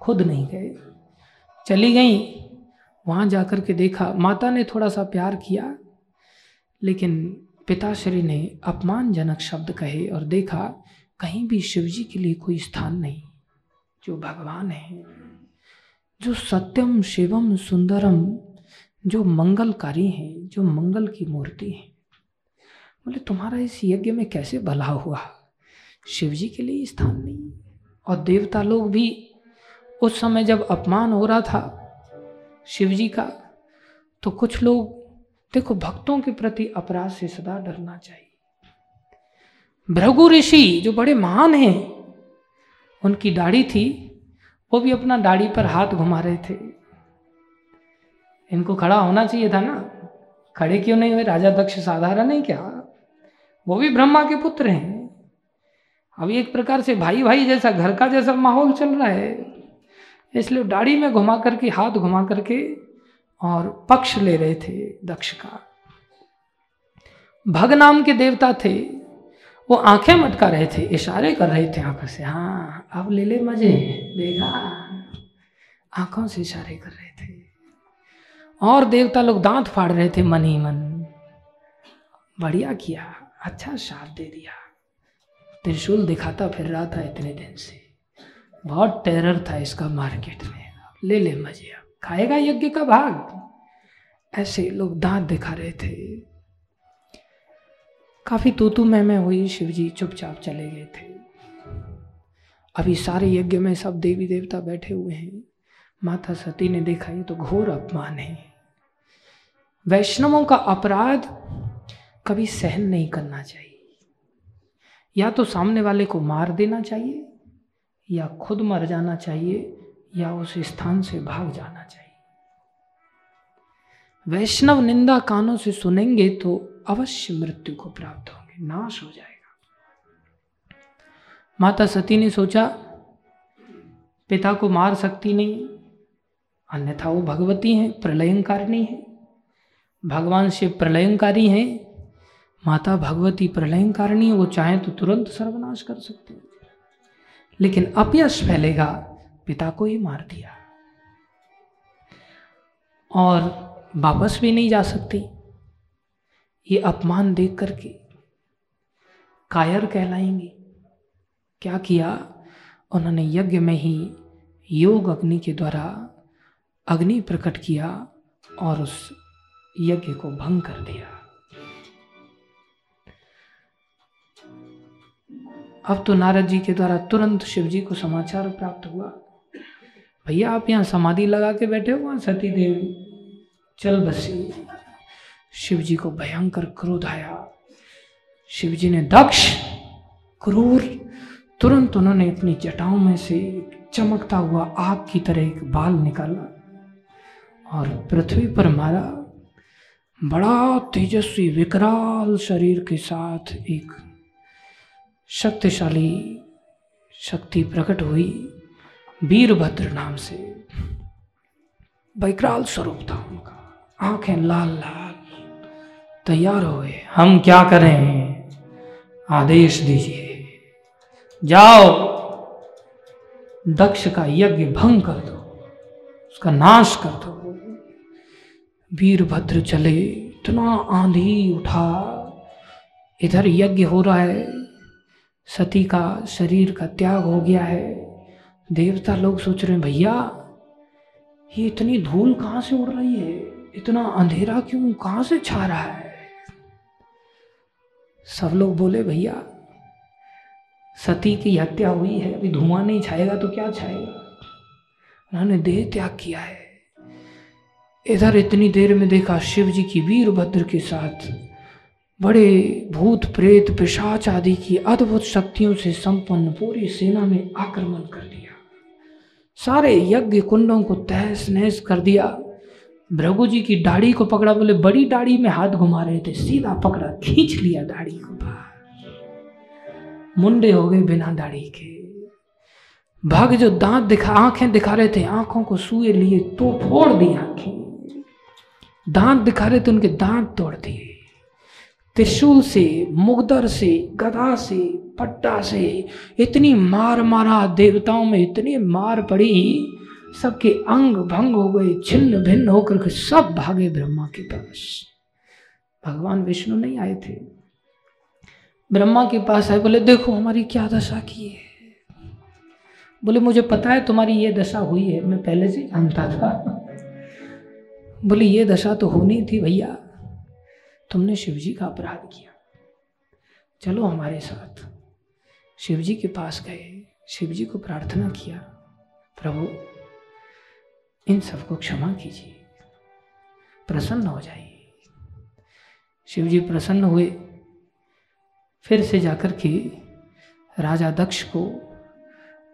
खुद नहीं गए। चली गई, वहाँ जाकर के देखा, माता ने थोड़ा सा प्यार किया, लेकिन पिताश्री ने अपमानजनक शब्द कहे और देखा, कहीं भी शिवजी के लिए कोई स्थान नहीं, जो भगवान है, जो सत्यम शिवम सुंदरम, जो मंगलकारी हैं, जो मंगल की मूर्ति है। बोले, तुम्हारा इस यज्ञ में कैसे भला हुआ? शिव जी के लिए स्थान नहीं और देवता लोग भी उस समय जब अपमान हो रहा था शिव जी का तो कुछ लोग देखो भक्तों के प्रति अपराध से सदा डरना चाहिए। भृगु ऋषि जो बड़े महान हैं, उनकी दाढ़ी थी, वो भी अपना दाढ़ी पर हाथ घुमा रहे थे। इनको खड़ा होना चाहिए था ना? खड़े क्यों नहीं हुए? राजा दक्ष साधारण है क्या? वो भी ब्रह्मा के पुत्र हैं। अभी एक प्रकार से भाई भाई जैसा, घर का जैसा माहौल चल रहा है। इसलिए दाढ़ी में घुमा करके, हाथ घुमा करके और पक्ष ले रहे थे दक्ष का भग नाम के देवता थे, वो आँखें मटका रहे थे, इशारे कर रहे थे आँखों से हाँ अब ले ले मज़े, देखा। आँखों से इशारे कर रहे थे। और देवता लोग दांत फाड़ रहे थे, मन ही मन, बढ़िया किया अच्छा साथ दे दिया। त्रिशूल दिखाता फिर रहा था इतने दिन से। बहुत टेरर था इसका मार्केट में। ले ले मज़े अब खाएगा यज्ञ का भाग। ऐसे लोग दांत दिखा रहे थे। काफ़ी तूतू में में हुई शिव जी चुपचाप चले गए थे। अभी सारे यज्ञ में सब देवी देवता बैठे हुए हैं। माता सती ने देखा, ये तो घोर अपमान है। वैष्णवों का अपराध कभी सहन नहीं करना चाहिए। या तो सामने वाले को मार देना चाहिए या खुद मर जाना चाहिए या उस स्थान से भाग जाना चाहिए। वैष्णव निंदा कानों से सुनेंगे तो अवश्य मृत्यु को प्राप्त होंगे, नाश हो जाएगा। माता सती ने सोचा, पिता को मार सकती नहीं, अन्यथा वो भगवती हैं, प्रलयंकारिणी है। भगवान शिव प्रलयंकारी हैं, माता भगवती प्रलयंकारिणी वो चाहे तो तुरंत सर्वनाश कर सकते हैं। लेकिन अपयश फैलेगा। पिता को ही मार दिया। और वापस भी नहीं जा सकती। ये अपमान देख करके कायर कहलाएँगे। क्या किया? उन्होंने यज्ञ में ही योग अग्नि के द्वारा अग्नि प्रकट किया और उस यज्ञ को भंग कर दिया। अब तो नारद जी के द्वारा तुरंत शिव जी को समाचार प्राप्त हुआ। भैया, आप यहाँ समाधि लगा के बैठे हो? वहाँ सती देवी चल बसी। शिव जी को भयंकर क्रोध आया। शिव जी ने दक्ष, क्रूर, तुरंत उन्होंने अपनी जटाओं में से चमकता हुआ आग की तरह एक बाल निकाला और पृथ्वी पर मारा। बड़ा तेजस्वी, विकराल शरीर के साथ एक शक्तिशाली शक्ति प्रकट हुई वीरभद्र नाम से। विकराल स्वरूप था उनका। आँखें लाल लाल, तैयार हुए। हम क्या करें? आदेश दीजिए। जाओ। दक्ष का यज्ञ भंग कर दो। उसका नाश कर दो। वीरभद्र चले। इतना आंधी उठा। इधर यज्ञ हो रहा है। सती का शरीर का त्याग हो गया है। देवता लोग सोच रहे हैं, भैया, ये इतनी धूल कहाँ से उड़ रही है? इतना अंधेरा क्यों? कहाँ से छा रहा है? सब लोग बोले, भैया, सती की हत्या हुई है, अभी धुआँ नहीं छाएगा तो क्या छाएगा? उन्होंने देह त्याग किया है। इधर इतनी देर में देखा शिव जी की वीरभद्र के साथ बड़े भूत, प्रेत, पिशाच आदि की अद्भुत शक्तियों से संपन्न पूरी सेना ने आक्रमण कर दिया सारे यज्ञ कुंडों को तहस नहस कर दिया। भृगु जी की दाढ़ी को पकड़ा, बोले, बड़ी दाढ़ी में हाथ घुमा रहे थे, सीधा पकड़ा, खींच लिया दाढ़ी को बाहर। मुंडे हो गए बिना दाढ़ी के। भाग जो दांत दिखा, आँखें दिखा रहे थे, आँखों को सुए लिए तो फोड़ दी आँखें। दांत दिखा रहे थे, उनके दांत तोड़ दिए। त्रिशूल से, मुगदर से, गदा से, पट्टा से, इतनी मार मारा देवताओं में इतनी मार पड़ी, सबके अंग भंग हो गए, छिन्न भिन्न होकर के सब भागे ब्रह्मा के पास। भगवान विष्णु नहीं आए थे। ब्रह्मा के पास आए, बोले, देखो, हमारी क्या दशा की है? बोले, मुझे पता है तुम्हारी ये दशा हुई है। मैं पहले से जानता था। बोले, ये दशा तो होनी थी भैया। तुमने शिवजी का अपराध किया। चलो हमारे साथ। शिवजी के पास गए, शिवजी को प्रार्थना किया, प्रभु, इन सबको क्षमा कीजिए। प्रसन्न हो जाइए। शिवजी प्रसन्न हुए। फिर से जाकर के राजा दक्ष को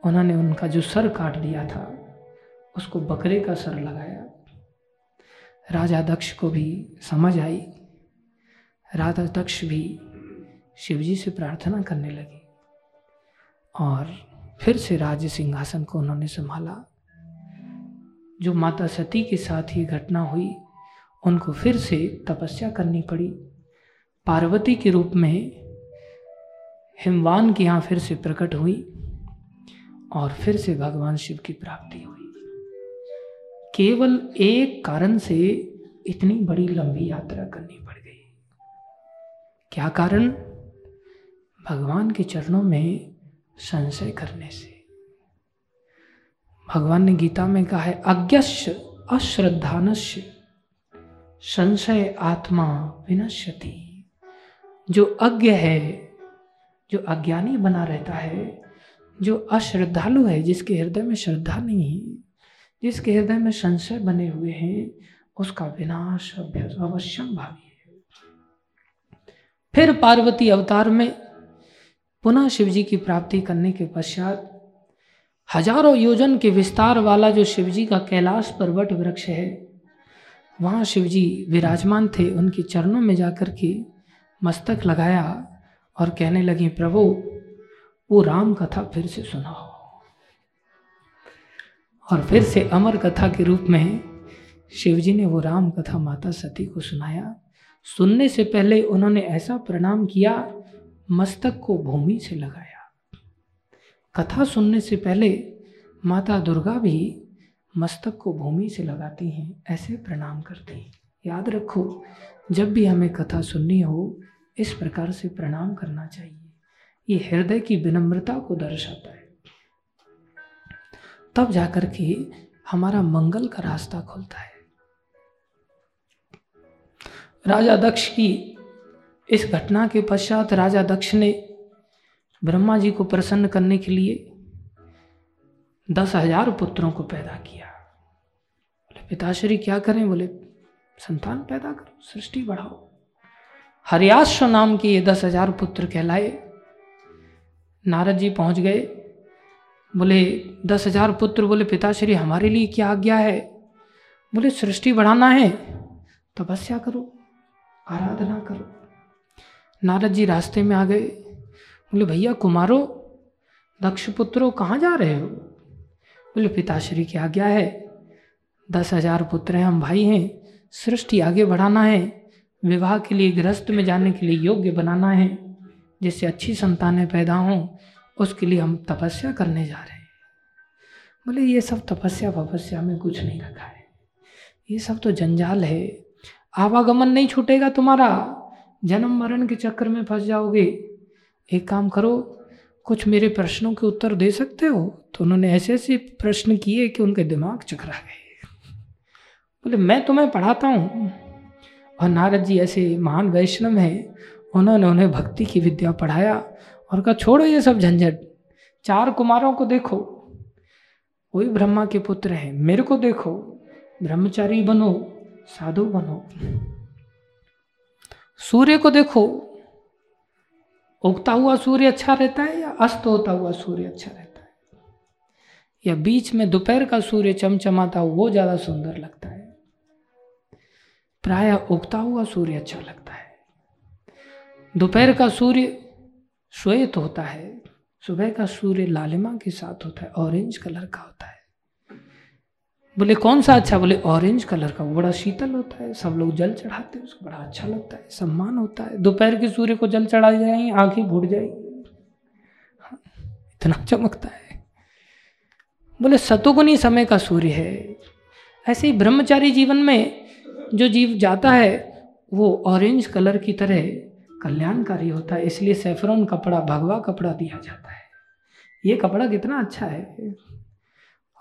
उन्होंने उनका जो सर काट दिया था, उसको बकरे का सर लगाया। राजा दक्ष को भी समझ आई। राधा दक्ष भी शिवजी से प्रार्थना करने लगे और फिर से राज्य सिंहासन को उन्होंने संभाला। जो माता सती के साथ ये घटना हुई, उनको फिर से तपस्या करनी पड़ी। पार्वती के रूप में हिमवान के यहाँ फिर से प्रकट हुई और फिर से भगवान शिव की प्राप्ति हुई। केवल एक कारण से इतनी बड़ी लंबी यात्रा करनी क्या कारण? भगवान के चरणों में संशय करने से। भगवान ने गीता में कहा है, अज्ञस्य अश्रद्धानस्य, संशय आत्मा विनश्यति। जो अज्ञ है, जो अज्ञानी बना रहता है, जो अश्रद्धालु है, जिसके हृदय में श्रद्धा नहीं है, जिसके हृदय में संशय बने हुए हैं, उसका विनाश अवश्यम भावी फिर पार्वती अवतार में पुनः शिव जी की प्राप्ति करने के पश्चात हज़ारों योजन के विस्तार वाला जो शिव जी का कैलाश पर्वत वृक्ष है, वहाँ शिव जी विराजमान थे। उनके चरणों में जाकर के मस्तक लगाया और कहने लगी, प्रभु, वो राम कथा फिर से सुनाओ। और फिर से अमर कथा के रूप में शिव जी ने वो राम कथा माता सती को सुनाया। सुनने से पहले उन्होंने ऐसा प्रणाम किया, मस्तक को भूमि से लगाया। कथा सुनने से पहले माता दुर्गा भी मस्तक को भूमि से लगाती हैं, ऐसे प्रणाम करती हैं। याद रखो, जब भी हमें कथा सुननी हो, इस प्रकार से प्रणाम करना चाहिए। ये हृदय की विनम्रता को दर्शाता है। तब जाकर के हमारा मंगल का रास्ता खुलता है। राजा दक्ष की इस घटना के पश्चात राजा दक्ष ने ब्रह्मा जी को प्रसन्न करने के लिए दस हज़ार पुत्रों को पैदा किया। बोले, पिताश्री, क्या करें? बोले, संतान पैदा करो, सृष्टि बढ़ाओ। हरियाश्व नाम के ये दस हज़ार पुत्र कहलाए। नारद जी पहुँच गए। बोले, दस हज़ार पुत्र, बोले, पिताश्री, हमारे लिए क्या आज्ञा है? बोले, सृष्टि बढ़ाना है, तपस्या करो। आराधना करो। नारद जी रास्ते में आ गए। बोले, भैया, कुमारो दक्ष पुत्रो कहाँ जा रहे हो? बोले, पिताश्री की आज्ञा है। दस हज़ार पुत्र हैं, हम भाई हैं। सृष्टि आगे बढ़ाना है। विवाह के लिए गृहस्थ में जाने के लिए योग्य बनाना है। जिससे अच्छी संतानें पैदा हों, उसके लिए हम तपस्या करने जा रहे हैं। बोले, ये सब तपस्या वपस्या में कुछ नहीं रखा है। ये सब तो जंजाल है। आवागमन नहीं छूटेगा तुम्हारा। जन्म मरण के चक्कर में फंस जाओगे। एक काम करो, कुछ मेरे प्रश्नों के उत्तर दे सकते हो? तो उन्होंने ऐसे ऐसे प्रश्न किए कि उनके दिमाग चकरा गए। बोले, मैं तुम्हें पढ़ाता हूँ। और नारद जी ऐसे महान वैष्णव हैं। उन्होंने उन्हें भक्ति की विद्या पढ़ाया और कहा, छोड़ो ये सब झंझट। चार कुमारों को देखो। वही ब्रह्मा के पुत्र हैं। मेरे को देखो। ब्रह्मचारी बनो। साधु बनो। सूर्य को देखो, उगता हुआ सूर्य अच्छा रहता है या अस्त होता हुआ सूर्य अच्छा रहता है? या बीच में दोपहर का सूर्य चमचमाता हुआ, वो ज़्यादा सुंदर लगता है? प्राय उगता हुआ सूर्य अच्छा लगता है। दोपहर का सूर्य श्वेत होता है, सुबह का सूर्य लालिमा के साथ होता है ऑरेंज कलर का होता है। बोले कौन सा अच्छा? बोले ऑरेंज कलर का। वो बड़ा शीतल होता है सब लोग जल चढ़ाते हैं उसको बड़ा अच्छा लगता है सम्मान होता है। दोपहर के सूर्य को जल चढ़ाई जाएँगे आँखें भूट जाएगी हाँ, इतना चमकता है। बोले सतोगुनी समय का सूर्य है। ऐसे ही ब्रह्मचारी जीवन में जो जीव जाता है वो ऑरेंज कलर की तरह कल्याणकारी होता है इसलिए सेफरन कपड़ा भगवा कपड़ा दिया जाता है। ये कपड़ा कितना अच्छा है।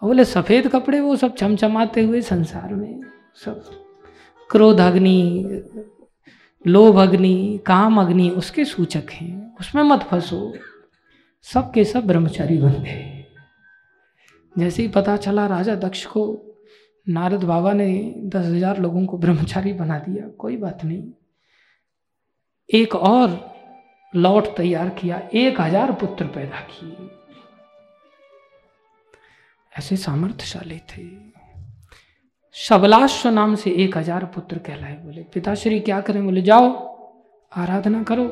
बोले, सफ़ेद कपड़े वो सब चमचमाते हुए संसार में, सब क्रोध अग्नि, लोभ अग्नि, काम अग्नि, उसके सूचक हैं। उसमें मत फंसो। सब के सब ब्रह्मचारी बन गए जैसे ही पता चला राजा दक्ष को, नारद बाबा ने दस हज़ार लोगों को ब्रह्मचारी बना दिया, कोई बात नहीं। एक और लौट तैयार किया, एक हज़ार पुत्र पैदा किए। ऐसे सामर्थ्यशाली थे। शबलाश्व नाम से एक हज़ार पुत्र कहलाए बोले। पिताश्री क्या करें बोले, जाओ, आराधना करो,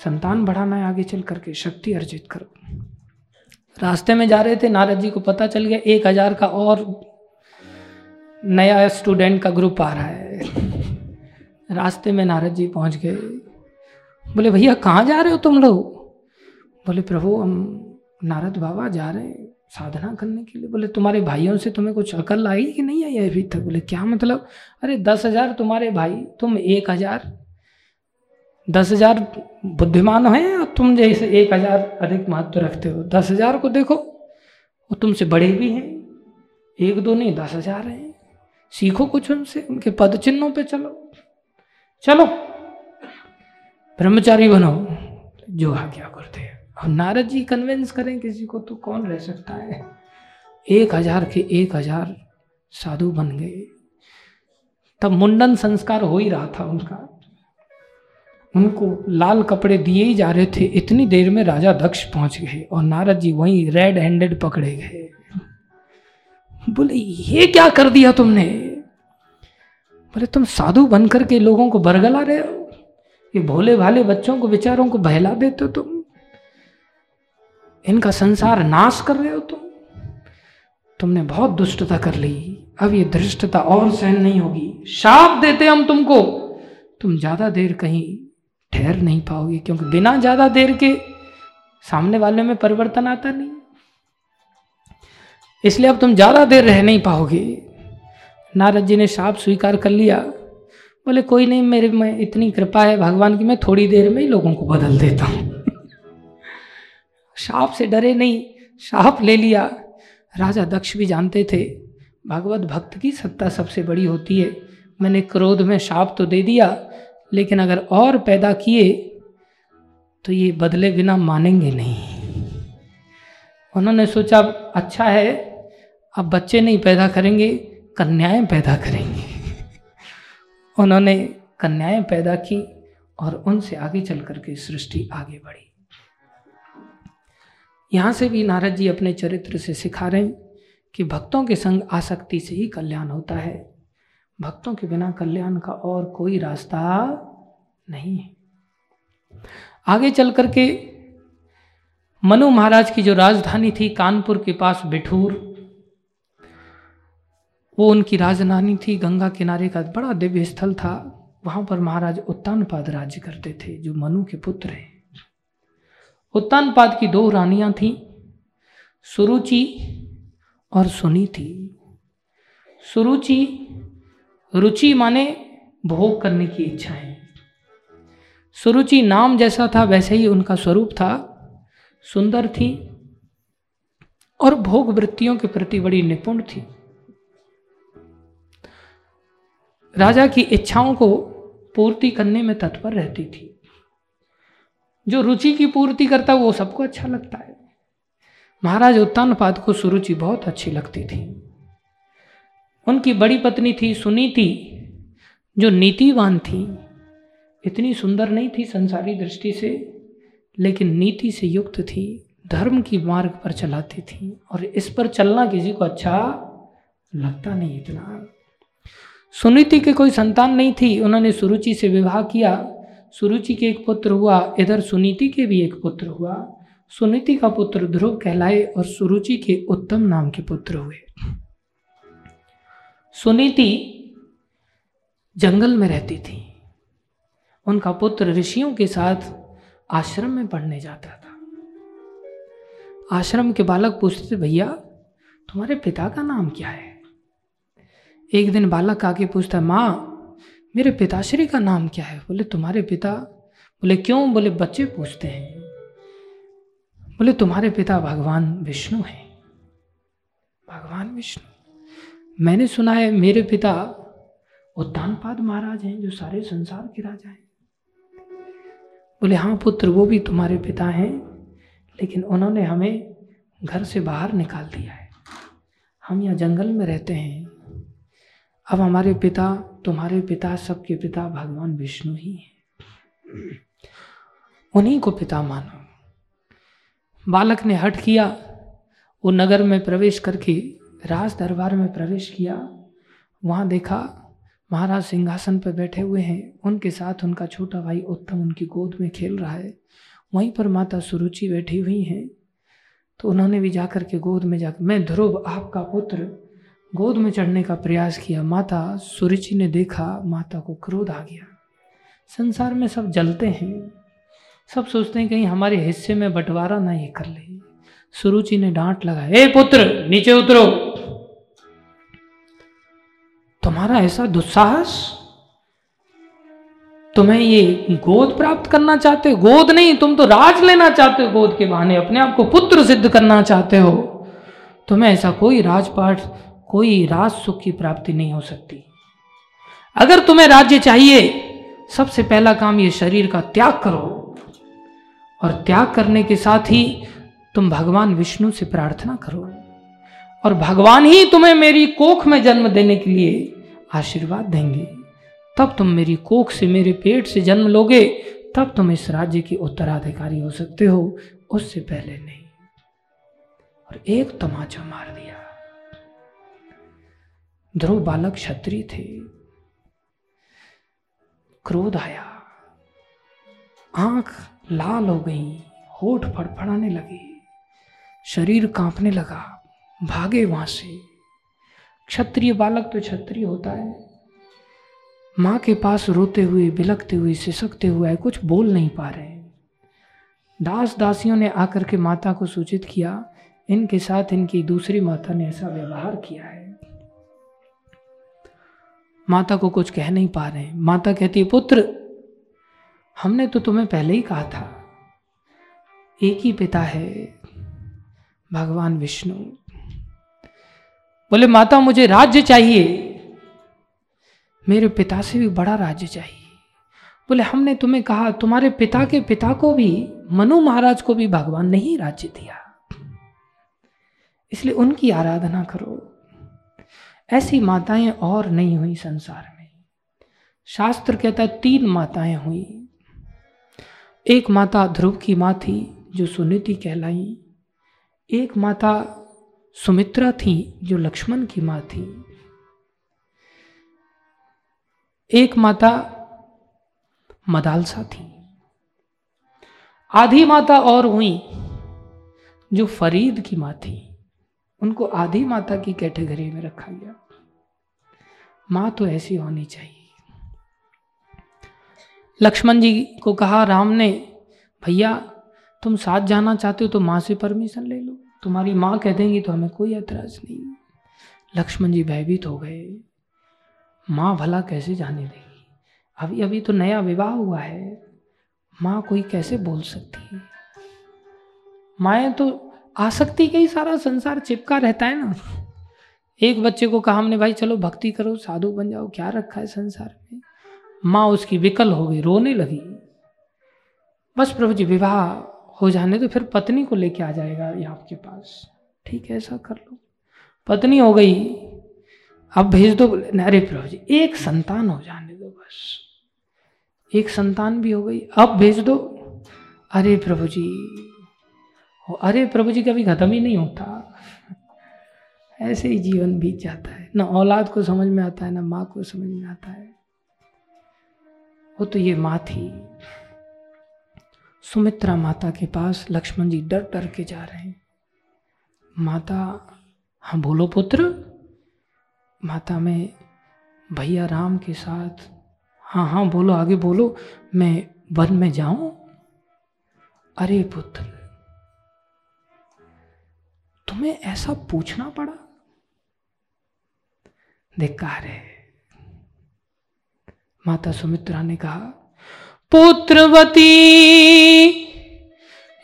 संतान बढ़ाना है आगे चल करके, शक्ति अर्जित करो। रास्ते में जा रहे थे, नारद जी को पता चल गया, एक हज़ार का और नया स्टूडेंट का ग्रुप आ रहा है। रास्ते में नारद जी पहुँच गए। बोले, भैया, कहाँ जा रहे हो तुम लोग? बोले, प्रभु, हम नारद बाबा जा रहे हैं। साधना करने के लिए? बोले, तुम्हारे भाइयों से तुम्हें कुछ अकल आई कि नहीं आई अभी तक? बोले, क्या मतलब? अरे, दस हज़ार तुम्हारे भाई, तुम एक हज़ार। दस हज़ार बुद्धिमान हैं और तुम जैसे एक हज़ार अधिक महत्व रखते हो। दस हज़ार को देखो, वो तुमसे बड़े भी हैं। एक दो नहीं, दस हज़ार हैं। सीखो कुछ उनसे, उनके पद चिन्हों पे चलो। चलो, ब्रह्मचारी बनो। जो आज्ञा करते हैं? और नारद जी कन्विंस करें किसी को तो कौन रह सकता है? एक हज़ार के एक हज़ार साधु बन गए। तब मुंडन संस्कार हो ही रहा था उनका। उनको लाल कपड़े दिए ही जा रहे थे। इतनी देर में राजा दक्ष पहुँच गए और नारद जी वहीं रेड हैंडेड पकड़े गए। बोले, ये क्या कर दिया तुमने? बोले, तुम साधु बनकर के लोगों को बरगला रहे हो। ये भोले भाले बच्चों को विचारों को बहला देते हो तुम। इनका संसार नाश कर रहे हो तुम। तुमने बहुत दुष्टता कर ली। अब ये धृष्टता और सहन नहीं होगी। शाप देते हम तुमको। तुम ज़्यादा देर कहीं ठहर नहीं पाओगे, क्योंकि बिना ज़्यादा देर के सामने वाले में परिवर्तन आता नहीं। इसलिए अब तुम ज़्यादा देर रह नहीं पाओगे। नारद जी ने शाप स्वीकार कर लिया। बोले, कोई नहीं, मेरे में इतनी कृपा है भगवान की, मैं थोड़ी देर में ही लोगों को बदल देता हूँ। शाप से डरे नहीं, शाप ले लिया। राजा दक्ष भी जानते थे, भगवत भक्त की सत्ता सबसे बड़ी होती है। मैंने क्रोध में शाप तो दे दिया, लेकिन अगर और पैदा किए तो ये बदले बिना मानेंगे नहीं। उन्होंने सोचा अच्छा है, अब बच्चे नहीं पैदा करेंगे, कन्याएँ पैदा करेंगे। उन्होंने कन्याएँ पैदा की और उनसे आगे चल करके सृष्टि आगे बढ़ी। यहाँ से भी नारद जी अपने चरित्र से सिखा रहे हैं कि भक्तों के संग आसक्ति से ही कल्याण होता है। भक्तों के बिना कल्याण का और कोई रास्ता नहीं है। आगे चल करके मनु महाराज की जो राजधानी थी, कानपुर के पास बिठूर, वो उनकी राजधानी थी। गंगा किनारे का बड़ा दिव्य स्थल था। वहाँ पर महाराज उत्तानपाद राज्य करते थे, जो मनु के पुत्र हैं। उत्तानपाद की दो रानियाँ थीं, सुरुचि और सुनी थी। सुरुचि, रुचि माने भोग करने की इच्छा है सुरुचि नाम जैसा था, वैसे ही उनका स्वरूप था। सुंदर थी और भोग वृत्तियों के प्रति बड़ी निपुण थी। राजा की इच्छाओं को पूर्ति करने में तत्पर रहती थी। जो रुचि की पूर्ति करता है वो सबको अच्छा लगता है। महाराज उत्तानपाद को सुरुचि बहुत अच्छी लगती थी। उनकी बड़ी पत्नी थी, सुनीति, जो नीतिवान थी। इतनी सुंदर नहीं थी संसारी दृष्टि से, लेकिन नीति से युक्त थी, धर्म की मार्ग पर चलाती थी, और इस पर चलना किसी को अच्छा लगता नहीं इतना। सुनीति के कोई संतान नहीं थी, उन्होंने सुरुचि से विवाह किया सुरुचि के एक पुत्र हुआ, इधर सुनीति के भी एक पुत्र हुआ। सुनीति का पुत्र ध्रुव कहलाए और सुरुचि के उत्तम नाम के पुत्र हुए। सुनीति जंगल में रहती थी। उनका पुत्र ऋषियों के साथ आश्रम में पढ़ने जाता था। आश्रम के बालक पूछते भैया, तुम्हारे पिता का नाम क्या है? एक दिन बालक आके पूछता, माँ मेरे पिताश्री का नाम क्या है? बोले, तुम्हारे पिता बोले, क्यों? बोले, बच्चे पूछते हैं। बोले, तुम्हारे पिता भगवान विष्णु हैं। भगवान विष्णु। मैंने सुना है, मेरे पिता उद्दानपाद महाराज हैं, जो सारे संसार के राजा हैं। बोले हाँ पुत्र, वो भी तुम्हारे पिता हैं, लेकिन उन्होंने हमें घर से बाहर निकाल दिया है। हम यहाँ जंगल में रहते हैं। अब हमारे पिता, तुम्हारे पिता, सबके पिता भगवान विष्णु ही हैं। उन्हीं को पिता मानो। बालक ने हट किया, वो नगर में प्रवेश करके, राज दरबार में प्रवेश किया। वहाँ देखा, महाराज सिंहासन पर बैठे हुए हैं। उनके साथ उनका छोटा भाई उत्तम उनकी गोद में खेल रहा है। वहीं पर माता सुरुचि बैठी हुई हैं। तो उन्होंने भी जाकर के गोद में जाकर, मैं ध्रुव, आपका पुत्र गोद में चढ़ने का प्रयास किया। माता सुरुचि ने देखा, माता को क्रोध आ गया। संसार में सब जलते हैं। सब सोचते हैं कहीं हमारे हिस्से में बंटवारा ना ये कर ले। सुरुचि ने डांट लगा ए पुत्र, नीचे उतरो। तुम्हारा ऐसा दुस्साहस? तुम्हें ये गोद प्राप्त करना चाहते हो? गोद नहीं, तुम तो राज लेना चाहते हो गोद के बहाने। अपने आप को पुत्र सिद्ध करना चाहते हो। तुम्हें ऐसा कोई राजपाठ कोई राज सुख की प्राप्ति नहीं हो सकती। अगर तुम्हें राज्य चाहिए, सबसे पहला काम ये शरीर का त्याग करो और त्याग करने के साथ ही तुम भगवान विष्णु से प्रार्थना करो और भगवान ही तुम्हें मेरी कोख में जन्म देने के लिए आशीर्वाद देंगे। तब तुम मेरी कोख से मेरे पेट से जन्म लोगे, तब तुम इस राज्य के उत्तराधिकारी हो सकते हो, उससे पहले नहीं। और एक तमाचा मार दिया। ध्रुव बालक क्षत्रिय थे। क्रोध आया। आँख लाल हो गई, होठ फड़फड़ाने लगे। शरीर कांपने लगा, भागे वहाँ से। क्षत्रिय बालक तो क्षत्रिय होता है। माँ के पास रोते हुए बिलकते हुए, सिसकते हुए कुछ बोल नहीं पा रहे। दास दासियों ने आकर के माता को सूचित किया। इनके साथ इनकी दूसरी माता ने ऐसा व्यवहार किया है। माता को कुछ कह नहीं पा रहे माता कहती है, पुत्र, हमने तो तुम्हें पहले ही कहा था। एक ही पिता है भगवान विष्णु। बोले, माता, मुझे राज्य चाहिए। मेरे पिता से भी बड़ा राज्य चाहिए। बोले, हमने तुम्हें कहा, तुम्हारे पिता के पिता को भी, मनु महाराज को भी भगवान ने ही राज्य दिया। इसलिए उनकी आराधना करो। ऐसी माताएँ और नहीं हुई संसार में। शास्त्र कहता है, तीन माताएँ हुई। एक माता ध्रुव की माँ थी, जो सुनीति कहलाई। एक माता सुमित्रा थी, जो लक्ष्मण की माँ थी। एक माता मदालसा थी। आधी माता और हुई, जो फरीद की माँ थी। उनको आधी माता की कैटेगरी में रखा गया। माँ तो ऐसी होनी चाहिए। लक्ष्मण जी को कहा, राम ने, भैया, तुम साथ जाना चाहते हो तो माँ से परमिशन ले लो। तुम्हारी माँ कह देंगी तो हमें कोई ऐतराज नहीं। लक्ष्मण जी भयभीत हो गए। माँ भला कैसे जाने देगी? अभी अभी तो नया विवाह हुआ है। माँ कोई कैसे बोल सकती है? माए तो आसक्ति का ही सारा संसार चिपका रहता है ना। एक बच्चे को कहा हमने, भाई चलो भक्ति करो, साधु बन जाओ, क्या रखा है संसार में? माँ उसकी विकल हो गई, रोने लगी। बस प्रभु जी, विवाह हो जाने तो फिर पत्नी को लेके आ जाएगा ये आपके पास। ठीक है, ऐसा कर लो। पत्नी हो गई, अब भेज दो। अरे प्रभु जी, एक संतान हो जाने दो बस। एक संतान भी हो गई, अब भेज दो। अरे प्रभु जी, अरे प्रभु जी, कभी खत्म ही नहीं होता। ऐसे ही जीवन बीत जाता है। ना औलाद को समझ में आता है, ना माँ को समझ में आता है। वो तो ये माँ थी। सुमित्रा माता के पास लक्ष्मण जी डर डर के जा रहे हैं। माता हाँ बोलो पुत्र। माता में भैया राम के साथ हाँ हाँ बोलो, आगे बोलो। मैं वन में जाऊँ? अरे पुत्र, तुम्हें ऐसा पूछना पड़ा? धिक्कार है। माता सुमित्रा ने कहा, पुत्रवती,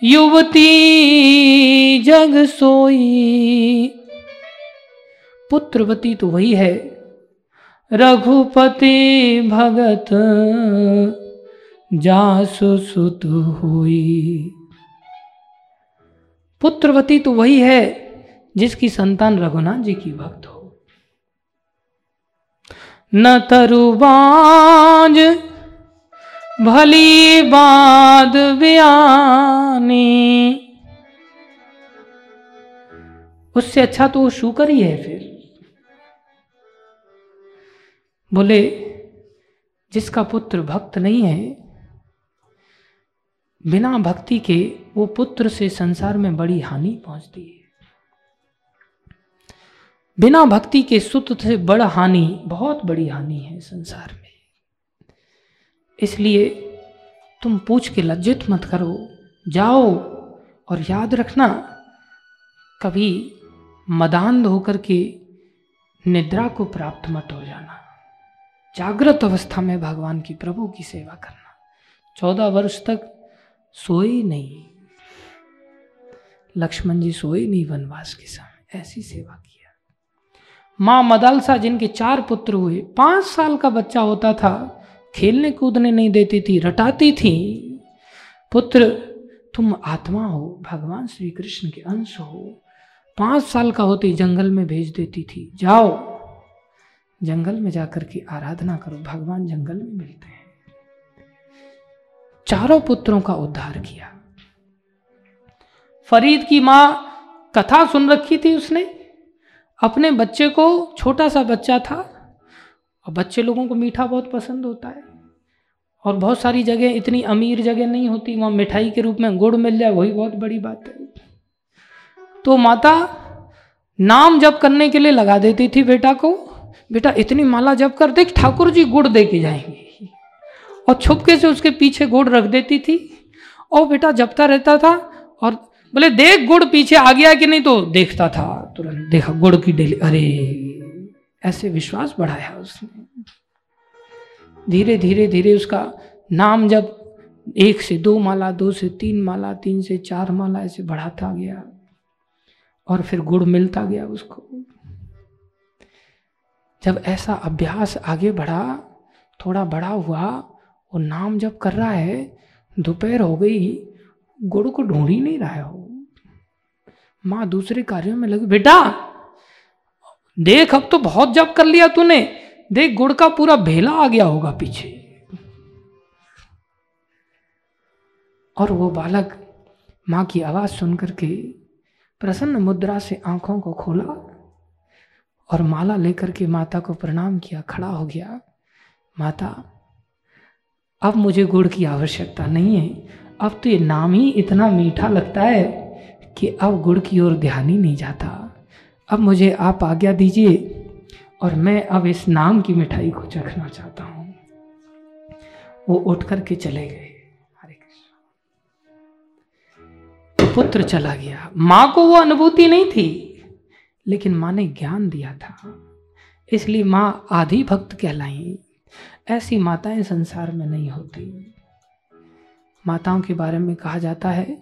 युवती, जग सोई। पुत्रवती तो वही है, रघुपति भगत जासु सुत हुई। पुत्रवती तो वही है जिसकी संतान रघुनाथ जी की भक्त हो। न तरुबाज भली बाद बयानी। उससे अच्छा तो वो शुकर ही है फिर। बोले, जिसका पुत्र भक्त नहीं है, बिना भक्ति के वो पुत्र से संसार में बड़ी हानि पहुँचती है। बिना भक्ति के सुत से बड़ा हानि, बहुत बड़ी हानि है संसार में। इसलिए तुम पूछ के लज्जित मत करो। जाओ और याद रखना, कभी मदान होकर के निद्रा को प्राप्त मत हो जाना। जागृत अवस्था में भगवान की प्रभु की सेवा करना। चौदह वर्ष तक सोए नहीं। लक्ष्मण जी सोए नहीं वनवास के समय। ऐसी सेवा किया माँ मदालसा जिनके चार पुत्र हुए, पाँच साल का बच्चा होता था, खेलने कूदने नहीं देती थी, रटाती थी। पुत्र, तुम आत्मा हो, भगवान श्री कृष्ण के अंश हो। पाँच साल का होते जंगल में भेज देती थी। जाओ, जंगल में जाकर के आराधना करो, भगवान जंगल में मिलते हैं। चारों पुत्रों का उद्धार किया। फरीद की माँ कथा सुन रखी थी उसने। अपने बच्चे को छोटा सा बच्चा था, और बच्चे लोगों को मीठा बहुत पसंद होता है। और बहुत सारी जगह इतनी अमीर जगह नहीं होती, वहाँ मिठाई के रूप में गुड़ मिल जाए, वही बहुत बड़ी बात है। तो माता नाम जप करने के लिए लगा देती थी बेटा को, बेटा, इतनी माला जप कर देख, ठाकुर जी गुड़ दे के जाएँगे। और छुपके से उसके पीछे गुड़ रख देती थी। और बेटा जपता रहता था, और बोले, देख गुड़ पीछे आ गया कि नहीं? तो देखता था, तुरंत देखा गुड़ की डेली, अरे, ऐसे विश्वास बढ़ाया उसने। धीरे धीरे धीरे उसका नाम जब एक से दो माला, दो से तीन माला, तीन से चार माला ऐसे बढ़ाता गया और फिर गुड़ मिलता गया उसको। जब ऐसा अभ्यास आगे बढ़ा, थोड़ा बड़ा हुआ वो नाम जब कर रहा है, दोपहर हो गई गुड़ को ढूंढ ही नहीं रहा हो। माँ दूसरे कार्यों में लगी। बेटा, देख, अब तो बहुत जब कर लिया तूने। देख, गुड़ का पूरा भेला आ गया होगा पीछे। और वो बालक माँ की आवाज़ सुन करके प्रसन्न मुद्रा से आँखों को खोला और माला लेकर के माता को प्रणाम किया, खड़ा हो गया। माता, अब मुझे गुड़ की आवश्यकता नहीं है। अब तो ये नाम ही इतना मीठा लगता है कि अब गुड़ की ओर ध्यान ही नहीं जाता। अब मुझे आप आज्ञा दीजिए और मैं अब इस नाम की मिठाई को चखना चाहता हूँ। वो उठ करके चले गए। हरे कृष्ण। पुत्र चला गया। माँ को वो अनुभूति नहीं थी, लेकिन माँ ने ज्ञान दिया था। इसलिए माँ आधी भक्त कहलाई। ऐसी माताएँ संसार में नहीं होती। माताओं के बारे में कहा जाता है।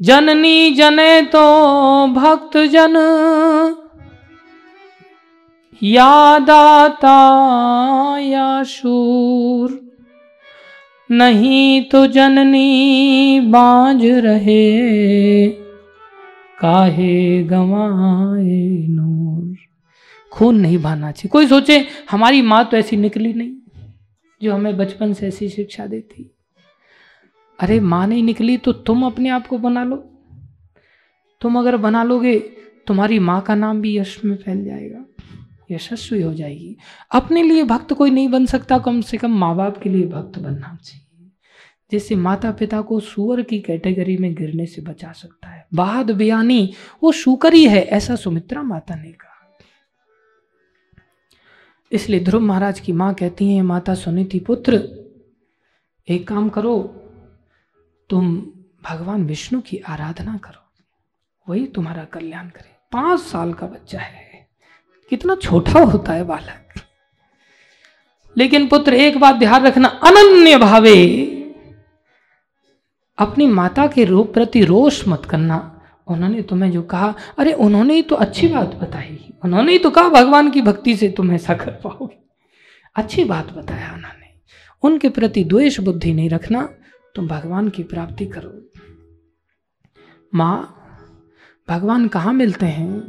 जननी जने तो भक्त जन या दाता या शूर। नहीं तो जननी बाज रहे, काहे गवाए नूर। खून नहीं बहाना चाहिए। कोई सोचे, हमारी माँ तो ऐसी निकली नहीं, जो हमें बचपन से ऐसी शिक्षा देती। अरे माँ नहीं निकली तो तुम अपने आप को बना लो। तुम अगर बना लोगे, तुम्हारी माँ का नाम भी यश में फैल जाएगा। यशस्वी हो जाएगी। अपने लिए भक्त कोई नहीं बन सकता, कम से कम माँ बाप के लिए भक्त बनना चाहिए। जिससे माता पिता को सुअर की कैटेगरी में गिरने से बचा सकता है। बाद बयानी, वो शुकर ही है, ऐसा सुमित्रा माता ने कहा। इसलिए ध्रुव महाराज की माँ कहती हैं, माता सुनीति पुत्र, एक काम करो तुम भगवान विष्णु की आराधना करो। वही तुम्हारा कल्याण करे। पाँच साल का बच्चा है। कितना छोटा होता है बालक। लेकिन पुत्र, एक बात ध्यान रखना। अनन्य भावे। अपनी माता के रूप प्रति रोष मत करना। उन्होंने तुम्हें जो कहा, अरे उन्होंने ही तो अच्छी बात बताई। उन्होंने ही तो कहा भगवान की भक्ति से तुम ऐसा कर पाओगे। अच्छी बात बताया उन्होंने। उनके प्रति द्वेष बुद्धि नहीं रखना। तुम भगवान की प्राप्ति करो। माँ, भगवान कहाँ मिलते हैं?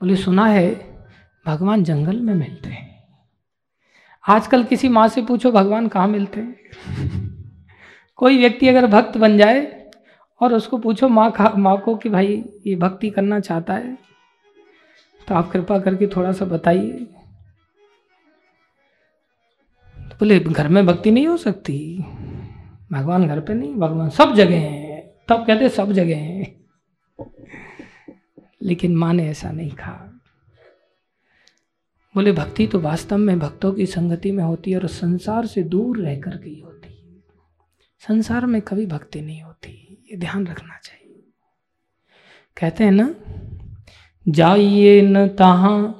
बोले, सुना है, भगवान जंगल में मिलते हैं। आजकल किसी माँ से पूछो, भगवान कहाँ मिलते हैं? कोई व्यक्ति अगर भक्त बन जाए और उसको पूछो, माँ माँ को कि भाई ये भक्ति करना चाहता है तो आप कृपा करके थोड़ा सा बताइए। बोले, घर में भक्ति नहीं हो सकती। भगवान घर पे नहीं, भगवान सब जगह हैं। तब कहते सब जगह हैं। लेकिन माँ ने ऐसा नहीं कहा। बोले, भक्ति तो वास्तव में भक्तों की संगति में होती है और संसार से दूर रह कर के होती संसार में कभी भक्ति नहीं होती, ये ध्यान रखना चाहिए। कहते हैं ना, जाइए न तहा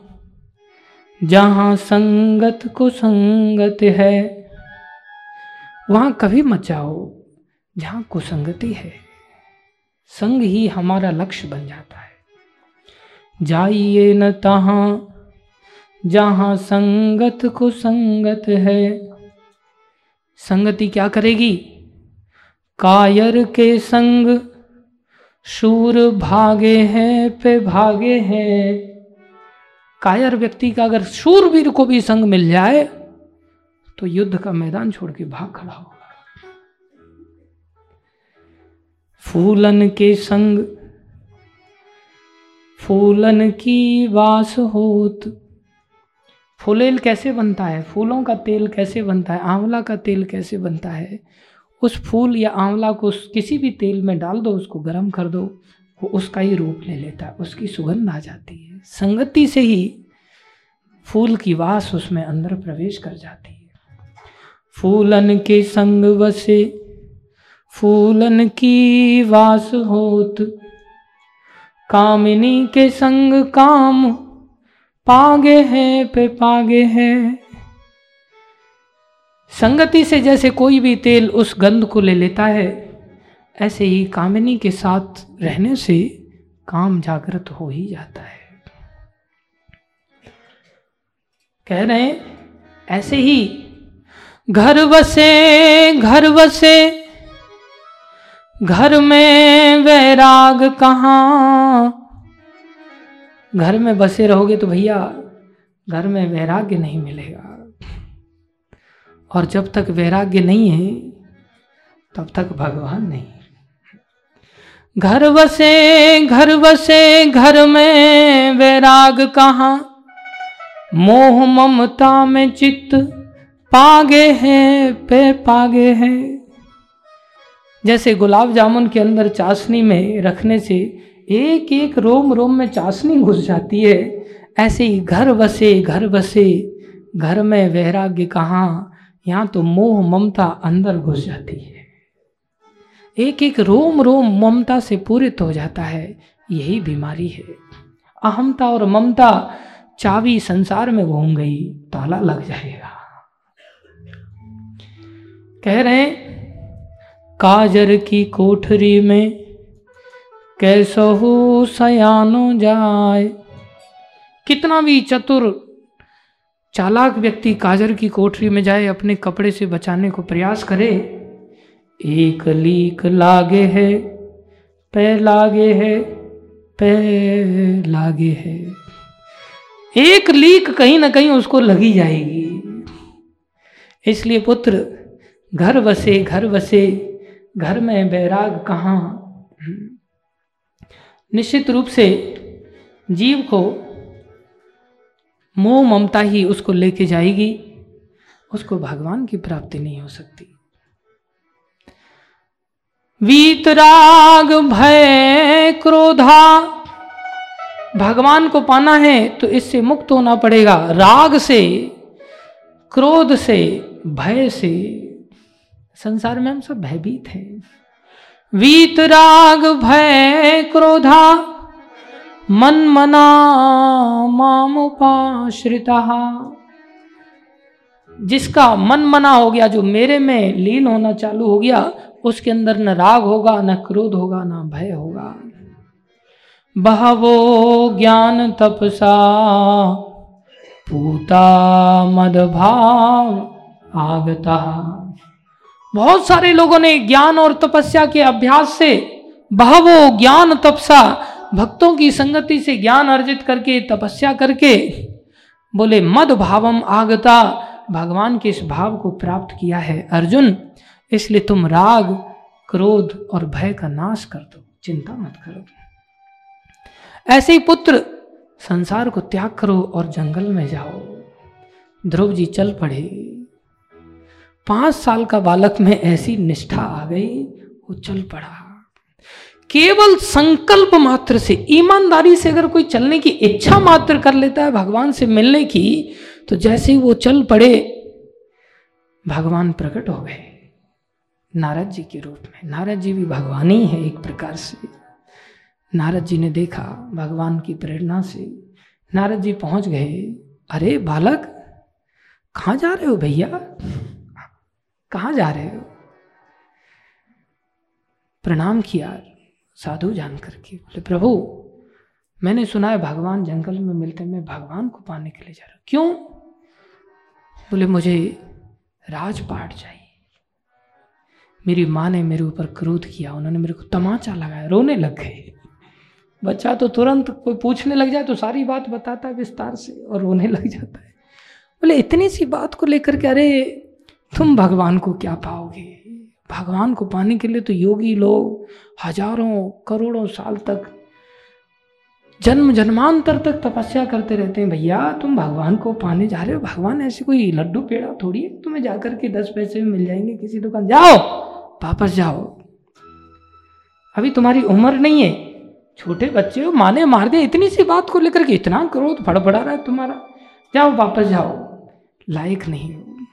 जहाँ संगत को संगत है, वहाँ कभी मत जाओ जहाँ कुसंगति है। संग ही हमारा लक्ष्य बन जाता है। जाइए न तहा जहाँ संगत को संगत है। संगति क्या करेगी? कायर के संग शूर भागे हैं पे भागे हैं। कायर व्यक्ति का अगर शूरवीर को भी संग मिल जाए तो युद्ध का मैदान छोड़ के भाग खड़ा होगा। फूलन के संग, फूलन की वास होत। फूलेल कैसे बनता है? फूलों का तेल कैसे बनता है? आंवला का तेल कैसे बनता है? उस फूल या आंवला को किसी भी तेल में डाल दो, उसको गर्म कर दो, वो उसका ही रूप ले लेता है, उसकी सुगंध आ जाती है। संगति से ही फूल की वास उसमें अंदर प्रवेश कर जाती है। फूलन के संग बसे फूलन की वास होत। कामिनी के संग काम पागे हैं, पे पागे हैं। संगति से जैसे कोई भी तेल उस गंध को ले लेता है, ऐसे ही कामिनी के साथ रहने से काम जागृत हो ही जाता है। कह रहे हैं, ऐसे ही, घर बसे घर बसे, घर में वैराग कहाँ? घर में बसे रहोगे तो भैया, घर में वैराग्य नहीं मिलेगा। और जब तक वैराग्य नहीं है, तब तक भगवान नहीं। घर बसे घर बसे, घर में वैराग कहाँ? मोह ममता में चित्त पागे हैं, पे पागे हैं। जैसे गुलाब जामुन के अंदर चाशनी में रखने से एक एक रोम रोम में चाशनी घुस जाती है। ऐसे ही घर बसे घर बसे, घर में वैराग्य कहाँ, यहाँ तो मोह ममता अंदर घुस जाती है। एक एक रोम रोम ममता से पूरित हो जाता है, यही बीमारी है। अहमता और ममता चाबी संसार में घूम गई, ताला लग जाएगा। कह रहे हैं, काजर की कोठरी में कैसो सयानो जाए। कितना भी चतुर, चालाक व्यक्ति काजर की कोठरी में जाए, अपने कपड़े से बचाने को प्रयास करे। एक लीक लागे है, पै लागे है, पै लागे है। एक लीक कहीं ना कहीं उसको लगी जाएगी। इसलिए पुत्र, घर बसे घर बसे, घर में बैराग कहाँ? निश्चित रूप से जीव को मोह ममता ही उसको लेके जाएगी। उसको भगवान की प्राप्ति नहीं हो सकती। वीतराग भय क्रोधा भगवान को पाना है तो इससे मुक्त होना पड़ेगा। राग से, क्रोध से, भय से। संसार में हम सब भयभीत हैं। वीतराग भय, क्रोधा, मन मना मामुपाश्रिता जिसका मन मना हो गया, जो मेरे में लीन होना चालू हो गया, उसके अंदर न राग होगा, न क्रोध होगा, न भय होगा। बहवो ज्ञान तपसा। पूता मद भाव आगता। बहुत सारे लोगों ने ज्ञान और तपस्या के अभ्यास से बहवो ज्ञान तपसा, भक्तों की संगति से ज्ञान अर्जित करके, तपस्या करके बोले मद भावम आगता, भगवान के इस भाव को प्राप्त किया है। अर्जुन, इसलिए तुम राग, क्रोध और भय का नाश कर दो। चिंता मत करो। ऐसे ही पुत्र, संसार को त्याग करो और जंगल में जाओ। ध्रुव जी चल पड़े। पाँच साल का बालक में ऐसी निष्ठा आ गई, वो चल पड़ा। केवल संकल्प मात्र से, ईमानदारी से अगर कोई चलने की इच्छा मात्र कर लेता है भगवान से मिलने की तो जैसे ही वो चल पड़े, भगवान प्रकट हो गए। नारद जी के रूप में। नारद जी भी भगवान ही है एक प्रकार से। नारद जी ने देखा भगवान की प्रेरणा से। नारद जी पहुँच गए। अरे, बालक, कहाँ जा रहे हो भैया? कहाँ जा रहे हो? प्रणाम किया साधु जान करके। बोले, प्रभु, मैंने सुना है भगवान जंगल में मिलते मैं भगवान को पाने के लिए जा रहा हूँ। क्यों? बोले, मुझे राजपाट चाहिए। मेरी माँ ने मेरे ऊपर क्रोध किया। उन्होंने मेरे को तमाचा लगाया। रोने लग गए। बच्चा तो तुरंत कोई पूछने लग जाए तो सारी बात बताता है विस्तार से और रोने लग जाता है। बोले, इतनी सी बात को लेकर के, अरे, तुम भगवान को क्या पाओगे? भगवान को पाने के लिए तो योगी लोग हज़ारों, करोड़ों साल तक, जन्म जन्मांतर तक तपस्या करते रहते हैं। भैया, तुम भगवान को पाने जा रहे हो? भगवान ऐसे कोई लड्डू पेड़ा थोड़ी है? तुम्हें जाकर के दस पैसे में मिल जाएँगे किसी दुकान। जाओ, वापस जाओ। अभी तुम्हारी उम्र नहीं है। छोटे बच्चे हो माने मार दिया, इतनी सी बात को लेकर के इतना क्रोध फड़फड़ा रहा है तुम्हारा। जाओ, वापस जाओ। लायक नहीं हो।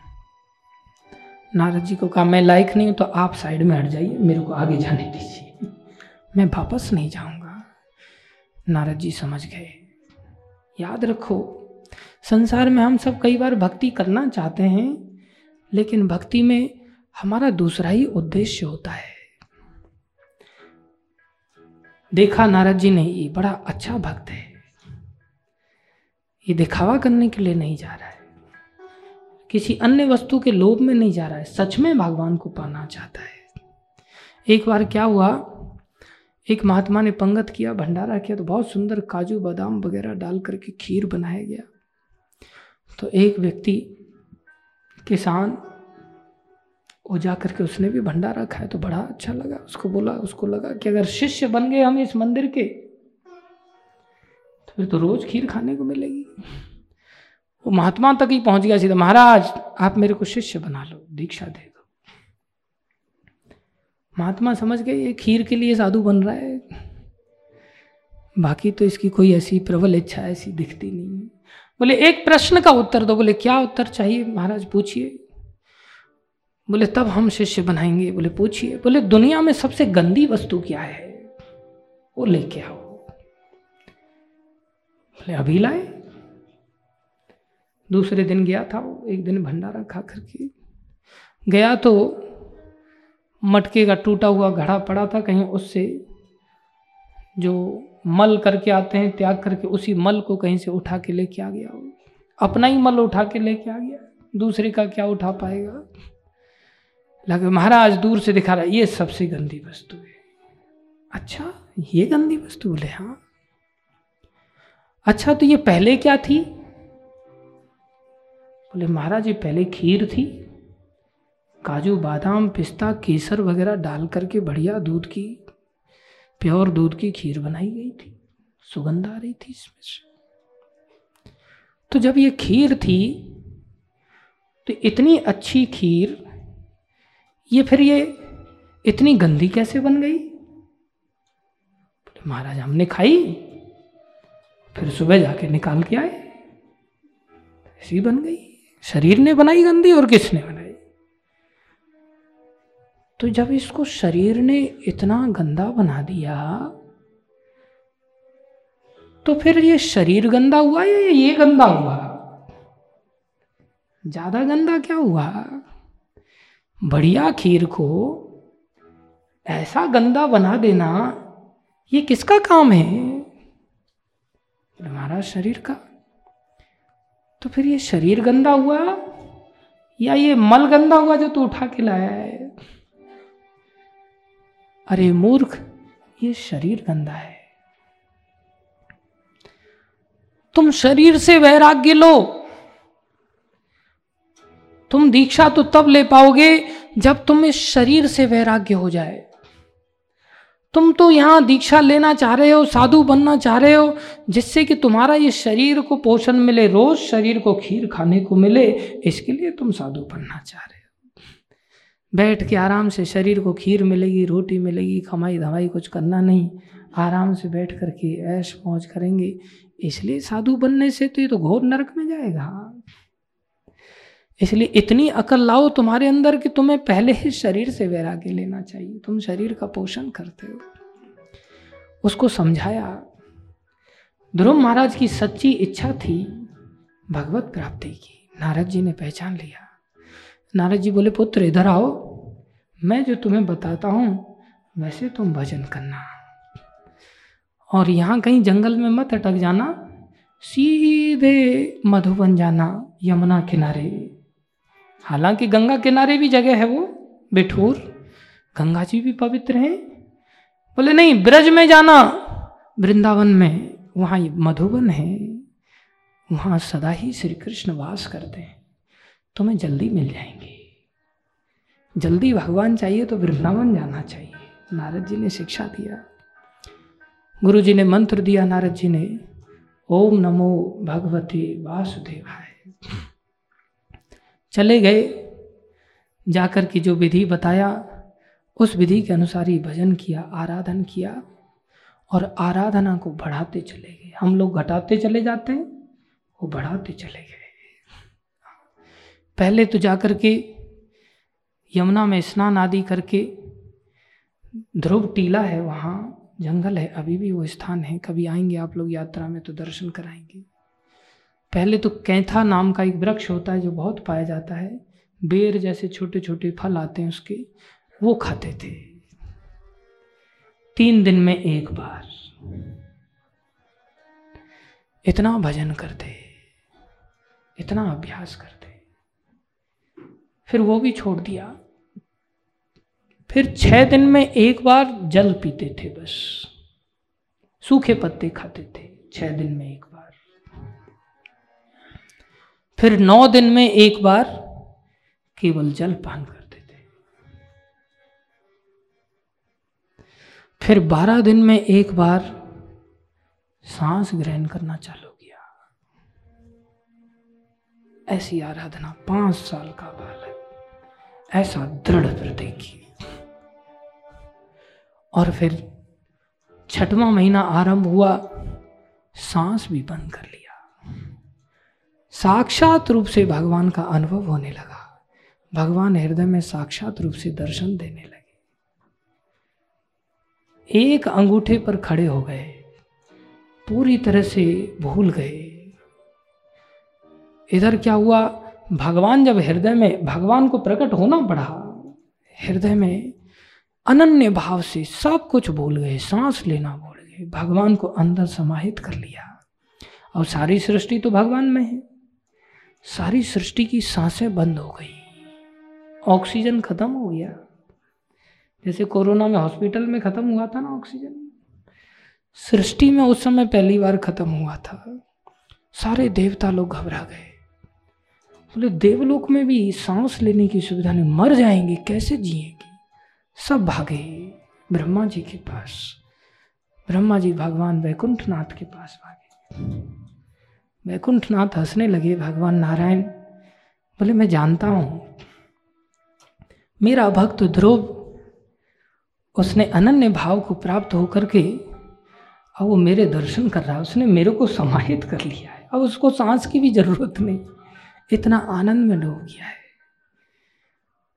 नारद जी को कहा, मैं लायक नहीं हूँ तो आप साइड में हट जाइए, मेरे को आगे जाने दीजिए। मैं वापस नहीं जाऊँगा। नारद जी समझ गए। याद रखो, संसार में हम सब कई बार भक्ति करना चाहते हैं, लेकिन भक्ति में हमारा दूसरा ही उद्देश्य होता है। देखा नारद जी ने ये बड़ा अच्छा भक्त है। ये दिखावा करने के लिए नहीं जा रहा है। किसी अन्य वस्तु के लोभ में नहीं जा रहा है। सच में भगवान को पाना चाहता है। एक बार क्या हुआ? एक महात्मा ने पंगत किया, भंडारा किया तो बहुत सुंदर काजू, बादाम वगैरह डाल करके खीर बनाया गया। तो एक व्यक्ति किसान वो जा करके उसने भी भंडारा खाया तो बड़ा अच्छा लगा। उसको बोला, उसको लगा कि अगर शिष्य बन गए हम इस मंदिर के तो फिर तो रोज खीर खाने को मिलेगी। वो महात्मा तक ही पहुँच गया सीधा, महाराज, आप मेरे को शिष्य बना लो, दीक्षा दे दो। महात्मा समझ गए, ये खीर के लिए साधु बन रहा है। बाकी तो इसकी कोई ऐसी प्रबल इच्छा ऐसी दिखती नहीं बोले, एक प्रश्न का उत्तर दो। बोले, क्या उत्तर चाहिए? महाराज, पूछिए। बोले, तब हम शिष्य बनाएँगे। बोले, पूछिए। बोले, दुनिया में सबसे गंदी वस्तु क्या है? वो लेके आओ। बोले, अभी लाए। दूसरे दिन गया था वो, एक दिन भंडारा खा करके। गया तो मटके का टूटा हुआ घड़ा पड़ा था कहीं उससे, जो मल करके आते हैं, त्याग करके उसी मल को कहीं से उठा के लेके आ गया अपना ही मल उठा के लेके आ गया। दूसरे का क्या उठा पाएगा? लगे, महाराज, दूर से दिखा रहा ये सबसे गंदी वस्तु है। अच्छा ये गंदी वस्तु बोले हाँ। अच्छा तो ये पहले क्या थी? बोले, महाराज, ये पहले खीर थी। काजू, बादाम, पिस्ता, केसर वगैरह डाल करके बढ़िया दूध की, प्योर दूध की खीर बनाई गई थी। सुगंध आ रही थी इसमें से। तो जब ये खीर थी तो इतनी अच्छी खीर ये फिर ये इतनी गंदी कैसे बन गई? महाराज, हमने खाई, फिर सुबह जाके निकाल के आए। ऐसी बन गई। शरीर ने बनाई गंदी और किसने बनाई? तो जब इसको शरीर ने इतना गंदा बना दिया तो फिर ये शरीर गंदा हुआ या ये गंदा हुआ? ज़्यादा गंदा क्या हुआ? बढ़िया खीर को ऐसा गंदा बना देना, ये किसका काम है? हमारा शरीर का। तो फिर ये शरीर गंदा हुआ, या ये मल गंदा हुआ जो तू उठा के लाया है? अरे मूर्ख, ये शरीर गंदा है। तुम शरीर से वैराग्य लो। तुम दीक्षा तो तब ले पाओगे जब तुम इस शरीर से वैराग्य हो जाए। तुम तो यहाँ दीक्षा लेना चाह रहे हो, साधु बनना चाह रहे हो, जिससे कि तुम्हारा ये शरीर को पोषण मिले, रोज शरीर को खीर खाने को मिले, इसके लिए तुम साधु बनना चाह रहे हो। बैठ के आराम से शरीर को खीर मिलेगी, रोटी मिलेगी कमाई धमाई कुछ करना नहीं, आराम से बैठ कर के ऐश मौज करेंगे, इसलिए साधु बनने से तो ये तो घोर नरक में जाएगा। इसलिए इतनी अकल लाओ तुम्हारे अंदर कि तुम्हें पहले ही शरीर से वैराग्य लेना चाहिए। तुम शरीर का पोषण करते हो। उसको समझाया। ध्रुव महाराज की सच्ची इच्छा थी भगवत प्राप्ति की। नारद जी ने पहचान लिया। नारद जी बोले, पुत्र, इधर आओ। मैं जो तुम्हें बताता हूँ, वैसे तुम भजन करना। और यहाँ कहीं जंगल में मत अटक जाना। सीधे मधुबन जाना, यमुना किनारे। हालाँकि गंगा किनारे भी जगह है वो बिठूर गंगा जी भी पवित्र हैं। बोले, नहीं, ब्रज में जाना। वृंदावन में। वहाँ मधुबन है। वहाँ सदा ही श्री कृष्ण वास करते हैं। तुम्हें जल्दी मिल जाएँगे। जल्दी भगवान चाहिए तो वृंदावन जाना चाहिए। नारद जी ने शिक्षा दिया। गुरु जी ने मंत्र दिया। नारद जी ने, ओम नमो भगवती वासुदेवाय। चले गए। जाकर की जो विधि बताया, उस विधि के अनुसार ही भजन किया, आराधन किया और आराधना को बढ़ाते चले गए। हम लोग घटाते चले जाते हैं, वो बढ़ाते चले गए। पहले तो जाकर के यमुना में स्नान आदि करके ध्रुव टीला है, वहाँ जंगल है, अभी भी वो स्थान है। कभी आएँगे आप लोग यात्रा में तो दर्शन कराएँगे। पहले तो कैंथा नाम का एक वृक्ष होता है जो बहुत पाया जाता है। बेर जैसे छोटे छोटे फल आते हैं उसके, वो खाते थे। तीन दिन में एक बार। इतना भजन करते, इतना अभ्यास करते। फिर वो भी छोड़ दिया। फिर छह दिन में एक बार जल पीते थे बस। सूखे पत्ते खाते थे, छह दिन में एक फिर नौ दिन में एक बार केवल जल पान करते थे फिर बारह दिन में एक बार सांस ग्रहण करना चालू किया। ऐसी आराधना पाँच साल का बालक ऐसा दृढ़ हृदय और फिर छठवां महीना आरंभ हुआ, सांस भी बंद कर लिया साक्षात रूप से भगवान का अनुभव होने लगा। भगवान हृदय में साक्षात रूप से दर्शन देने लगे। एक अंगूठे पर खड़े हो गए। पूरी तरह से भूल गए। इधर क्या हुआ? भगवान जब हृदय में, भगवान को प्रकट होना पड़ा, हृदय में अनन्य भाव से सब कुछ भूल गए, सांस लेना भूल गए। भगवान को अंदर समाहित कर लिया। और सारी सृष्टि तो भगवान में है। सारी सृष्टि की साँसें बंद हो गई। ऑक्सीजन खत्म हो गया। जैसे कोरोना में हॉस्पिटल में खत्म हुआ था ना ऑक्सीजन, सृष्टि में उस समय पहली बार खत्म हुआ था। सारे देवता लोग घबरा गए। बोले, देवलोक में भी सांस लेने की सुविधा नहीं, मर जाएँगे, कैसे जिएँगे? सब भागे ब्रह्मा जी के पास। ब्रह्मा जी भगवान वैकुंठनाथ के पास भागे। वैकुंठनाथ हंसने लगे, भगवान नारायण, बोले, मैं जानता हूँ। मेरा भक्त ध्रुव, उसने अनन्य भाव को प्राप्त होकर के, अब वो मेरे दर्शन कर रहा है। उसने मेरे को समाहित कर लिया है। अब उसको सांस की भी ज़रूरत नहीं। इतना आनंद में डूब गया है।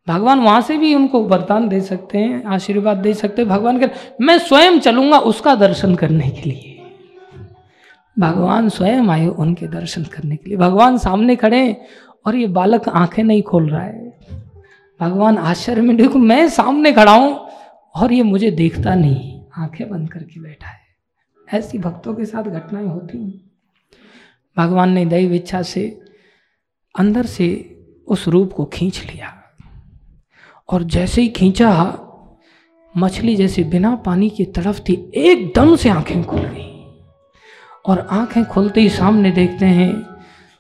भगवान वहाँ से भी उनको वरदान दे सकते हैं, आशीर्वाद दे सकते हैं। भगवान के, मैं स्वयं चलूँगा उसका दर्शन करने के लिए। भगवान स्वयं आए उनके दर्शन करने के लिए। भगवान सामने खड़े और ये बालक आँखें नहीं खोल रहा है। भगवान आश्चर्य में देखो, मैं सामने खड़ा हूँ और ये मुझे देखता नहीं, आँखें बंद करके बैठा है। ऐसी भक्तों के साथ घटनाएँ होती हैं। भगवान ने दैव इच्छा से अंदर से उस रूप को खींच लिया और जैसे ही खींचा, मछली जैसे बिना पानी की तरफ़ थी एकदम से आँखें खुल गई। और आँखें खुलते ही सामने देखते हैं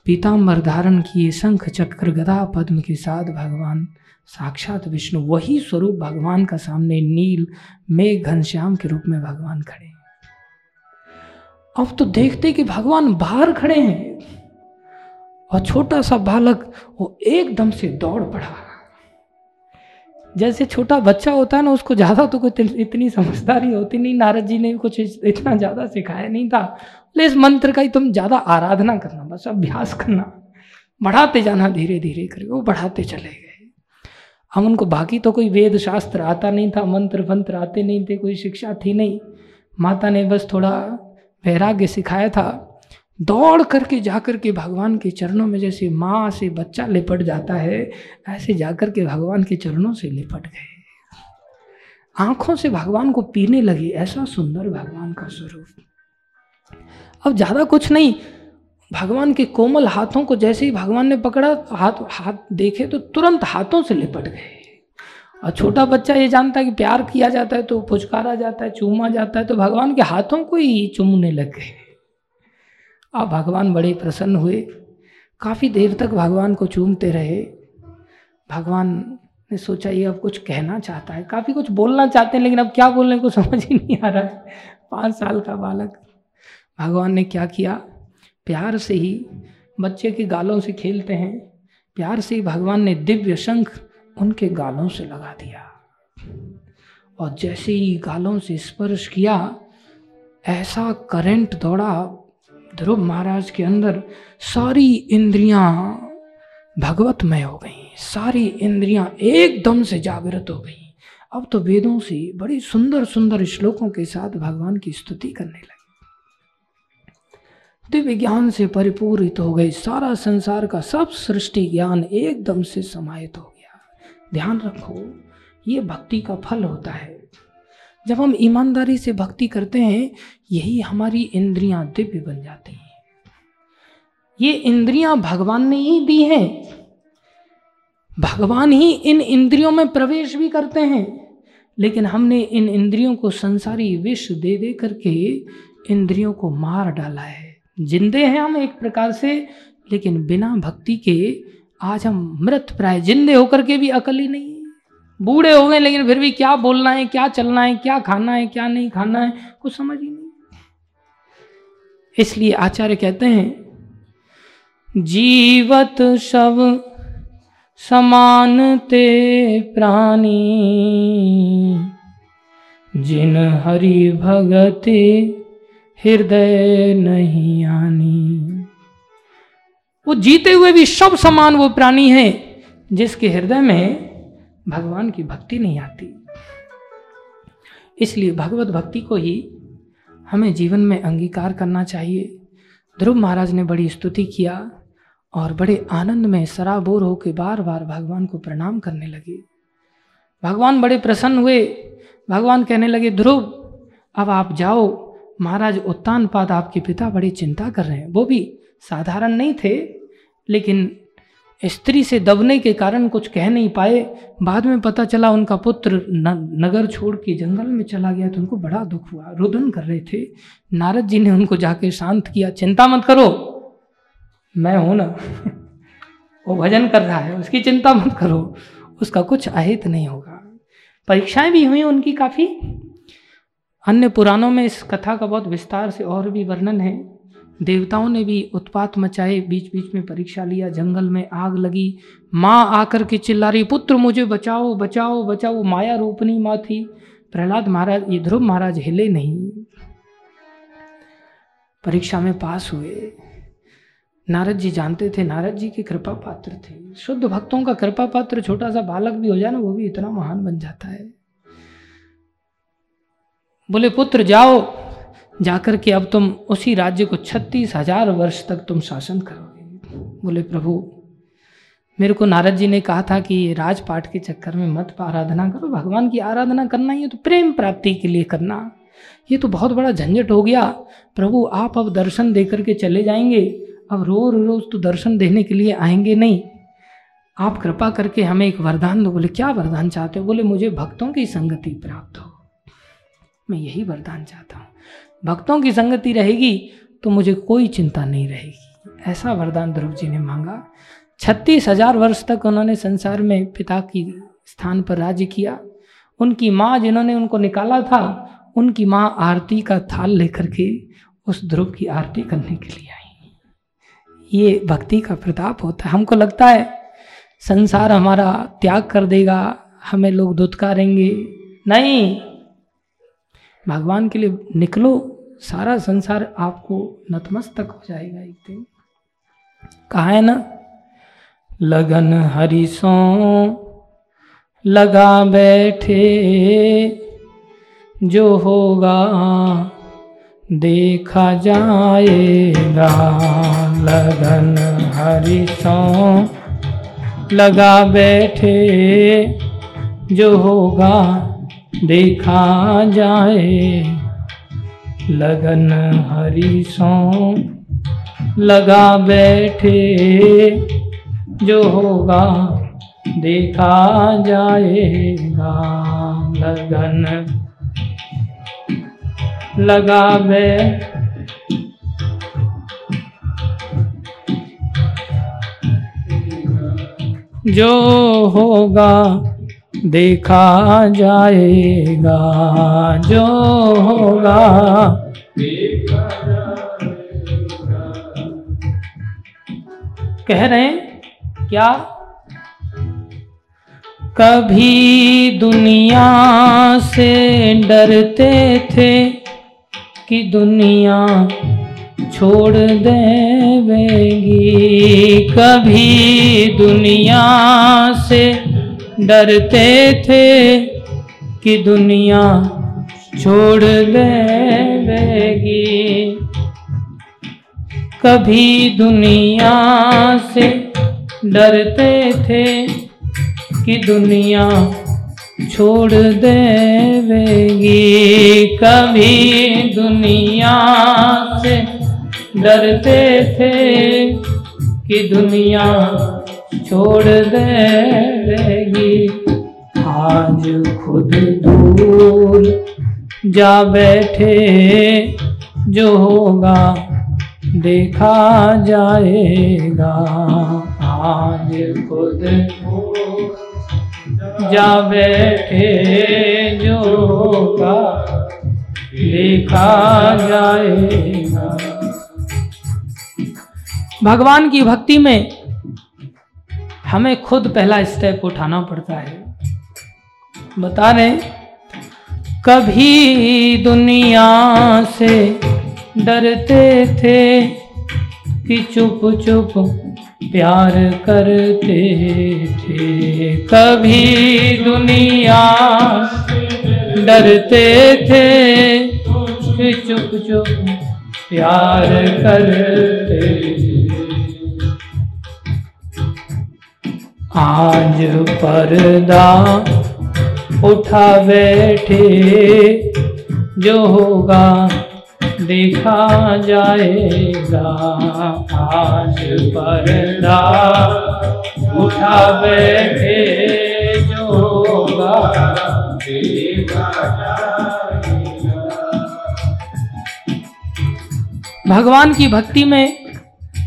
पीताम्बर धारण किए शंख चक्र गदा पद्म के साथ भगवान। साक्षात विष्णु, वही स्वरूप भगवान का सामने नील, मेघ घनश्याम के रूप में भगवान खड़े अब तो देखते कि भगवान बाहर खड़े हैं और छोटा सा बालक वो एकदम से दौड़ पड़ा। जैसे छोटा बच्चा होता है ना, उसको ज़्यादा तो कोई इतनी समझदारी होती नहीं नारद जी ने कुछ इतना ज़्यादा सिखाया नहीं था। बोले, इस मंत्र का ही तुम ज़्यादा आराधना करना, बस अभ्यास करना। बढ़ाते जाना धीरे धीरे करके, वो बढ़ाते चले गए। हम उनको बाकी तो कोई वेद शास्त्र आता नहीं था मंत्र मंत्र आते नहीं थे, कोई शिक्षा थी नहीं। माता ने बस थोड़ा वैराग्य सिखाया था। दौड़ करके जाकर के भगवान के चरणों में जैसे माँ से बच्चा लिपट जाता है, ऐसे जाकर के भगवान के चरणों से लिपट गए। आँखों से भगवान को पीने लगे, ऐसा सुंदर भगवान का स्वरूप। अब ज़्यादा कुछ नहीं, भगवान के कोमल हाथों को जैसे ही भगवान ने पकड़ा, हाथ हाथ देखे तो तुरंत हाथों से लिपट गए। और छोटा बच्चा ये जानता है कि प्यार किया जाता है तो पुचकारा जाता है, चूमा जाता है तो भगवान के हाथों को ही चूमने लग गए। अब भगवान बड़े प्रसन्न हुए। काफ़ी देर तक भगवान को चूमते रहे। भगवान ने सोचा, ये अब कुछ कहना चाहता है। काफ़ी कुछ बोलना चाहते हैं, लेकिन अब क्या बोलने को समझ ही नहीं आ रहा है। पाँच साल का बालक। भगवान ने क्या किया? प्यार से ही बच्चे के गालों से खेलते हैं। प्यार से ही भगवान ने दिव्य शंख उनके गालों से लगा दिया। और जैसे ही गालों से स्पर्श किया, ऐसा करंट दौड़ा ध्रुव महाराज के अंदर सारी इंद्रियाँ भगवतमय हो गई। सारी इंद्रियाँ एकदम से जागृत हो गई। अब तो वेदों से बड़ी सुंदर सुंदर श्लोकों के साथ भगवान की स्तुति करने लगे। दिव्य ज्ञान से परिपूरित हो गए सारा संसार का सब सृष्टि ज्ञान एकदम से समाहित हो गया। ध्यान रखो, ये भक्ति का फल होता है। जब हम ईमानदारी से भक्ति करते हैं, यही हमारी इंद्रियाँ दिव्य बन जाती हैं। ये इंद्रियाँ भगवान ने ही दी हैं। भगवान ही इन इंद्रियों में प्रवेश भी करते हैं, लेकिन हमने इन इंद्रियों को संसारी विष दे दे करके इंद्रियों को मार डाला है। जिंदे हैं हम एक प्रकार से, लेकिन बिना भक्ति के आज हम मृत प्राय जिंदे होकर के भी अकल ही नहीं। बूढ़े हो गए, लेकिन फिर भी क्या बोलना है, क्या चलना है, क्या खाना है, क्या नहीं खाना है, कुछ समझ ही नहीं। इसलिए आचार्य कहते हैं, जीवत शव समान ते प्राणी, जिन हरि भगते हृदय नहीं आनी। वो जीते हुए भी सब समान वो प्राणी है, जिसके हृदय में भगवान की भक्ति नहीं आती। इसलिए भगवत भक्ति को ही हमें जीवन में अंगीकार करना चाहिए। ध्रुव महाराज ने बड़ी स्तुति किया और बड़े आनंद में सराबोर होकर बार बार भगवान को प्रणाम करने लगे। भगवान बड़े प्रसन्न हुए। भगवान कहने लगे, ध्रुव, अब आप जाओ। महाराज उत्तान पाद आपके पिता बड़ी चिंता कर रहे हैं। वो भी साधारण नहीं थे, लेकिन स्त्री से दबने के कारण कुछ कह नहीं पाए। बाद में पता चला उनका पुत्र नगर छोड़ के जंगल में चला गया तो उनको बड़ा दुख हुआ। रुदन कर रहे थे। नारद जी ने उनको जाके शांत किया। चिंता मत करो। मैं हूँ ना। वो भजन कर रहा है। उसकी चिंता मत करो। उसका कुछ अहित नहीं होगा। परीक्षाएँ भी हुई उनकी काफ़ी। अन्य पुराणों में इस कथा का बहुत विस्तार से और भी वर्णन है। देवताओं ने भी उत्पात मचाए बीच बीच में परीक्षा लिया, जंगल में आग लगी। माँ आकर के चिल्ला रही, पुत्र, मुझे बचाओ बचाओ बचाओ, माया रूपनी माँ थी। प्रहलाद महाराज, ये ध्रुव महाराज हिले नहीं। परीक्षा में पास हुए। नारद जी जानते थे, नारद जी के कृपा पात्र थे। शुद्ध भक्तों का कृपा पात्र छोटा सा बालक भी हो जाए ना, वो भी इतना महान बन जाता है। बोले, पुत्र, जाओ जाकर के अब तुम उसी राज्य को छत्तीस हज़ार वर्ष तक तुम शासन करोगे। बोले, प्रभु, मेरे को नारद जी ने कहा था कि राजपाट के चक्कर में मत आराधना करो। भगवान की आराधना करना ही है तो प्रेम प्राप्ति के लिए करना। ये तो बहुत बड़ा झंझट हो गया। प्रभु, आप अब दर्शन दे करके चले जाएँगे। अब रोज रोज तो दर्शन देने के लिए आएँगे नहीं। आप कृपा करके हमें एक वरदान दो। बोले, क्या वरदान चाहते हो? बोले, मुझे भक्तों की संगति प्राप्त हो। मैं यही वरदान चाहता हूँ। भक्तों की संगति रहेगी तो मुझे कोई चिंता नहीं रहेगी। ऐसा वरदान ध्रुव जी ने मांगा। छत्तीस हज़ार वर्ष तक उन्होंने संसार में पिता की स्थान पर राज्य किया। उनकी माँ जिन्होंने उनको निकाला था, उनकी माँ आरती का थाल लेकर के उस ध्रुव की आरती करने के लिए आई। ये भक्ति का प्रताप होता है। हमको लगता है, संसार हमारा त्याग कर देगा, हमें लोग दुत्कारेंगे। नहीं भगवान के लिए निकलो, सारा संसार आपको नतमस्तक हो जाएगा एक दिन। कहा है ना, लगन हरिसों लगा बैठे, जो होगा देखा जाएगा। लगन हरिसों लगा बैठे, जो होगा देखा जाए, लगन हरी सो लगा बैठे। जो होगा देखा जाएगा, लगन लगा बै। जो होगा देखा जाएगा, जो होगा। कह रहे हैं, क्या? कभी दुनिया से डरते थे कि दुनिया छोड़ देवेगी? कभी दुनिया से डरते थे कि दुनिया छोड़ देवेगी कभी दुनिया से डरते थे कि दुनिया छोड़ देवेगी। कभी दुनिया से डरते थे कि दुनिया छोड़ देवेगी आज खुद दूर जा बैठे जो होगा देखा जाएगा। आज खुद जा बैठे जो होगा देखा जाएगा। भगवान की भक्ति में हमें खुद पहला स्टेप उठाना पड़ता है। बता रहे कभी दुनिया से डरते थे कि चुप चुप प्यार करते थे। कभी दुनिया डरते थे कि चुप चुप प्यार करते आज पर्दा उठा बैठे, जो होगा देखा जाएगा। आज पर्दा उठा बैठे, जो होगा देखा भगवान की भक्ति में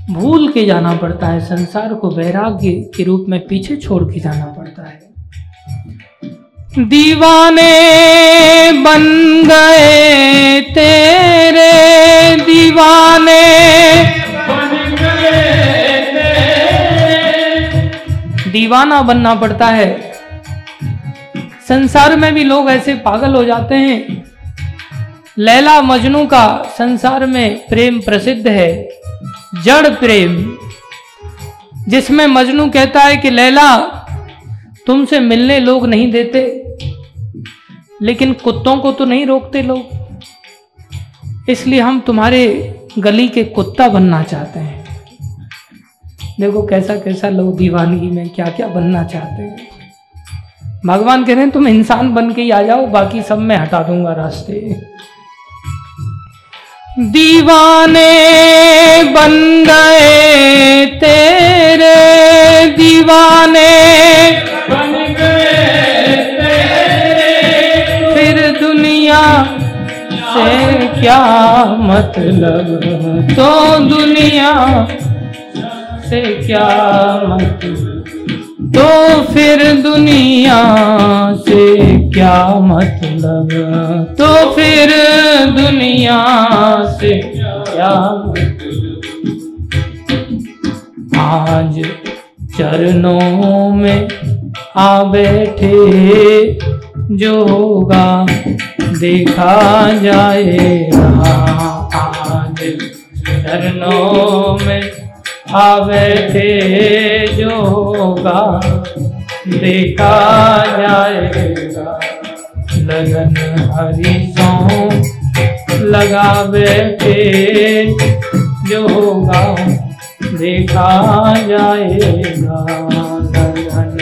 भूल के जाना पड़ता है, संसार को वैराग्य के रूप में पीछे छोड़ के जाना पड़ता है। दीवाने बन गए तेरे, दीवाने दीवाना बनना पड़ता है। संसार में भी लोग ऐसे पागल हो जाते हैं। लैला मजनू का संसार में प्रेम प्रसिद्ध है। जड़ प्रेम, जिसमें मजनू कहता है कि, लैला, तुमसे मिलने लोग नहीं देते, लेकिन कुत्तों को तो नहीं रोकते लोग। इसलिए हम तुम्हारे गली के कुत्ता बनना चाहते हैं। देखो कैसा कैसा लोग दीवानगी में क्या क्या बनना चाहते हैं। भगवान कह रहे हैं, तुम इंसान बन के ही आ जाओ, बाकी सब मैं हटा दूँगा रास्ते। दीवाने बन गए तेरे, दीवाने बन गए तेरे। फिर दुनिया से क्या मतलब? तो दुनिया से क्या मतलब? तो फिर दुनिया से क्या मतलब? तो फिर दुनिया से क्या मतलब? आज चरणों में आ बैठे जो होगा देखा जाएगा आज चरणों में आवे थे जो होगा देखा जाएगा। लगन हरी सौ लगा बैठे जो होगा, देखा जाएगा। लगन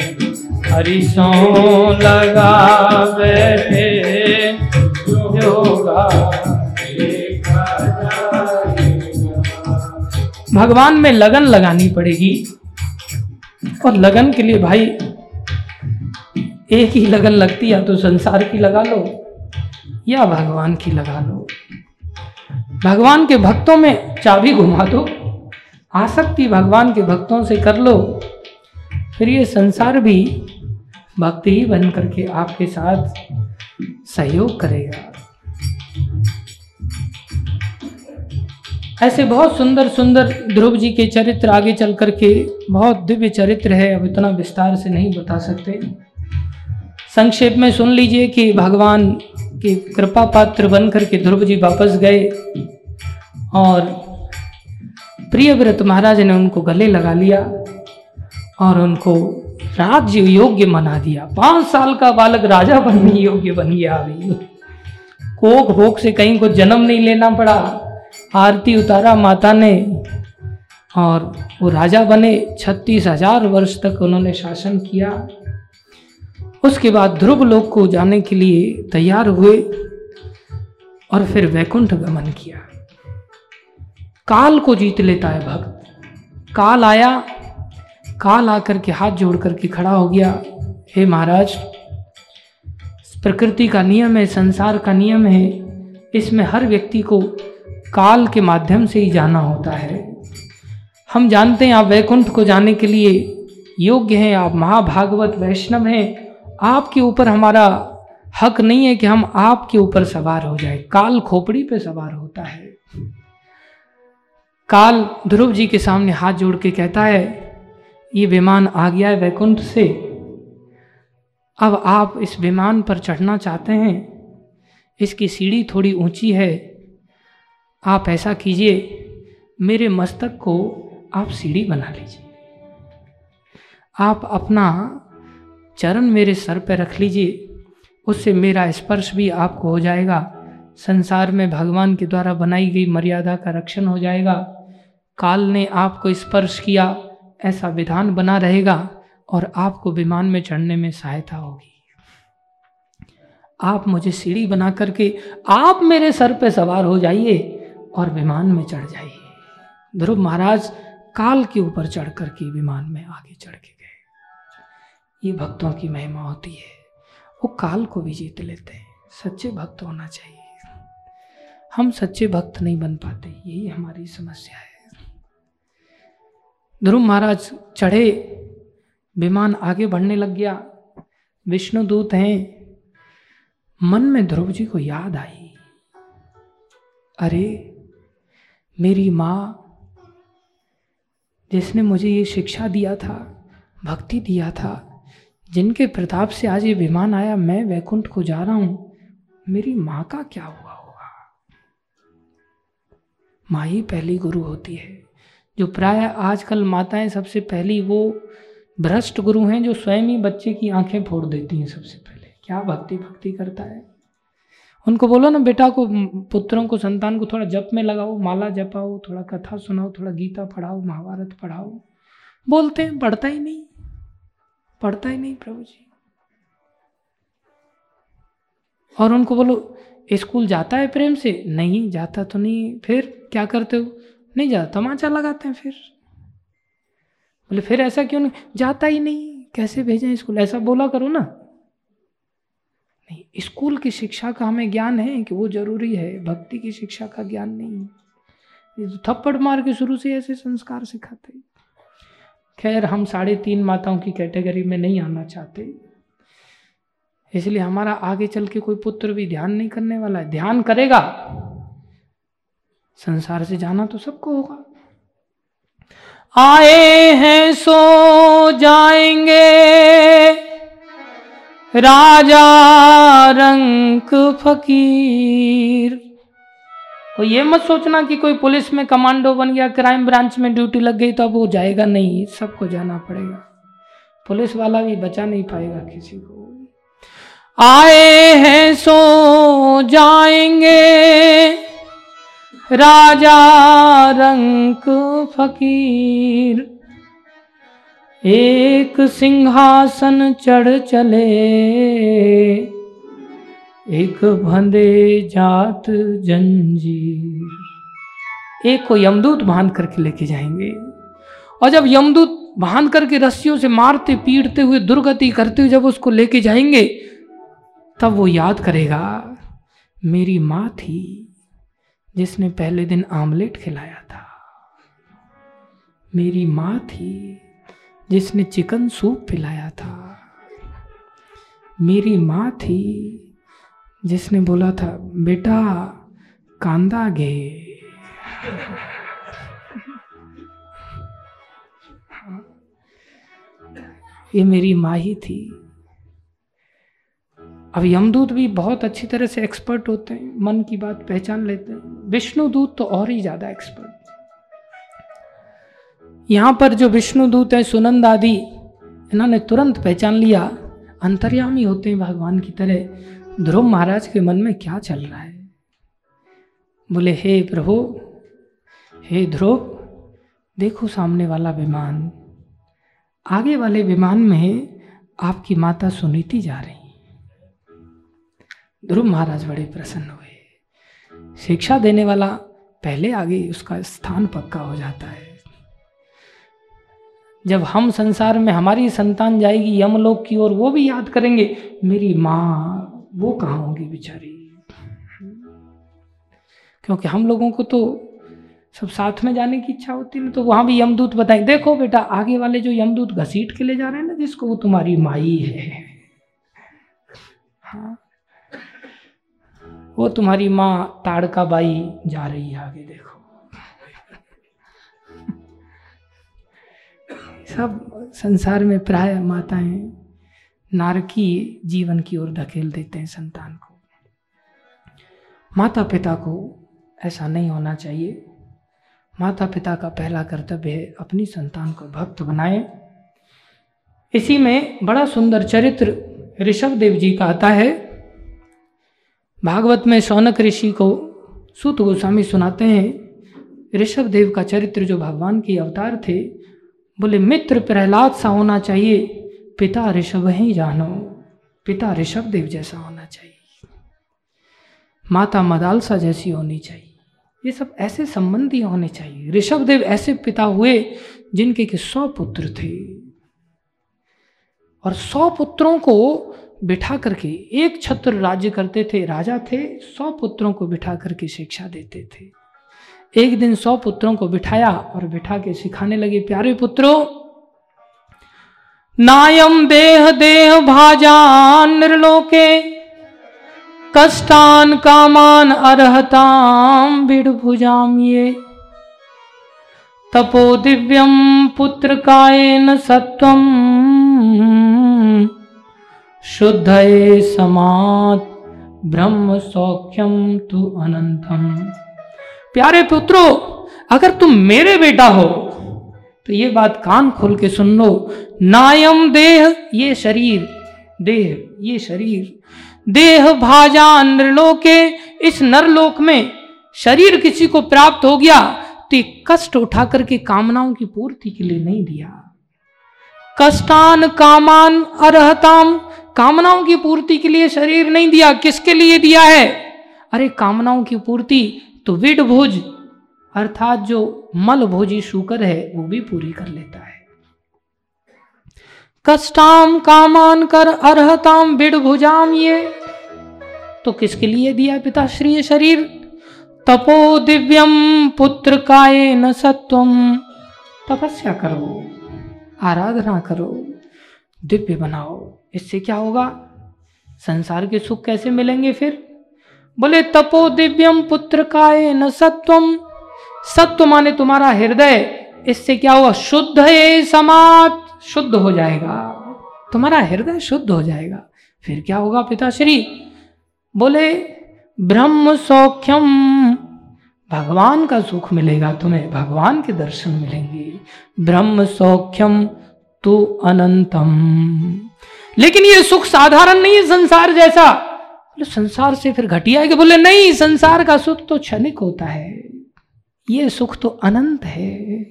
हरी सौ लगा बैठे भगवान में लगन लगानी पड़ेगी। और लगन के लिए भाई, एक ही लगन लगती है तो संसार की लगा लो, या भगवान की लगा लो। भगवान के भक्तों में चाबी घुमा दो, आसक्ति भगवान के भक्तों से कर लो, फिर ये संसार भी भक्ति ही बन करके आपके साथ सहयोग करेगा। ऐसे बहुत सुंदर सुंदर ध्रुव जी के चरित्र आगे चल करके बहुत दिव्य चरित्र है, अब इतना विस्तार से नहीं बता सकते। संक्षेप में सुन लीजिए कि भगवान के कृपा पात्र बनकर के ध्रुव जी वापस गए और प्रियव्रत महाराज ने उनको गले लगा लिया और उनको राज्य योग्य मना दिया। पाँच साल का बालक राजा बनने योग्य बन गया। अभी कोक भोग से कहीं को जन्म नहीं लेना पड़ा। आरती उतारा माता ने और वो राजा बने। छत्तीस हज़ार वर्ष तक उन्होंने शासन किया। उसके बाद ध्रुव लोक को जाने के लिए तैयार हुए और फिर वैकुंठ गमन किया। काल को जीत लेता है भक्त। काल आया, काल आकर के हाथ जोड़ करके खड़ा हो गया। हे महाराज प्रकृति का नियम है, संसार का नियम है। इसमें हर व्यक्ति को काल के माध्यम से ही जाना होता है। हम जानते हैं आप वैकुंठ को जाने के लिए योग्य हैं, आप महाभागवत वैष्णव हैं। आपके ऊपर हमारा हक नहीं है कि हम आपके ऊपर सवार हो जाए। काल खोपड़ी पे सवार होता है। काल ध्रुव जी के सामने हाथ जोड़ के कहता है, ये विमान आ गया है वैकुंठ से। अब आप इस विमान पर चढ़ना चाहते हैं। इसकी सीढ़ी थोड़ी ऊँची है। आप ऐसा कीजिए, मेरे मस्तक को आप सीढ़ी बना लीजिए। आप अपना चरण मेरे सर पर रख लीजिए, उससे मेरा स्पर्श भी आपको हो जाएगा। संसार में भगवान के द्वारा बनाई गई मर्यादा का रक्षण हो जाएगा। काल ने आपको स्पर्श किया, ऐसा विधान बना रहेगा और आपको विमान में चढ़ने में सहायता होगी। आप मुझे सीढ़ी बना करके आप मेरे सर पे सवार हो जाइए। और विमान में चढ़ जाइए। ध्रुव महाराज काल के ऊपर चढ़ कर के विमान में आगे चढ़ के गए। ये भक्तों की महिमा होती है। वो काल को भी जीत लेते हैं। सच्चे भक्त होना चाहिए। हम सच्चे भक्त नहीं बन पाते। यही हमारी समस्या है। ध्रुव महाराज चढ़े। विमान आगे बढ़ने लग गया। विष्णु दूत हैं। मन में ध्रुव जी को याद आई। अरे मेरी माँ, जिसने मुझे ये शिक्षा दिया था, भक्ति दिया था, जिनके प्रताप से आज ये विमान आया, मैं वैकुंठ को जा रहा हूँ। मेरी माँ का क्या हुआ होगा? माँ ही पहली गुरु होती है। जो प्राय आजकल माताएँ सबसे पहली वो भ्रष्ट गुरु हैं जो स्वयं ही बच्चे की आँखें फोड़ देती हैं सबसे पहले। क्या भक्ति भक्ति करता है? उनको बोलो ना, बेटा को पुत्रों को, संतान को थोड़ा जप में लगाओ, माला जपाओ, थोड़ा कथा सुनाओ, थोड़ा गीता पढ़ाओ, महाभारत पढ़ाओ। बोलते हैं, पढ़ता ही नहीं। पढ़ता ही नहीं प्रभु जी। और उनको बोलो स्कूल जाता है प्रेम से? नहीं, जाता तो नहीं। फिर क्या करते हो? नहीं जाता, तमाचा लगाते हैं फिर। बोले, फिर ऐसा क्यों नहीं? जाता ही नहीं। कैसे भेजें स्कूल? ऐसा बोला करो ना। नहीं, स्कूल की शिक्षा का हमें ज्ञान है कि वो ज़रूरी है, भक्ति की शिक्षा का ज्ञान नहीं तो थप्पड़ मार के शुरू से ऐसे संस्कार सिखाते। खैर, हम साढ़े तीन माताओं की कैटेगरी में नहीं आना चाहते। इसलिए हमारा आगे चल के कोई पुत्र भी ध्यान नहीं करने वाला है। ध्यान करेगा। संसार से जाना तो सबको होगा। आए हैं, सो जाएँगे। राजा रंक फकीर। कोई ये मत सोचना कि कोई पुलिस में कमांडो बन गया, क्राइम ब्रांच में ड्यूटी लग गई तो अब वो जाएगा नहीं, सबको जाना पड़ेगा। पुलिस वाला भी बचा नहीं पाएगा किसी को। आए हैं, सो जाएँगे। राजा रंक फकीर। एक सिंहासन चढ़ चले, एक भंदे जात जंजीर। एक को यमदूत बाँध करके लेके जाएँगे। और जब यमदूत बाँध करके रस्सियों से मारते, पीटते हुए, दुर्गति करते हुए जब उसको लेके जाएँगे, तब वो याद करेगा, मेरी माँ थी जिसने पहले दिन आमलेट खिलाया था, मेरी माँ थी जिसने चिकन सूप पिलाया था। मेरी माँ थी जिसने बोला था, बेटा, कांदा गे। ये मेरी माँ ही थी। अब यमदूत भी बहुत अच्छी तरह से एक्सपर्ट होते हैं, मन की बात पहचान लेते हैं। विष्णु दूत तो और ही ज़्यादा एक्सपर्ट यहाँ पर जो विष्णु दूत है, सुनंद आदि, इन्होंने तुरंत पहचान लिया। अंतर्यामी होते हैं भगवान की तरह। ध्रुव महाराज के मन में क्या चल रहा है? बोले, हे प्रभु, हे ध्रुव, देखो सामने वाला विमान। आगे वाले विमान में आपकी माता सुनीति जा रही ध्रुव महाराज बड़े प्रसन्न हुए। शिक्षा देने वाला पहले आगे उसका स्थान पक्का हो जाता है। जब हम संसार में हमारी संतान जाएगी यमलोक की ओर, वो भी याद करेंगे, मेरी माँ, वो कहाँ होगी बेचारी? क्योंकि हम लोगों को तो सब साथ में जाने की इच्छा होती है तो वहाँ भी यमदूत बताएँ, देखो बेटा, आगे वाले जो यमदूत घसीट के ले जा रहे हैं ना, जिसको वो तुम्हारी माई है। हाँ। वो तुम्हारी माँ ताड़का बाई जा रही है आगे, देखो। सब संसार में प्राय माताएँ नारकी जीवन की ओर धकेल देते हैं संतान को। माता पिता को ऐसा नहीं होना चाहिए। माता पिता का पहला कर्तव्य है अपनी संतान को भक्त बनाए। इसी में बड़ा सुंदर चरित्र ऋषभ देव जी का आता है। भागवत में सौनक ऋषि को सूत गोस्वामी सुनाते हैं। ऋषभ देव का चरित्र जो भगवान के अवतार थे बोले, मित्र प्रहलाद सा होना चाहिए, पिता ऋषभ ही जानो। पिता ऋषभ देव जैसा होना चाहिए। माता मदालसा जैसी होनी चाहिए। ये सब ऐसे संबंधी होने चाहिए। ऋषभ देव ऐसे पिता हुए जिनके के सौ पुत्र थे। और सौ पुत्रों को बिठा करके एक छत्र राज्य करते थे, राजा थे, सौ पुत्रों को बिठा करके शिक्षा देते थे। एक दिन सौ पुत्रों को बिठाया और बिठा के सिखाने लगे, प्यारे पुत्रों, नायम देह देह भाजान निर्लोके, कष्टान कामान अर्हताम भुजाम ये तपो दिव्यम पुत्र कायन सत्वम शुद्ध समात ब्रह्म सौख्यम तु अनंतम प्यारे पुत्रो, अगर तुम मेरे बेटा हो तो ये बात कान खोल के सुन लो। नायम देह ये शरीर, देह ये शरीर। देह भाजा नृलोके इस नरलोक में शरीर किसी को प्राप्त हो गया तो कष्ट उठा करके कामनाओं की पूर्ति के लिए नहीं दिया। कष्टान कामान अरहताम, कामनाओं की पूर्ति के लिए शरीर नहीं दिया। किसके लिए दिया है? अरे कामनाओं की पूर्ति तो विड भोज, अर्थात जो मल भोजी शुकर है, वो भी पूरी कर लेता है। कष्टाम कामान कर अर्हताम बिड़ भुजाम ये। तो किसके लिए दिया पिता श्री शरीर? तपो दिव्यम पुत्र काय न सत्वम। तपस्या करो, आराधना करो, दिव्य बनाओ। इससे क्या होगा? संसार के सुख कैसे मिलेंगे फिर? बोले, तपो दिव्यम पुत्र काय न सत्वम। सत्व माने तुम्हारा हृदय। इससे क्या हुआ? शुद्ध है समात। शुद्ध हो जाएगा। तुम्हारा हृदय शुद्ध हो जाएगा। फिर क्या होगा पिताश्री? बोले, ब्रह्म सौख्यम। भगवान का सुख मिलेगा तुम्हें। भगवान के दर्शन मिलेंगे। ब्रह्म सौख्यम तू अनंतम। लेकिन ये सुख साधारण नहीं है, संसार जैसा। बोले संसार से फिर घटिया है कि बोले, नहीं, संसार का सुख तो क्षणिक होता है। ये सुख तो अनंत है।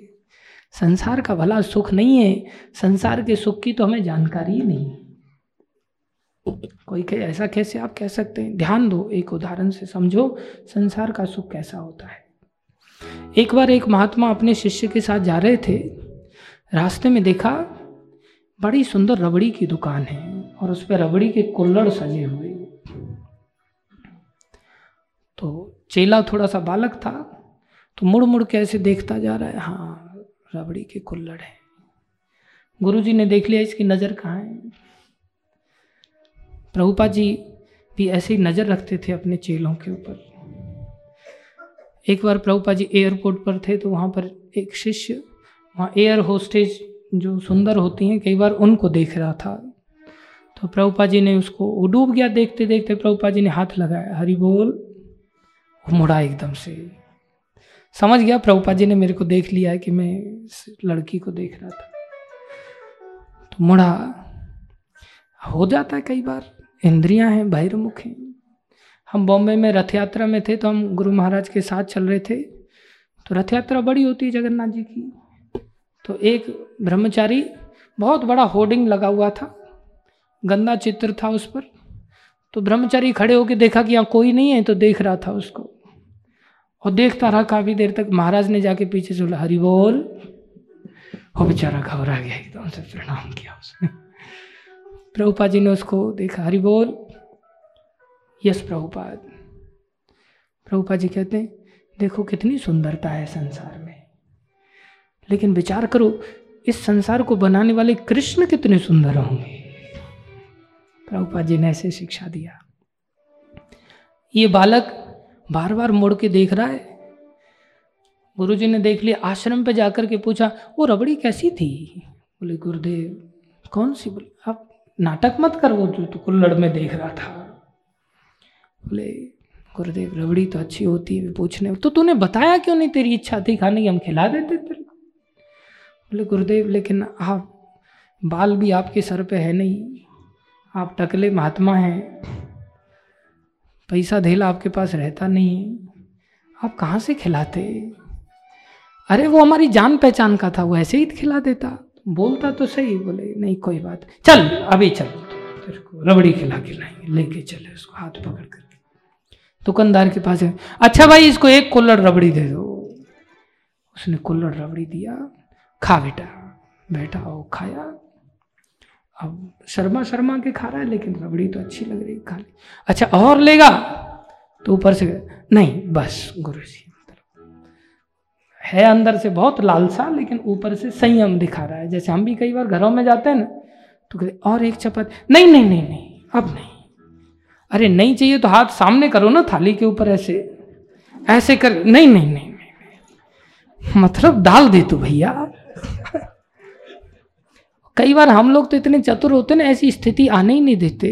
संसार का भला सुख नहीं है। संसार के सुख की तो हमें जानकारी नहीं। कोई कहे, ऐसा कैसे आप कह सकते हैं? ध्यान दो, एक उदाहरण से समझो, संसार का सुख कैसा होता है। एक बार एक महात्मा अपने शिष्य के साथ जा रहे थे। रास्ते में देखा, बड़ी सुंदर रबड़ी की दुकान है और उस पर रबड़ी के कुल्लड़ सजे हुए। चेला थोड़ा सा बालक था तो मुड़ मुड़ के ऐसे देखता जा रहा है हाँ रबड़ी के कुल्लड़ है। गुरुजी ने देख लिया, इसकी नज़र कहाँ है? प्रभुपा जी भी ऐसे ही नज़र रखते थे अपने चेलों के ऊपर। एक बार प्रभुपा जी एयरपोर्ट पर थे तो वहाँ पर एक शिष्य, वहाँ एयर होस्टेज जो सुंदर होती हैं, कई बार उनको देख रहा था। तो प्रभुपा जी ने उसको डूब गया देखते देखते प्रभुपा जी ने हाथ लगाया, हरि बोल। मुड़ा एकदम से। समझ गया प्रभुपा जी ने मेरे को देख लिया है कि मैं इस लड़की को देख रहा था। तो मुड़ा, हो जाता है कई बार। इंद्रियाँ हैं, बहिर्मुख हैं। हम बॉम्बे में रथ यात्रा में थे तो हम गुरु महाराज के साथ चल रहे थे। तो रथ यात्रा बड़ी होती है जगन्नाथ जी की। तो एक ब्रह्मचारी, बहुत बड़ा होर्डिंग लगा हुआ था। गंदा चित्र था उस पर। तो ब्रह्मचारी खड़े होकर देखा कि यहाँ कोई नहीं है तो देख रहा था उसको। और देखता रहा काफ़ी देर तक। महाराज ने जाके पीछे से बोला, हरि बोल। वो बेचारा घबरा गया, एकदम से प्रणाम किया उसने। प्रभुपा जी ने उसको देखा, हरि बोल। यस प्रभुपाद प्रभुपा जी कहते हैं, देखो कितनी सुंदरता है संसार में। लेकिन विचार करो, इस संसार को बनाने वाले कृष्ण कितने सुंदर होंगे। प्रभुपा जी ने ऐसे शिक्षा दिया। ये बालक बार बार मुड़ के देख रहा है। गुरुजी ने देख लिया, आश्रम पे जाकर के पूछा, वो रबड़ी कैसी थी? बोले, गुरुदेव, कौन सी? बोले, आप नाटक मत कर, वो जो तो कुल्लड़ में देख रहा था। बोले, गुरुदेव, रबड़ी तो अच्छी होती है पूछने तो तूने बताया क्यों नहीं? तेरी इच्छा थी खाने की, हम खिला देते तेरे बोले, गुरुदेव, लेकिन आप, बाल भी आपके सर पे है नहीं। आप टकले महात्मा हैं। पैसा धेला आपके पास रहता नहीं। आप कहाँ से खिलाते? अरे, वो हमारी जान पहचान का था, वो ऐसे ही खिला देता। बोलता तो सही, बोले, नहीं, कोई बात चल, अभी चल। तेरे को रबड़ी खिला के लाएँगे, लेके चले, उसको हाथ पकड़ करके दुकानदार के पास है अच्छा भाई, इसको एक कुल्लड़ रबड़ी दे दो। उसने कुल्लड़ रबड़ी दिया। खा बेटा बैठा हो खाया। अब शर्मा शर्मा के खा रहा है लेकिन रबड़ी तो अच्छी लग रही खा ली। अच्छा और लेगा? तो ऊपर से नहीं बस गुरु जी है अंदर से बहुत लालसा लेकिन ऊपर से संयम दिखा रहा है। जैसे हम भी कई बार घरों में जाते हैं ना तो कहते और एक चपाती नहीं नहीं नहीं नहीं अब नहीं। अरे नहीं चाहिए तो हाथ सामने करो ना थाली के ऊपर ऐसे ऐसे कर नहीं नहीं नहीं नहीं, नहीं, नहीं। मतलब डाल दे तू भैया। कई बार हम लोग तो इतने चतुर होते ना, ऐसी स्थिति आने ही नहीं देते।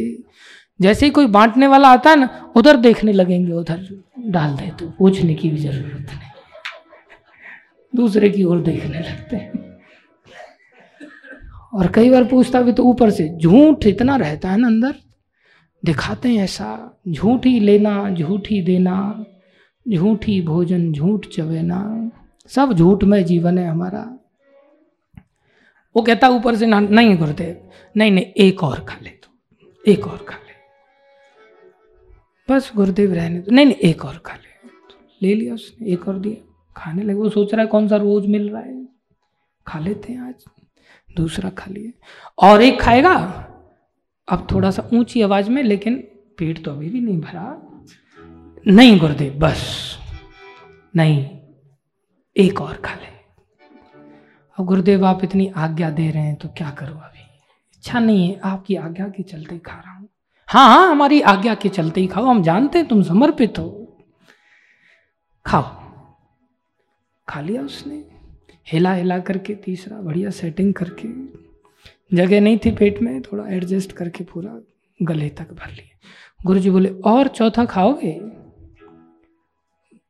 जैसे ही कोई बांटने वाला आता है ना, उधर देखने लगेंगे, उधर डाल दे तो पूछने की भी ज़रूरत नहीं। दूसरे की ओर देखने लगते हैं। और कई बार पूछता भी तो ऊपर से, झूठ इतना रहता है ना अंदर? दिखाते हैं ऐसा, झूठ ही लेना, झूठ ही देना, झूठ ही भोजन, झूठ चवेना सब झूठ में जीवन है हमारा। वो कहता ऊपर से ना, नहीं गुरुदेव नहीं नहीं, एक और खा ले तो एक और खा ले। बस गुरुदेव रहने तो नहीं नहीं, एक और खा ले। तो ले लिया उसने, एक और दिया। खाने लगे। वो सोच रहा है कौन सा रोज मिल रहा है। खा लेते हैं आज। दूसरा खा लिया और एक खाएगा। अब थोड़ा सा ऊँची आवाज़ में, लेकिन पेट तो अभी भी नहीं भरा। नहीं गुरुदेव, बस। नहीं, एक और खा ले। अब गुरुदेव, आप इतनी आज्ञा दे रहे हैं तो क्या करो अभी? इच्छा नहीं है, आपकी आज्ञा के चलते ही खा रहा हूँ। हाँ हाँ हमारी आज्ञा के चलते ही खाओ। हम जानते हैं तुम समर्पित हो। खाओ। खा लिया उसने। हिला हिला करके तीसरा बढ़िया सेटिंग करके। जगह नहीं थी पेट में, थोड़ा एडजस्ट करके पूरा गले तक भर लिए। गुरु जी बोले, और चौथा खाओगे?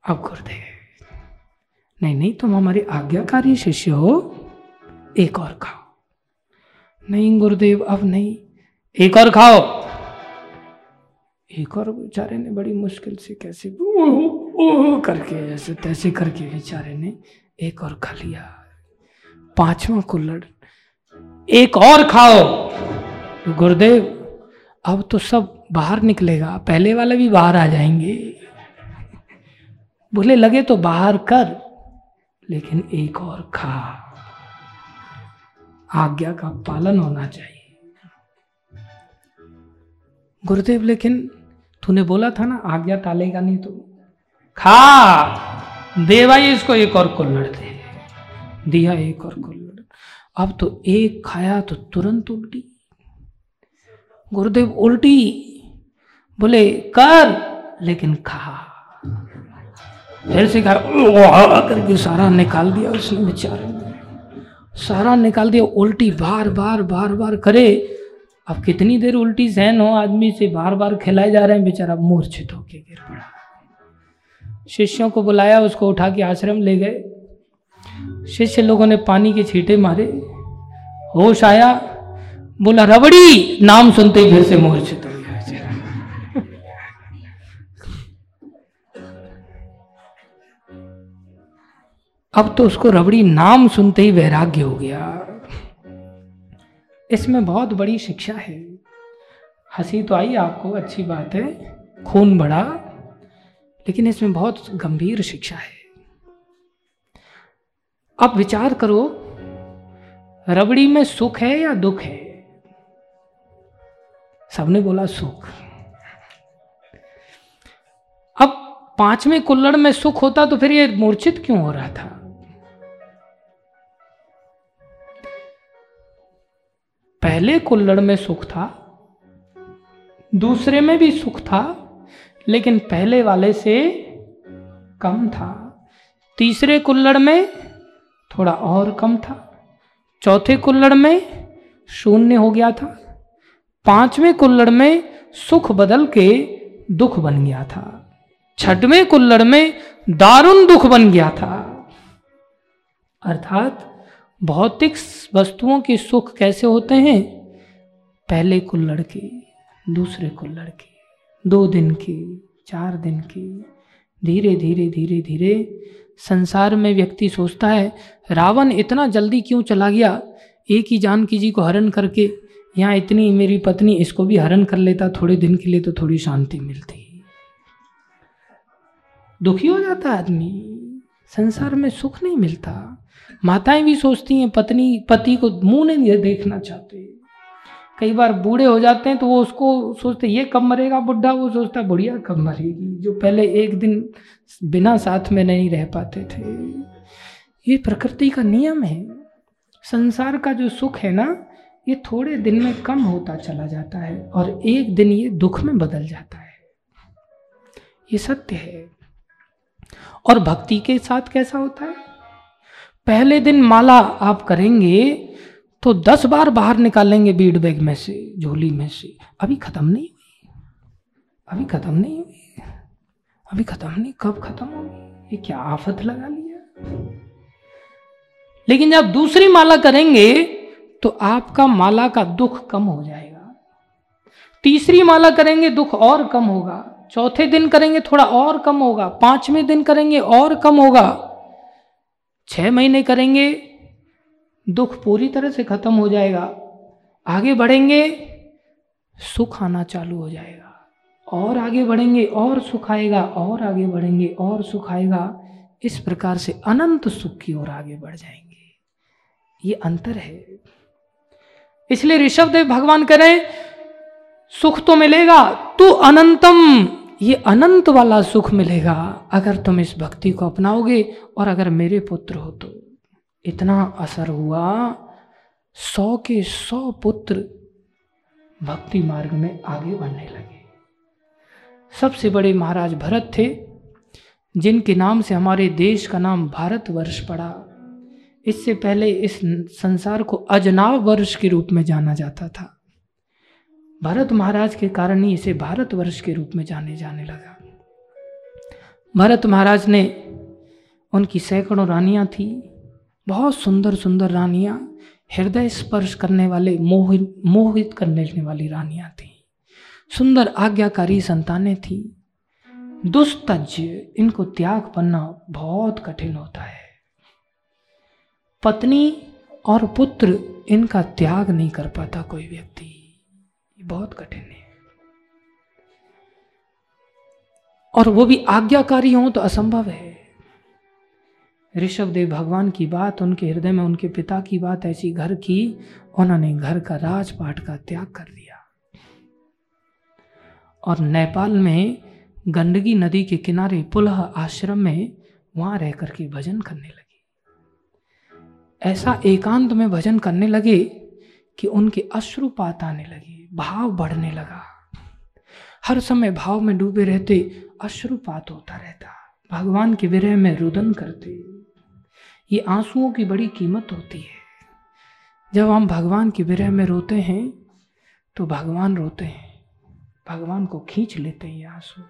अब गुरुदेव। नहीं नहीं, तुम हमारे आज्ञाकारी शिष्य हो। एक और खाओ। नहीं गुरुदेव, अब नहीं। एक और खाओ। एक और बेचारे ने बड़ी मुश्किल से कैसे करके, ऐसे तैसे करके बेचारे ने एक और खा लिया। पांचवा कुल्लड़। एक और खाओ। गुरुदेव, अब तो सब बाहर निकलेगा। पहले वाले भी बाहर आ जाएँगे। बोले, लगे तो बाहर कर, लेकिन एक और खा। आज्ञा का पालन होना चाहिए। गुरुदेव, लेकिन तूने बोला था ना, आज्ञा टालेगा नहीं तो। खा! दे भाई इसको एक और कुल्लड़ दे। दिया एक और कुल्लड़ अब तो एक खाया तो तुरंत उल्टी। गुरुदेव, उल्टी। बोले, कर, लेकिन खा। फिर से खा करके सारा निकाल दिया उसने बेचारे सारा निकाल दिया, उल्टी बार बार बार बार करे। अब कितनी देर उल्टी सहन हो आदमी से, बार बार खिलाए जा रहे हैं, बेचारा मूर्छित होके गिर पड़ा। शिष्यों को बुलाया, उसको उठा के आश्रम ले गए। शिष्य लोगों ने पानी के छींटे मारे। होश आया, बोला, रबड़ी, नाम सुनते ही फिर से मूर्छित अब तो उसको रबड़ी नाम सुनते ही वैराग्य हो गया। इसमें बहुत बड़ी शिक्षा है। हँसी तो आई आपको, अच्छी बात है, खून बढ़ा, लेकिन इसमें बहुत गंभीर शिक्षा है। अब विचार करो, रबड़ी में सुख है या दुख है? सबने बोला सुख। अब पाँचवें कुल्लड़ में सुख होता तो फिर ये मूर्छित क्यों हो रहा था? पहले कुल्लड़ में सुख था, दूसरे में भी सुख था, लेकिन पहले वाले से कम था। तीसरे कुल्लड़ में थोड़ा और कम था। चौथे कुल्लड़ में शून्य हो गया था। पाँचवें कुल्लड़ में सुख बदल के दुख बन गया था। छठवें कुल्लड़ में दारुण दुख बन गया था। अर्थात भौतिक वस्तुओं के सुख कैसे होते हैं? पहले कुल्लड़ की दूसरे कुल्लड़ की दो दिन की, चार दिन की, धीरे धीरे धीरे धीरे। संसार में व्यक्ति सोचता है, रावण इतना जल्दी क्यों चला गया? एक ही जानकी जी को हरण करके, यहाँ इतनी मेरी पत्नी, इसको भी हरण कर लेता, थोड़े दिन के लिए तो थोड़ी शांति मिलती। दुखी हो जाता आदमी। संसार में सुख नहीं मिलता। माताएँ भी सोचती हैं, पत्नी, पति को मुँह नहीं देखना चाहते। कई बार बूढ़े हो जाते हैं तो वो उसको सोचते ये कब मरेगा बुढ़ा? वो सोचता बुढ़िया कब मरेगी? जो पहले एक दिन बिना साथ में नहीं रह पाते थे। ये प्रकृति का नियम है। संसार का जो सुख है ना, ये थोड़े दिन में कम होता चला जाता है और एक दिन ये दुख में बदल जाता है। ये सत्य है। और भक्ति के साथ कैसा होता है? पहले दिन माला आप करेंगे तो दस बार बाहर निकालेंगे बीड बैग में से, झोली में से। अभी खत्म नहीं हुई। अभी खत्म नहीं हुई। अभी खत्म नहीं, कब खत्म होगी? ये क्या आफत लगा लिया? लेकिन जब दूसरी माला करेंगे तो आपका माला का दुख कम हो जाएगा। तीसरी माला करेंगे, दुख और कम होगा। चौथे दिन करेंगे, थोड़ा और कम होगा। पाँचवें दिन करेंगे, और कम होगा। छह महीने करेंगे, दुख पूरी तरह से खत्म हो जाएगा, आगे बढ़ेंगे, सुख आना चालू हो जाएगा, और आगे बढ़ेंगे, और सुख आएगा, और आगे बढ़ेंगे, और सुख आएगा, इस प्रकार से अनंत सुख की ओर आगे बढ़ जाएँगे। ये अंतर है। इसलिए ऋषभ देव भगवान करें सुख तो मिलेगा तो अनंतम ये अनंत वाला सुख मिलेगा अगर तुम इस भक्ति को अपनाओगे और अगर मेरे पुत्र हो तो। इतना असर हुआ, सौ के सौ पुत्र भक्ति मार्ग में आगे बढ़ने लगे। सबसे बड़े महाराज भरत थे, जिनके नाम से हमारे देश का नाम भारतवर्ष पड़ा। इससे पहले इस संसार को अजनाव वर्ष के रूप में जाना जाता था। भरत महाराज के कारण ही इसे भारतवर्ष के रूप में जाने जाने लगा। भरत महाराज ने उनकी सैकड़ों रानियाँ थी, बहुत सुंदर सुंदर रानियाँ, हृदय स्पर्श करने वाले, मोहित मोहित करने वाली रानियाँ थी। सुंदर आज्ञाकारी संतानें थी। दुस्तज, इनको त्याग करना बहुत कठिन होता है। पत्नी और पुत्र इनका त्याग नहीं कर पाता कोई व्यक्ति। बहुत कठिन है। और वो भी आज्ञाकारी हो तो असंभव है। ऋषभ देव भगवान की बात, उनके हृदय में उनके पिता की बात, ऐसी घर की, उन्होंने घर का राजपाट का त्याग कर दिया। और नेपाल में गंडगी नदी के किनारे पुलह आश्रम में वहाँ रह करके भजन करने लगे। ऐसा एकांत में भजन करने लगे कि उनके अश्रुपात आने लगे। भाव बढ़ने लगा। हर समय भाव में डूबे रहते, अश्रुपात होता रहता। भगवान के विरह में रुदन करते। ये आंसुओं की बड़ी कीमत होती है। जब हम भगवान के विरह में रोते हैं तो भगवान रोते हैं। भगवान को खींच लेते हैं ये आँसू।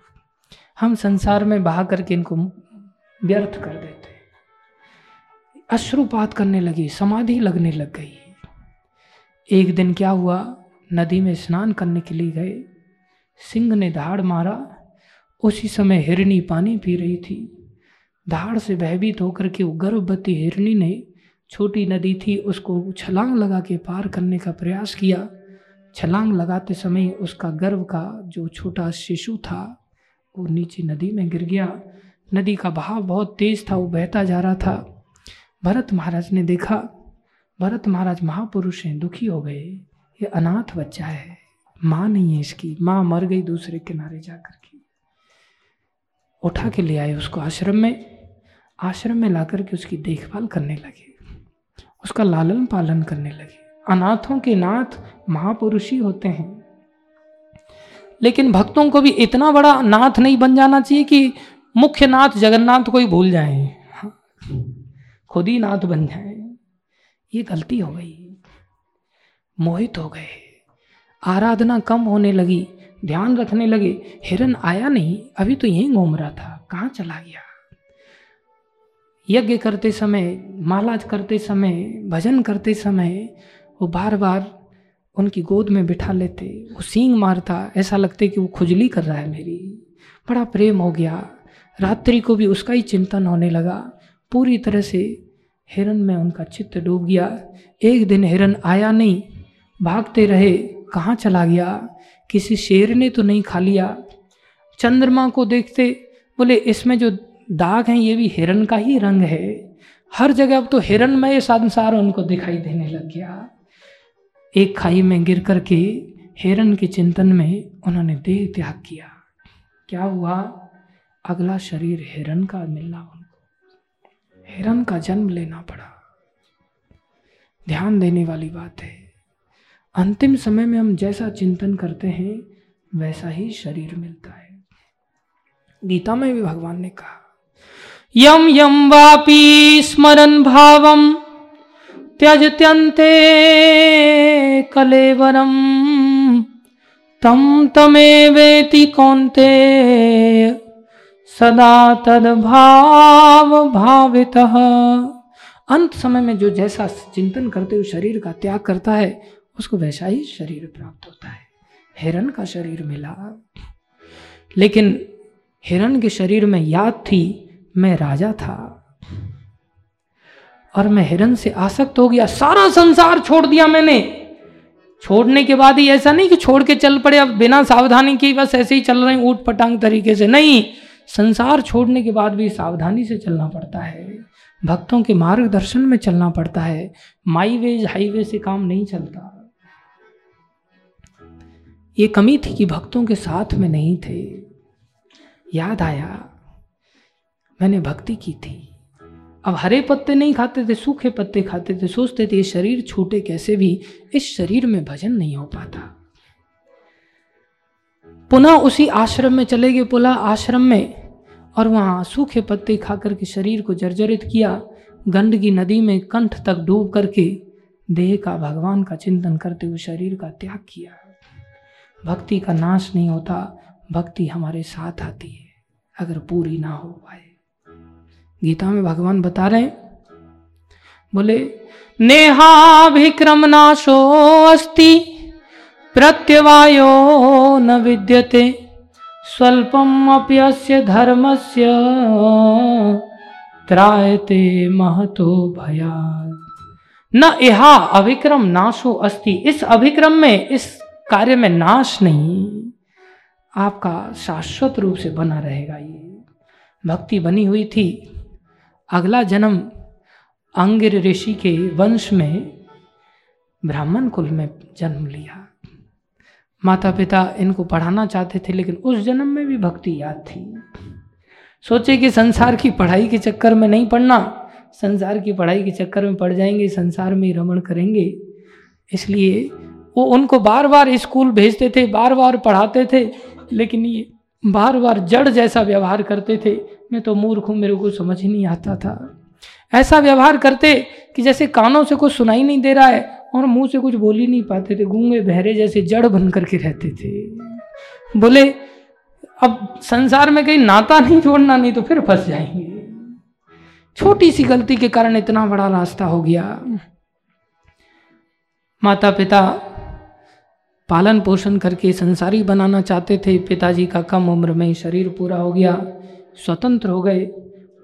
हम संसार में बहा करके इनको व्यर्थ कर देते अश्रुपात करने लगी, समाधि लगने लग गई। एक दिन क्या हुआ? नदी में स्नान करने के लिए गए। सिंह ने धाड़ मारा। उसी समय हिरणी पानी पी रही थी। धाड़ से भयभीत होकर के वो गर्भवती हिरणी ने छोटी नदी थी, उसको छलांग लगा के पार करने का प्रयास किया। छलांग लगाते समय उसका गर्भ का जो छोटा शिशु था, वो नीचे नदी में गिर गया। नदी का बहाव बहुत तेज था, वो बहता जा रहा था। भरत महाराज ने देखा। भरत महाराज महापुरुष हैं, दुखी हो गए। ये अनाथ बच्चा है। माँ नहीं है इसकी। माँ मर गई दूसरे किनारे जाकर के। उठा के ले आए उसको आश्रम में। आश्रम में ला करके उसकी देखभाल करने लगे। उसका लालन पालन करने लगे। अनाथों के नाथ महापुरुष ही होते हैं। लेकिन भक्तों को भी इतना बड़ा नाथ नहीं बन जाना चाहिए कि मुख्य नाथ जगन्नाथ को ही भूल जाए। खुद ही नाथ बन जाए। ये गलती हो गई। मोहित हो गए। आराधना कम होने लगी, ध्यान रखने लगे, हिरन आया नहीं, अभी तो यहीं घूम रहा था, कहाँ चला गया? यज्ञ करते समय, मालाज करते समय, भजन करते समय, वो बार बार उनकी गोद में बिठा लेते, वो सींग मारता, ऐसा लगते कि वो खुजली कर रहा है मेरी। बड़ा प्रेम हो गया। रात्रि को भी उसका ही चिंतन होने लगा। पूरी तरह से हिरन में उनका चित्त डूब गया। एक दिन हिरन आया नहीं भागते रहे, कहाँ चला गया? किसी शेर ने तो नहीं खा लिया। चंद्रमा को देखते बोले, इसमें जो दाग हैं, ये भी हिरन का ही रंग है। हर जगह अब तो हिरणमय संसार उनको दिखाई देने लग गया। एक खाई में गिर करके हिरन के चिंतन में उन्होंने देह त्याग किया। क्या हुआ? अगला शरीर हिरन का मिलना उनको। हिरन का जन्म लेना पड़ा। ध्यान देने वाली बात है। अंतिम समय में हम जैसा चिंतन करते हैं, वैसा ही शरीर मिलता है। गीता में भी भगवान ने कहा, यम यम वापी स्मरण भावम, त्यजत्यन्ते कलेवरम तम तमेवेति कौन्ते, सदा तद भाव भावित अंत समय में जो जैसा चिंतन करते हुए शरीर का त्याग करता है उसको वैसा ही शरीर प्राप्त होता है। हिरण का शरीर मिला लेकिन हिरण के शरीर में याद थी, मैं राजा था। और मैं हिरण से आसक्त हो गया, सारा संसार छोड़ दिया मैंने। छोड़ने के बाद ही ऐसा नहीं कि छोड़ के चल पड़े, अब बिना सावधानी के बस ऐसे ही चल रहे हैं ऊट पटांग तरीके से। नहीं, संसार छोड़ने के बाद भी सावधानी से चलना पड़ता है। भक्तों के मार्गदर्शन में चलना पड़ता है। माईवेज हाईवे से काम नहीं चलता। ये कमी थी कि भक्तों के साथ में नहीं थे। याद आया, मैंने भक्ति की थी। अब हरे पत्ते नहीं खाते थे, सूखे पत्ते खाते थे, सोचते थे ये शरीर छूटे कैसे भी, इस शरीर में भजन नहीं हो पाता। पुनः उसी आश्रम में चले गए पुला आश्रम में, और वहाँ सूखे पत्ते खाकर के शरीर को जर्जरित किया, गंदगी नदी में कंठ तक डूब करके देह का भगवान का चिंतन करते हुए शरीर का त्याग किया। भक्ति का नाश नहीं होता, भक्ति हमारे साथ आती है, अगर पूरी ना हो पाए। गीता में भगवान बता रहे हैं, बोले, नेहाभिक्रम नाशो अस्ति, प्रत्यवायो न विद्यते, स्वल्पम अप्यस्य धर्मस्य त्रायते महतो भया न यहा अभिक्रम नाशो अस्ति, इस अभिक्रम में इस कार्य में नाश नहीं, आपका शाश्वत रूप से बना रहेगा ये। भक्ति बनी हुई थी। अगला जन्म अंगिर ऋषि के वंश में ब्राह्मण कुल में जन्म लिया। माता पिता इनको पढ़ाना चाहते थे, लेकिन उस जन्म में भी भक्ति याद थी। सोचे कि संसार की पढ़ाई के चक्कर में नहीं पढ़ना। संसार की पढ़ाई के चक्कर में पढ़ जाएँगे, संसार में ही रमण करेंगे। इसलिए वो उनको बार बार स्कूल भेजते थे बार बार पढ़ाते थे, लेकिन ये बार बार जड़ जैसा व्यवहार करते थे। मैं तो मूर्ख हूँ, मेरे को समझ ही नहीं आता था। ऐसा व्यवहार करते कि जैसे कानों से कुछ सुनाई नहीं दे रहा है और मुँह से कुछ बोल ही नहीं पाते थे, गूँगे बहरे जैसे जड़ बन करके रहते थे। बोले, अब संसार में कहीं नाता नहीं जोड़ना नहीं तो फिर फंस जाएँगे। छोटी सी गलती के कारण इतना बड़ा रास्ता हो गया। माता पिता पालन पोषण करके संसारी बनाना चाहते थे, पिताजी का कम उम्र में शरीर पूरा हो गया, स्वतंत्र हो गए,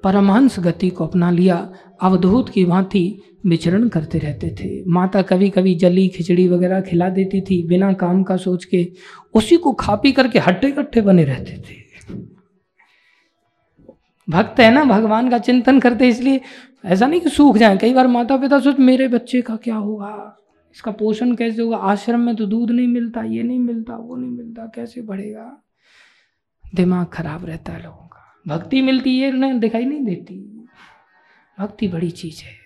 परमहंस गति को अपना लिया, अवधूत की भांति विचरण करते रहते थे। माता कभी कभी जली, खिचड़ी वगैरह खिला देती थी, बिना काम का सोच के उसी को खा पी करके हट्टे कट्टे बने रहते थे। भक्त है ना, भगवान का चिंतन करते इसलिए ऐसा नहीं कि सूख जाए। कई बार माता पिता सोच, मेरे बच्चे का क्या होगा इसका पोषण कैसे होगा? आश्रम में तो दूध नहीं मिलता, ये नहीं मिलता, वो नहीं मिलता, कैसे बढ़ेगा? दिमाग खराब रहता है लोगों का। भक्ति मिलती है, उन्हें दिखाई नहीं देती। भक्ति बड़ी चीज़ है।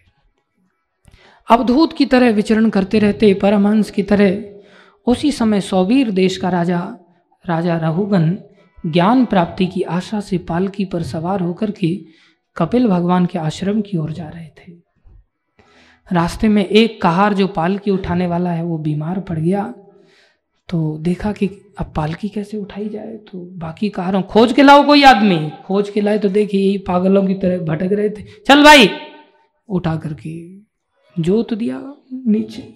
अवधूत की तरह विचरण करते रहते, परमहंस की तरह, उसी समय सौवीर देश का राजा राजा रहुगन ज्ञान प्राप्ति की आशा से पालकी पर सवार होकर के कपिल भगवान के आश्रम की ओर जा रहे थे। रास्ते में एक कहार जो पालकी उठाने वाला है, वो बीमार पड़ गया। तो देखा कि अब पालकी कैसे उठाई जाए तो बाकी कहारों खोज के लाओ कोई आदमी। खोज के लाए तो देखिए, यही पागलों की तरह भटक रहे थे। चल भाई, उठा करके जोत दिया नीचे।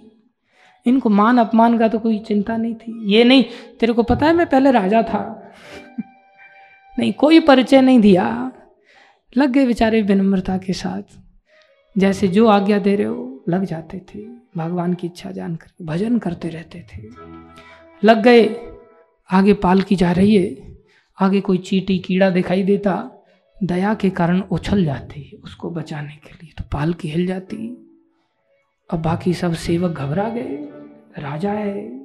इनको मान अपमान का तो कोई चिंता नहीं थी। ये नहीं, तेरे को पता है, मैं पहले राजा था। नहीं, कोई परिचय नहीं दिया। लग गए बेचारे विनम्रता के साथ। जैसे जो आज्ञा दे रहे हो, लग जाते थे। भगवान की इच्छा जानकर भजन करते रहते थे। लग गए, आगे पाल की जा रही है, आगे कोई चीटी कीड़ा दिखाई देता, दया के कारण उछल जाती उसको बचाने के लिए। तो पाल की हिल जाती। अब बाकी सब सेवक घबरा गए, राजा है।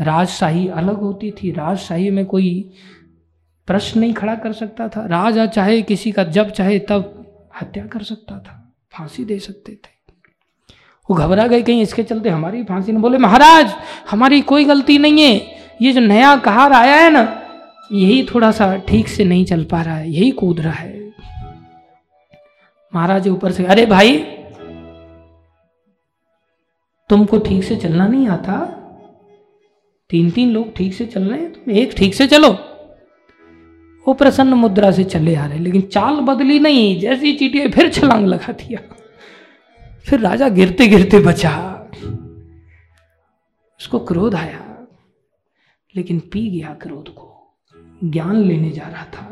राजशाही अलग होती थी। राजशाही में कोई प्रश्न नहीं खड़ा कर सकता था। राजा चाहे किसी का जब चाहे तब हत्या कर सकता था। फांसी दे सकते थे। वो घबरा गए कहीं, इसके चलते हमारी फांसी ने बोले, महाराज, हमारी कोई गलती नहीं है। ये जो नया कहार आया है ना, यही थोड़ा सा ठीक से नहीं चल पा रहा है, यही कूद रहा है। महाराज ऊपर से, अरे भाई, तुमको ठीक से चलना नहीं आता। तीन तीन लोग ठीक से चल रहे हैं, तुम एक ठीक से चलो। वो प्रसन्न मुद्रा से चले आ रहे लेकिन चाल बदली नहीं, जैसी चीटिया फिर छलांग लगा दिया। फिर राजा गिरते गिरते बचा। उसको क्रोध आया, लेकिन पी गया क्रोध को, ज्ञान लेने जा रहा था।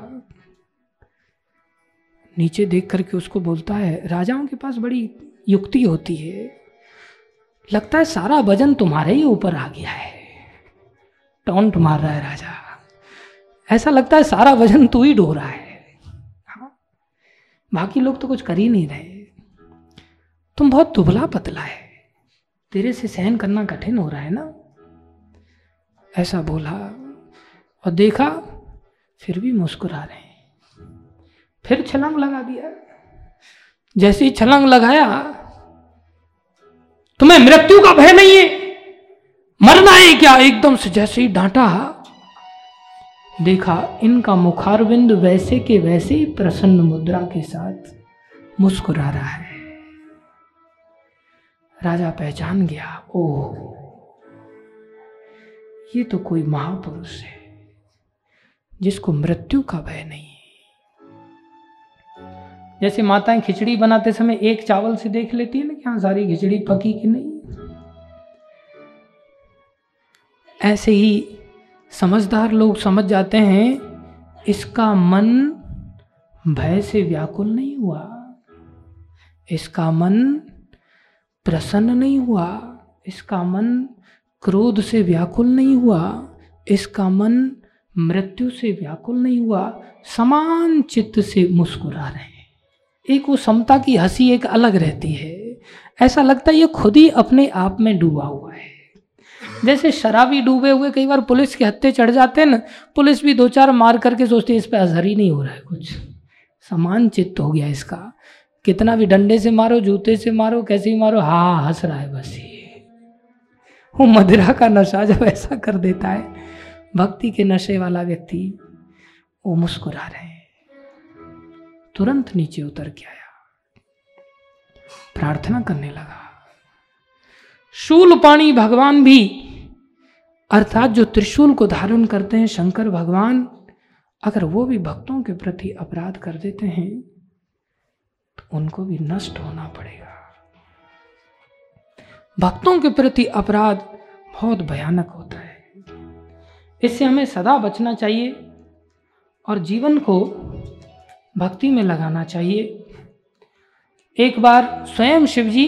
नीचे देख करके उसको बोलता है, राजाओं के पास बड़ी युक्ति होती है। लगता है सारा वज़न तुम्हारे ही ऊपर आ गया है। टॉन्ट मार रहा है राजा। ऐसा लगता है सारा वज़न तू ही ढो रहा है। हाँ। बाकी लोग तो कुछ कर ही नहीं रहे। तुम बहुत दुबला पतला है। तेरे से सहन करना कठिन हो रहा है ना? ऐसा बोला और देखा फिर भी मुस्कुरा रहे फिर छलांग लगा दिया। जैसे ही छलांग लगाया, तुम्हें मृत्यु का भय नहीं है? मरना है क्या? एकदम से जैसे ही डांटा देखा इनका मुखारविंद वैसे के वैसे ही प्रसन्न मुद्रा के साथ मुस्कुरा रहा है। राजा पहचान गया ओ ये तो कोई महापुरुष है, जिसको मृत्यु का भय नहीं जैसे माताएँ खिचड़ी बनाते समय एक चावल से देख लेती है ना कि हाँ सारी खिचड़ी पकी कि नहीं? ऐसे ही समझदार लोग समझ जाते हैं, इसका मन भय से व्याकुल नहीं हुआ। इसका मन प्रसन्न नहीं हुआ। इसका मन क्रोध से व्याकुल नहीं हुआ। इसका मन मृत्यु से व्याकुल नहीं हुआ। समान चित्त से मुस्कुरा रहे हैं। एक वो समता की हँसी एक अलग रहती है। ऐसा लगता है ये खुद ही अपने आप में डूबा हुआ जैसे शराबी डूबे हुए कई बार पुलिस के हत्ते चढ़ जाते हैं ना, पुलिस भी दो चार मार करके सोचते इस पर असर ही नहीं हो रहा है कुछ। समान चित्त हो गया इसका। कितना भी डंडे से मारो, जूते से मारो, कैसे भी मारो हाँ हंस रहा है बस ये। वो मदिरा का नशा जब ऐसा कर देता है, भक्ति के नशे वाला व्यक्ति, वो मुस्कुरा रहे हैं। तुरंत नीचे उतर के आया। प्रार्थना करने लगा। शूल पाणी भगवान भी अर्थात जो त्रिशूल को धारण करते हैं, शंकर भगवान, अगर वो भी भक्तों के प्रति अपराध कर देते हैं तो उनको भी नष्ट होना पड़ेगा। भक्तों के प्रति अपराध बहुत भयानक होता है। इससे हमें सदा बचना चाहिए और जीवन को भक्ति में लगाना चाहिए। एक बार स्वयं शिव जी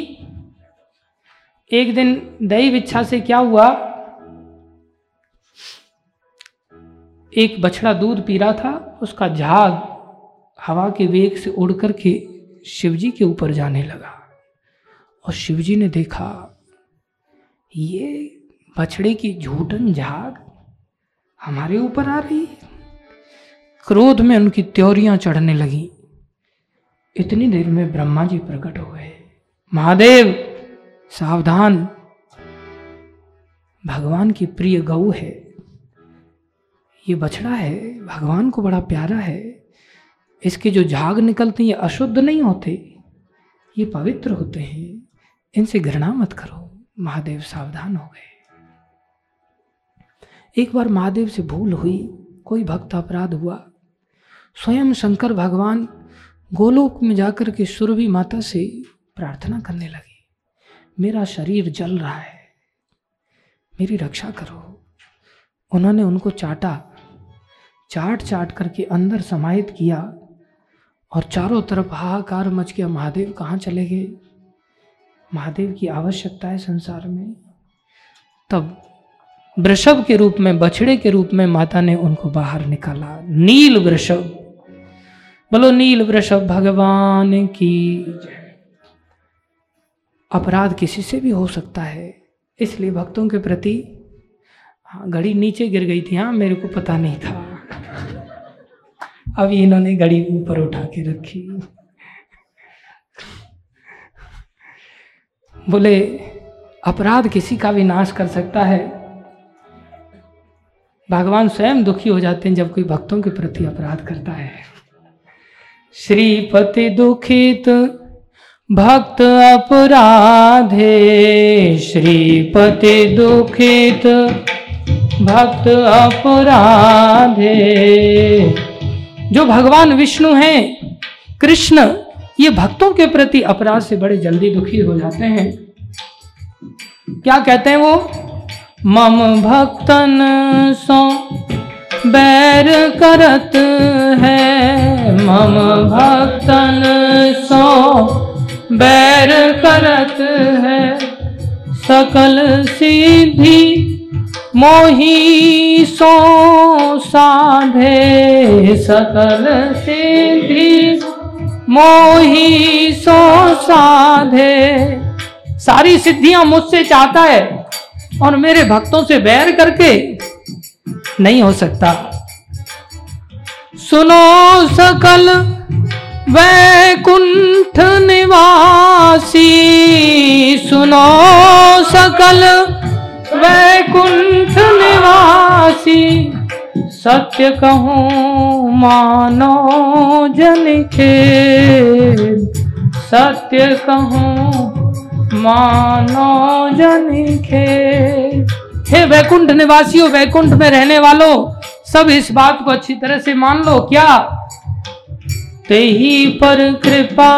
एक दिन दैव इच्छा से क्या हुआ एक बछड़ा दूध पी रहा था, उसका झाग हवा के वेग से उड़ करके शिवजी के ऊपर जाने लगा। और शिवजी ने देखा, ये बछड़े की झूठन झाग हमारे ऊपर आ रही क्रोध में उनकी त्योरियाँ चढ़ने लगी। इतनी देर में ब्रह्मा जी प्रकट हो गए। महादेव, सावधान। भगवान की प्रिय गऊ है। ये बछड़ा है, भगवान को बड़ा प्यारा है। इसके जो झाग निकलते हैं, ये अशुद्ध नहीं होते, ये पवित्र होते हैं। इनसे घृणा मत करो, महादेव सावधान हो गए। एक बार महादेव से भूल हुई, कोई भक्त अपराध हुआ। स्वयं शंकर भगवान गोलोक में जाकर के सुरभि माता से प्रार्थना करने लगे, मेरा शरीर जल रहा है, मेरी रक्षा करो। उन्होंने उनको चाटा चाट चाट करके अंदर समाहित किया और चारों तरफ़ हाहाकार मच गया। महादेव कहाँ चले गए? महादेव की आवश्यकता है संसार में। तब वृषभ के रूप में, बछड़े के रूप में माता ने उनको बाहर निकाला। नील वृषभ, बोलो नील वृषभ, भगवान की अपराध किसी से भी हो सकता है, इसलिए भक्तों के प्रति हाँ घड़ी नीचे गिर गई थी। हाँ मेरे को पता नहीं था। अभी इन्होंने घड़ी ऊपर उठा के रखी। बोले, अपराध किसी का भी नाश कर सकता है? भगवान स्वयं दुखी हो जाते हैं जब कोई भक्तों के प्रति अपराध करता है। श्रीपति दुखित भक्त अपराधे, श्रीपति दुखित भक्त अपराधे। जो भगवान विष्णु हैं, कृष्ण, ये भक्तों के प्रति अपराध से बड़े जल्दी दुखी हो जाते हैं। क्या कहते हैं वो? मम भक्तन सो बैर करत है। मम भक्तन सो बैर करत है। सकल सिद्धि मोही सो साधे सकल सिद्धि। मोही सो साधे। सारी सिद्धियाँ मुझसे चाहता है और मेरे भक्तों से बैर करके नहीं हो सकता। सुनो सकल वैकुंठ निवासी। सुनो सकल वैकुंठ निवासी, सत्य कहूँ मानो जन के सत्य कहूँ मानो जन के हे वैकुंठ निवासियों, वैकुंठ में रहने वालों, सब इस बात को अच्छी तरह से मान लो क्या? ते ही पर कृपा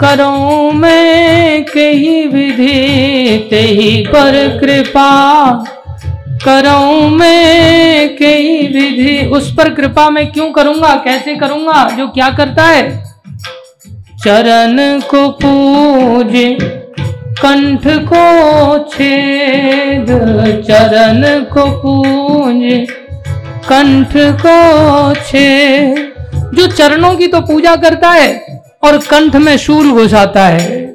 करो मैं कही विधि ते ही पर कृपा। करूँ मैं कई विधि, उस पर कृपा मैं क्यों करूँगा? कैसे करूँगा? जो क्या करता है? चरण को पूजे, कंठ को छेद, चरण को पूजे, कंठ को छेद। जो चरणों की तो पूजा करता है और कंठ में शूल घुसाता है।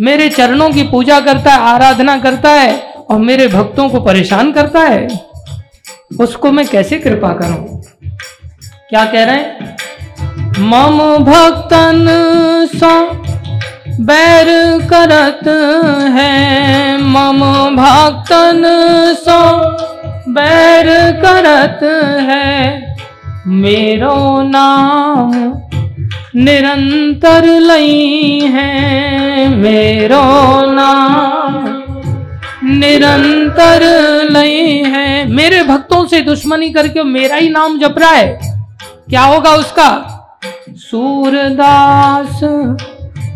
मेरे चरणों की पूजा करता है, आराधना करता है और मेरे भक्तों को परेशान करता है। उसको मैं कैसे कृपा करूँ? क्या कह रहे हैं? मम भक्तन सा बैर करत है। मम भक्तन सो बैर करत है। मेरो नाम निरंतर लई है मेरो नाम। निरंतर लई है। मेरे भक्तों से दुश्मनी करके मेरा ही नाम जप रहा है। क्या होगा उसका? सूरदास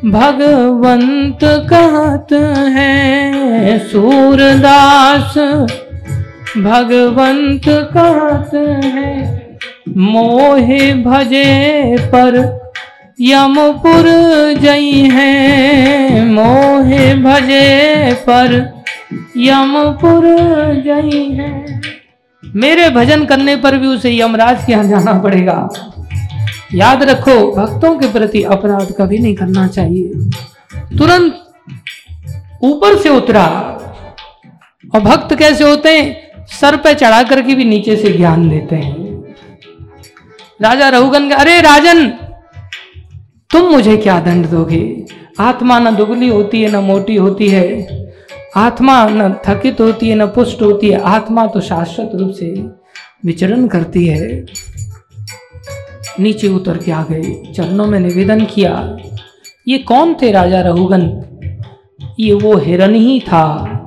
भगवंत कहत है। सूरदास भगवंत कहत है। मोहे भजे पर यमपुर जई है, मोहे भजे पर। यमपुर जई है। मेरे भजन करने पर भी उसे यमराज के यहाँ जाना पड़ेगा। याद रखो, भक्तों के प्रति अपराध कभी नहीं करना चाहिए। तुरंत ऊपर से उतरा। और भक्त कैसे होते हैं? सर पे चढ़ा करके भी नीचे से ज्ञान देते हैं। राजा रघुगन अरे राजन! तुम मुझे क्या दंड दोगे? आत्मा न दुगली होती है, न मोटी होती है। आत्मा न थकित होती है, न पुष्ट होती है। आत्मा तो शाश्वत रूप से विचरण करती है। नीचे उतर के आ गए, चरणों में निवेदन किया, ये कौन थे राजा रघुगन ये वो हिरण ही था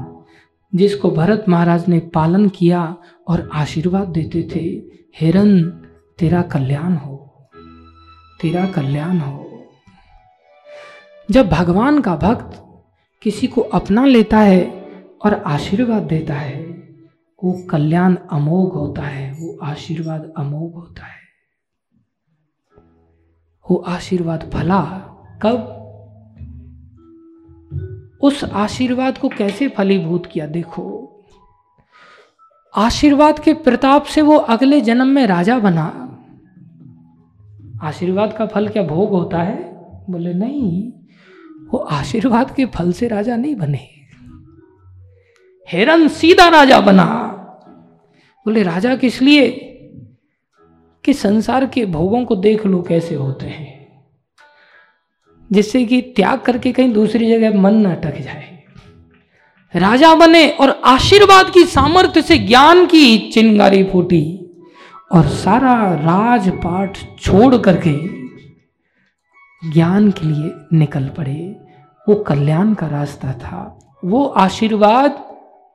जिसको भरत महाराज ने पालन किया और आशीर्वाद देते थे। हिरण तेरा कल्याण हो, तेरा कल्याण हो। जब भगवान का भक्त किसी को अपना लेता है और आशीर्वाद देता है, वो कल्याण अमोघ होता है, वो आशीर्वाद अमोघ होता है। वो आशीर्वाद भला कब? उस आशीर्वाद को कैसे फलीभूत किया? देखो, आशीर्वाद के प्रताप से वो अगले जन्म में राजा बना। आशीर्वाद का फल क्या भोग होता है? बोले, नहीं वो आशीर्वाद के फल से राजा नहीं बने। हेरन सीधा राजा बना। बोले, राजा, किस लिए? कि संसार के भोगों को देख लो कैसे होते हैं, जिससे कि त्याग करके कहीं दूसरी जगह मन न अटक जाए। राजा बने और आशीर्वाद की सामर्थ्य से ज्ञान की चिंगारी फूटी और सारा राजपाट छोड़ करके ज्ञान के लिए निकल पड़े। वो कल्याण का रास्ता था। वो आशीर्वाद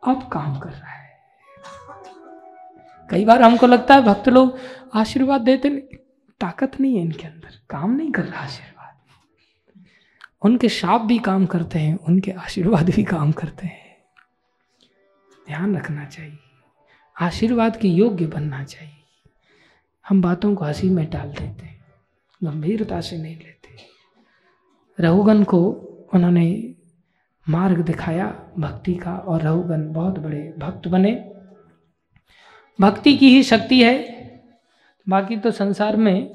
अब काम कर रहा है। कई बार हमको लगता है भक्त लोग आशीर्वाद देते ताकत नहीं है इनके अंदर। काम नहीं कर रहा आशीर्वाद। उनके शाप भी काम करते हैं, उनके आशीर्वाद भी काम करते हैं। ध्यान रखना चाहिए। आशीर्वाद के योग्य बनना चाहिए। हम बातों को हँसी में डाल देते हैं। गंभीरता से नहीं लेते। रघुगन को उन्होंने मार्ग दिखाया, भक्ति का, और रघुगन बहुत बड़े भक्त बने। भक्ति की ही शक्ति है। बाकी तो संसार में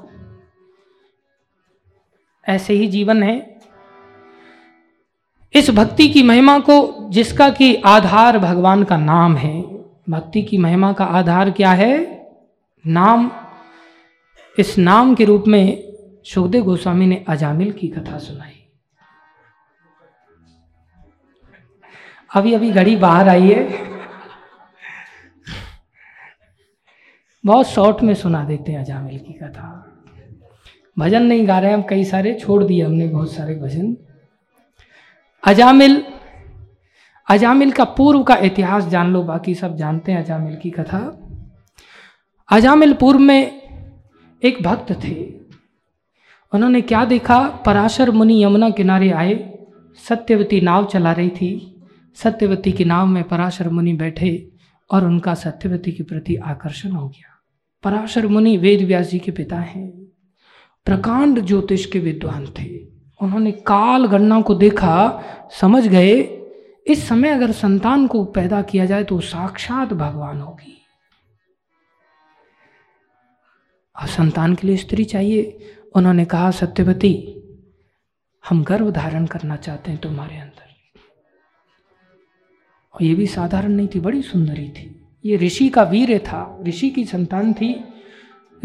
ऐसे ही जीवन है। इस भक्ति की महिमा को, जिसका कि आधार भगवान का नाम है। भक्ति की महिमा का आधार क्या है? नाम। इस नाम के रूप में सुखदेव गोस्वामी ने अजामिल की कथा सुनाई। अभी अभी घड़ी बाहर आई है। बहुत शॉर्ट में सुना देते हैं अजामिल की कथा। भजन नहीं गा रहे हम कई सारे, छोड़ दिए हमने बहुत सारे भजन। अजामिल अजामिल का पूर्व का इतिहास जान लो, बाकी सब जानते हैं अजामिल की कथा। अजामिल पूर्व में एक भक्त थे। उन्होंने क्या देखा? पराशर मुनि यमुना किनारे आए, सत्यवती नाव चला रही थी। सत्यवती के नाव में पराशर मुनि बैठे और उनका सत्यवती के प्रति आकर्षण हो गया। पराशर मुनि वेद व्यास जी के पिता हैं। प्रकांड ज्योतिष के विद्वान थे। उन्होंने काल गणना को देखा, समझ गए, इस समय अगर संतान को पैदा किया जाए तो साक्षात भगवान होगी। और संतान के लिए स्त्री चाहिए। उन्होंने कहा, सत्यवती, हम गर्भ धारण करना चाहते हैं तुम्हारे अंदर। और ये भी साधारण नहीं थी, बड़ी सुंदरी थी। ये ऋषि का वीर था, ऋषि की संतान थी।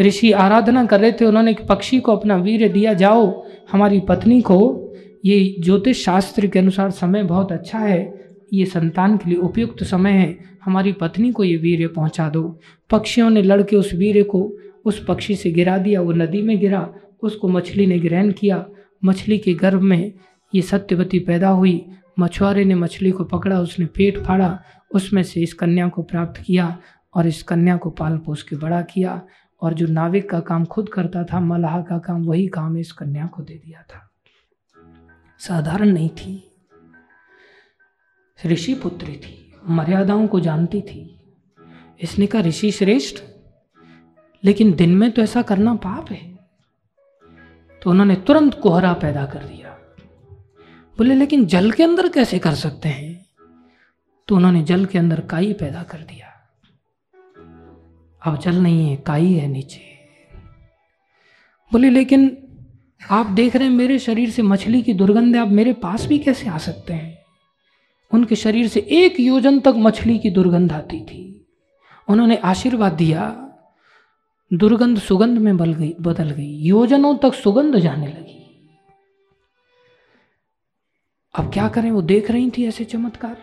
ऋषि आराधना कर रहे थे, उन्होंने एक पक्षी को अपना वीर दिया, जाओ, हमारी पत्नी को, ये ज्योतिष शास्त्र के अनुसार समय बहुत अच्छा है, ये संतान के लिए उपयुक्त समय है, हमारी पत्नी को ये वीर पहुँचा दो। पक्षियों ने लड़के उस वीर को, उस पक्षी से गिरा दिया, वो नदी में गिरा, उसको मछली ने ग्रहण किया। मछली के गर्भ में ये सत्यवती पैदा हुई मछुआरे ने मछली को पकड़ा, उसने पेट फाड़ा, उसमें से इस कन्या को प्राप्त किया और इस कन्या को पाल पोस के बड़ा किया और जो नाविक का काम खुद करता था, मलाह का काम, वही काम इस कन्या को दे दिया था। साधारण नहीं थी। ऋषि पुत्री थी, मर्यादाओं को जानती थी। इसने कहा, ऋषि श्रेष्ठ, लेकिन दिन में तो ऐसा करना पाप है। तो उन्होंने तुरंत कोहरा पैदा कर दिया। बोले, लेकिन जल के अंदर कैसे कर सकते हैं? तो उन्होंने जल के अंदर काई पैदा कर दिया। अब जल नहीं है, काई है नीचे। बोले, लेकिन आप देख रहे हैं, मेरे शरीर से मछली की दुर्गंध, आप मेरे पास भी कैसे आ सकते हैं? उनके शरीर से एक योजन तक मछली की दुर्गंध आती थी। उन्होंने आशीर्वाद दिया। दुर्गंध सुगंध में बल गई, बदल गई। योजनों तक सुगंध जाने लगी। अब क्या करें? वो देख रही थी ऐसे चमत्कार।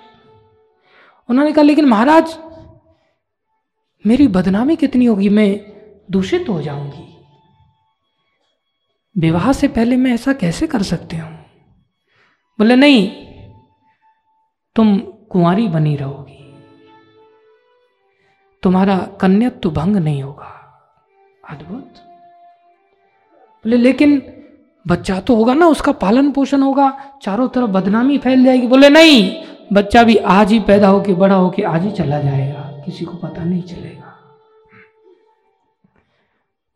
उन्होंने कहा, लेकिन महाराज, मेरी बदनामी कितनी होगी? मैं दूषित हो जाऊँगी। विवाह से पहले मैं ऐसा कैसे कर सकती हूँ? बोले, नहीं, तुम कुंवारी बनी रहोगी। तुम्हारा कन्यत्व भंग नहीं होगा। अद्भुत। बोले, लेकिन बच्चा तो होगा ना, उसका पालन पोषण होगा, चारों तरफ़ बदनामी फैल जाएगी। बोले, नहीं, बच्चा भी आज ही पैदा होके, बड़ा होके आज ही चला जाएगा, किसी को पता नहीं चलेगा।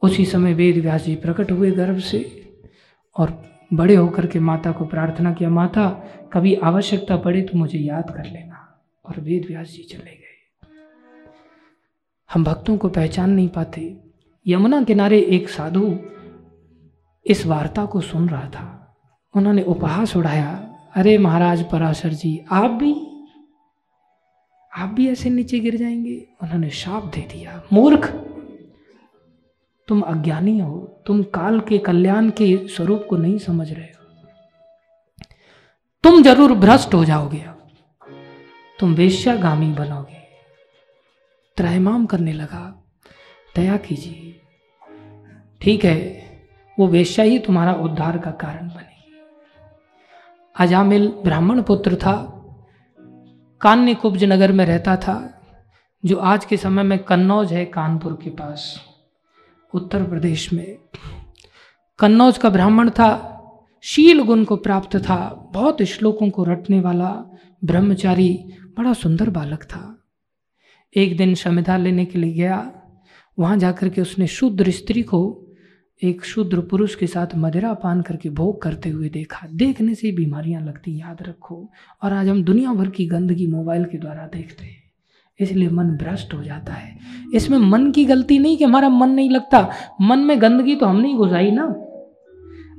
उसी समय वेद व्यास जी प्रकट हुए गर्भ से और बड़े होकर के माता को प्रार्थना किया, माता, कभी आवश्यकता पड़े तो मुझे याद कर लेना। और वेद व्यास जी चले गए। हम भक्तों को पहचान नहीं पाते। यमुना किनारे एक साधु इस वार्ता को सुन रहा था। उन्होंने उपहास उड़ाया, अरे महाराज पराशर जी, आप भी? आप भी ऐसे नीचे गिर जाएँगे? उन्होंने शाप दे दिया, मूर्ख! तुम अज्ञानी हो, तुम काल के कल्याण के स्वरूप को नहीं समझ रहे हो। तुम ज़रूर भ्रष्ट हो जाओगे। तुम वेश्यागामी बनोगे। त्रयमाम करने लगा, दया कीजिए। ठीक है वो वेश्या ही तुम्हारा उद्धार का कारण बनेगी। अजामिल ब्राह्मण पुत्र था। कान्य कुब्ज नगर में रहता था, जो आज के समय में कन्नौज है कानपुर के पास, उत्तर प्रदेश में। कन्नौज का ब्राह्मण था, शील गुण को प्राप्त था, बहुत श्लोकों को रटने वाला ब्रह्मचारी, बड़ा सुंदर बालक था। एक दिन समिधा लेने के लिए गया, वहाँ जाकर के उसने शूद्र स्त्री को एक शूद्र पुरुष के साथ मदिरा पान करके भोग करते हुए देखा। देखने से बीमारियाँ लगती, याद रखो। और आज हम दुनिया भर की गंदगी मोबाइल के द्वारा देखते हैं। इसलिए मन भ्रष्ट हो जाता है। इसमें मन की गलती नहीं कि हमारा मन नहीं लगता। मन में गंदगी तो हमने ही घुसाई ना।